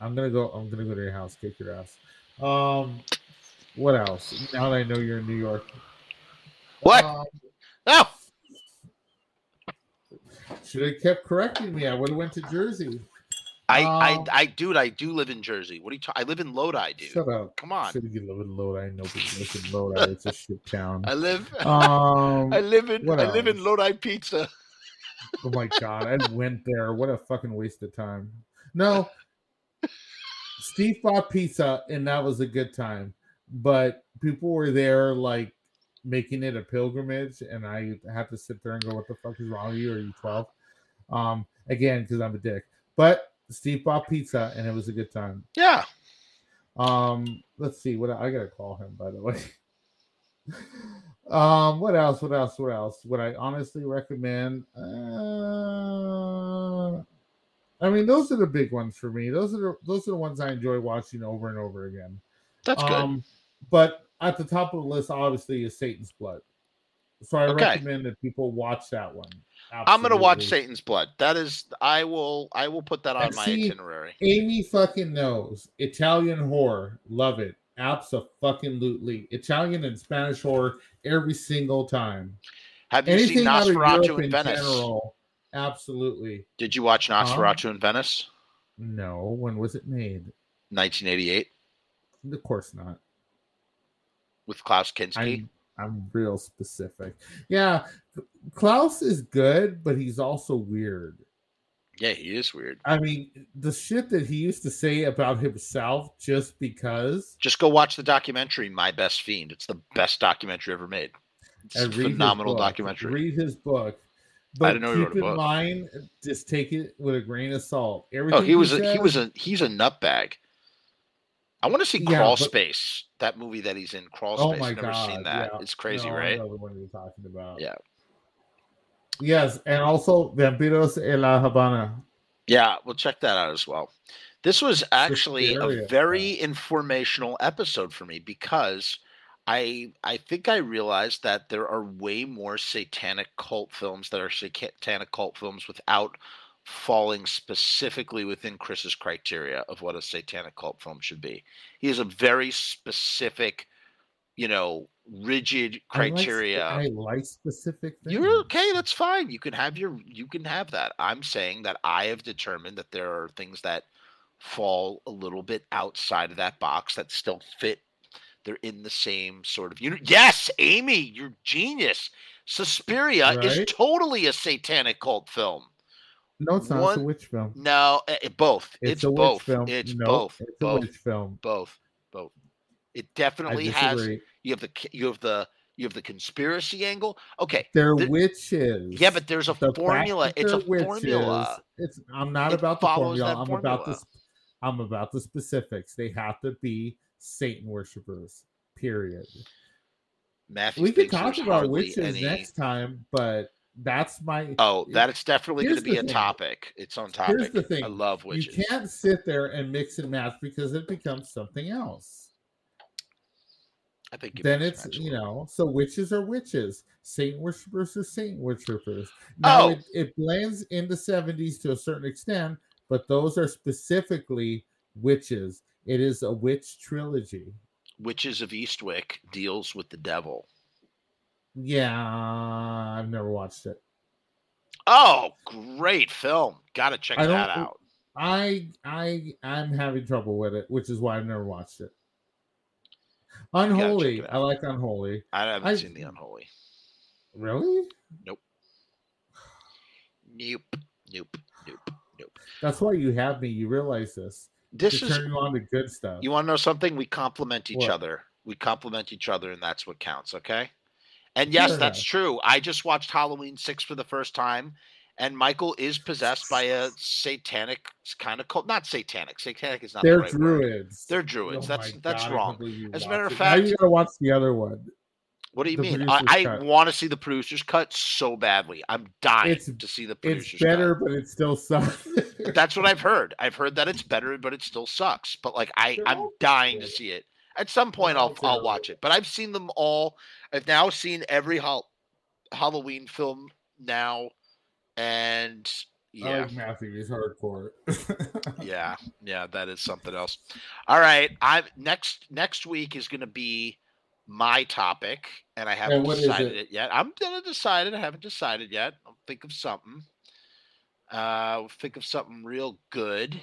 I'm gonna go. I'm gonna go to your house, kick your ass. Um, what else? Now that I know you're in New York, What? Um, Oh, should have kept correcting me. I would have went to Jersey. I, Um, I, I, dude, I do live in Jersey. What are you talking? I live in Lodi, dude. Shut up. Come on. Should have live in Lodi. Nobody lives in Lodi. It's a shit town. I live. Um, I live in. I live in? Lodi Pizza. Oh my god, I went there. What a fucking waste of time. No, Steve bought pizza, and that was a good time. But people were there, like making it a pilgrimage, and I had to sit there and go, "What the fuck is wrong with you? Are you 12? Um, again, because I'm a dick. But Steve bought pizza, and it was a good time. Yeah. Um, let's see. What I gotta call him, by the way. um, what else? What else? What else? Would I honestly recommend? Uh, I mean, those are the big ones for me. Those are the those are the ones I enjoy watching over and over again. That's good. Um, but at the top of the list, obviously, is Satan's Blood. So I Okay. recommend that people watch that one. I'm gonna watch Satan's Blood. That is. I will. I will put that on And my see- itinerary. Amy fucking knows Italian horror. Love it. Absolutely. Italian and Spanish horror every single time. Have you seen Anything of Nosferatu in Venice? general. Absolutely. Did you watch? Nosferatu in Venice? No. When was it made? 1988 Of course not. with Klaus Kinski. I'm I'm real specific. Yeah, Klaus is good, but he's also weird. Yeah, he is weird. I mean, the shit that he used to say about himself just because Just go watch the documentary "My Best Fiend." It's the best documentary ever made. It's a and read his phenomenal book. documentary. Read his book. But he keep in book. mind, just take it with a grain of salt. Oh, Everything Oh, he was a, he was a he's a nutbag. I want to see Yeah, Crawl but- Space, that movie that he's in. Crawl Oh Space. my I've never god! seen that. yeah. It's crazy, No, I right? know the one you're talking about. Yeah. Yes, and also Vampiros en la Habana. Yeah, we'll check that out as well. This was actually a very informational episode for me because I I think I realized that there are way more satanic cult films that are satanic cult films without falling specifically within Chris's criteria of what a satanic cult film should be. He has a very specific, you know, rigid I like criteria. I like specific things. You're okay. That's fine. You can have your. You can have that. I'm saying that I have determined that there are things that fall a little bit outside of that box that still fit. They're in the same sort of unit. Yes, Amy, you're genius. Suspiria is totally a satanic cult film. No, it's not. It's a One- witch film. No, eh, eh, both. It's, a witch both. film. It's No, both. It's a witch film. Both. Both. It definitely has. You have the. You have the. You have the conspiracy angle. Okay. They're the- witches. Yeah, but there's a The formula. It's a witches, formula. It's. I'm not It about the formula. I'm about this. I'm about the specifics. They have to be Satan worshippers. Period. Matthew we can talk about witches any- next time, but that's my. Oh, that is definitely going to be a thing. topic. Its own Here's the thing. I love witches. You can't sit there and mix and match because it becomes something else. I think then it's you know so witches are witches saint worshippers are saint worshippers now Oh. it, it blends in the 70s to a certain extent but those are specifically witches it is a witch trilogy Witches of Eastwick deals with the devil. Yeah uh, i've never watched it Oh, great film! Got to check that out. i i i'm having trouble with it which is why i've never watched it unholy it i like unholy I haven't I- seen the Unholy. really Nope. Nope. Nope. Nope. Nope. that's why you have me you realize this This to is. turn you on to good stuff You want to know something? We complement each What? other. We complement each other, and that's what counts. Okay. And yes, Fair that's true. I just watched Halloween six for the first time, and Michael is possessed by a satanic kind of cult. Not satanic. Satanic is not. They're right word. druids. They're druids. Oh that's that's God, wrong. can't believe you As a matter of it. now fact- you gotta watch the other one. What do you The mean? I, I want to see the producers cut so badly. I'm dying It's- to see the producers It's better, cut. but it still sucks. That's what I've heard. I've heard that it's better, but it still sucks. But like I, They're I'm dying to see it. At some point, I'll I'll watch it. But I've seen them all. I've now seen every hol- Halloween film now, and yeah, like Matthew. He's hardcore. yeah, yeah, that is something else. All right, I next next week is going to be my topic, and I haven't is decided it? it? yet. I'm gonna decide it. I haven't decided yet. I'll think of something. Uh, think of something real good,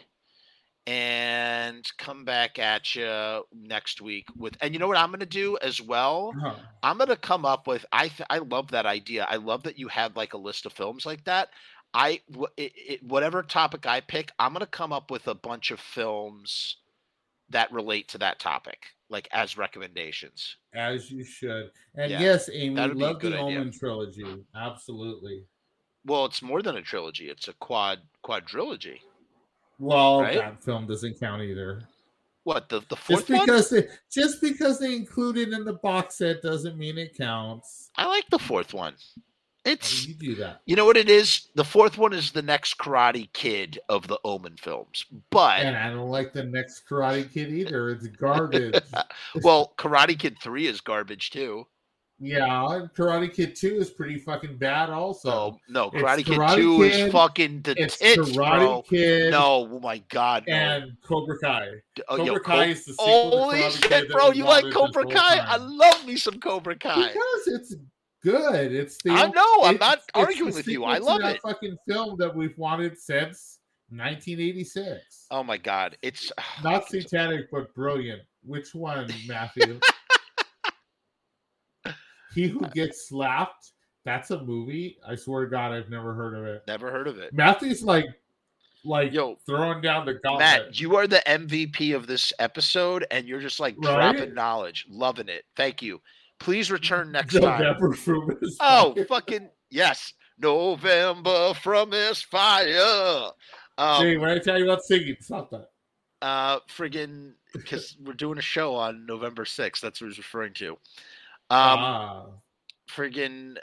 and come back at you next week with. And you know what I'm gonna do as well. Huh. I'm gonna come up with. I th- I love that idea. I love that you had like a list of films like that. I it, it, whatever topic I pick, I'm gonna come up with a bunch of films that relate to that topic, like as recommendations. As you should. And Yeah, yes, Amy, that'd be a love the idea. Omen trilogy. Absolutely. Well, it's more than a trilogy; it's a quad quadrilogy. Well, Right? that film doesn't count either. What the the fourth Just one? because they just because they include it in the box set doesn't mean it counts. I like the fourth one. How It's do you do that? you know what it is. The fourth one is the next Karate Kid of the Omen films, but And I don't like the next Karate Kid either. It's garbage. well, Karate Kid three is garbage too. Yeah, Karate Kid 2 is pretty fucking bad also. Oh no, It's Karate Kid two Kid, is fucking the it's tits, Karate bro. Kid No, oh my god, no. and Cobra Kai. oh, Cobra yo, Kai Co- is the sequel to Holy Karate shit, bro! You like Cobra Kai? I love me some Cobra Kai. Because it's good. It's the I know. I'm not arguing with you. I love that it. Fucking film that we've wanted since 1986. Oh my god, it's ah, Not satanic, but brilliant. Which one, Matthew? he who gets slapped. That's a movie. I swear to God, I've never heard of it. never heard of it. Matthew's like, like Yo, throwing down the gauntlet. Matt, you are the MVP of this episode, and you're just like Right? dropping knowledge, loving it. Thank you. Please return next time. November from his Oh, fire. fucking yes, November from this fire. Um, See, when I tell you about singing, stop that. uh friggin' because we're doing a show on November 6th. That's what he's referring to. Um ah, friggin'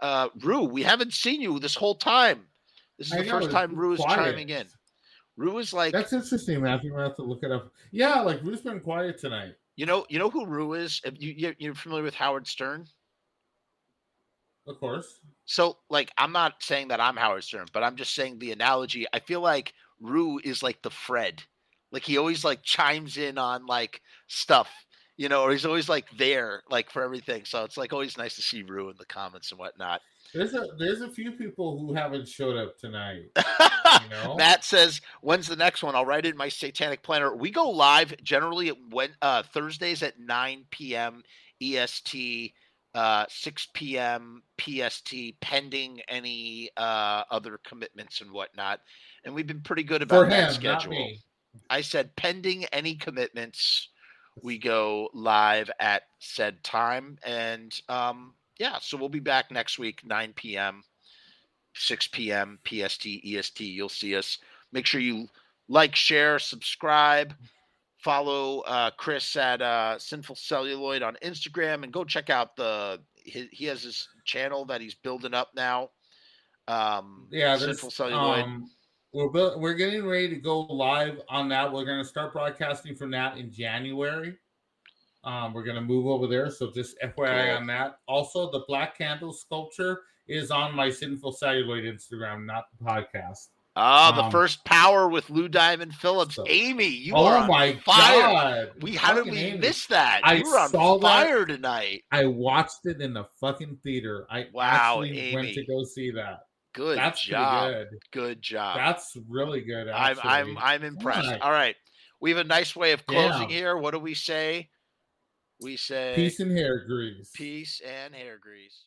uh Rue, we haven't seen you this whole time. This is I the know, first time Rue is chiming in. Rue is like that's interesting, Matthew. I have to look it up. Yeah, like Rue's been quiet tonight. you know, you know who Rue is? You, you you're familiar with Howard Stern? Of course. So like I'm not saying that I'm Howard Stern, but I'm just saying the analogy. I feel like Rue is like the Fred. Like he always like chimes in on like stuff, you know, or he's always like there, like for everything. So it's like always nice to see Rue in the comments and whatnot. There's a there's a few people who haven't showed up tonight. You know, Matt says, "When's the next one?" I'll write it in my satanic planner. We go live generally at when uh, Thursdays at 9 p.m. EST, uh, 6 p.m. PST, pending any uh, other commitments and whatnot. And we've been pretty good about for that him, schedule. I said pending any commitments, we go live at said time. And um, yeah, so we'll be back next week, 9 p.m., 6 p.m. PST, EST. You'll see us. Make sure you like, share, subscribe, follow uh, Chris at uh, Sinful Celluloid on Instagram, and go check out the. He, he has his channel that he's building up now. Um, Yeah, Sinful Celluloid. um, we're we're getting ready to go live on that. We're going to start broadcasting from that in January. Um, we're going to move over there, so just FYI Cool. on that. Also, the black candle sculpture is on my Sinful Celluloid Instagram, not the podcast. Ah, the Um, first power with Lou Diamond Phillips. so- Amy, you are oh on my fire. god! We how did Fucking we Amy. miss that? I you were on saw that. tonight. I watched it in the fucking theater. I Wow, actually went to go see that. Good That's job. good. Good job. That's really good. I'm I'm I'm impressed. Fuck. All right. We have a nice way of closing Damn. here. What do we say? We say Peace and hair grease. peace and hair grease.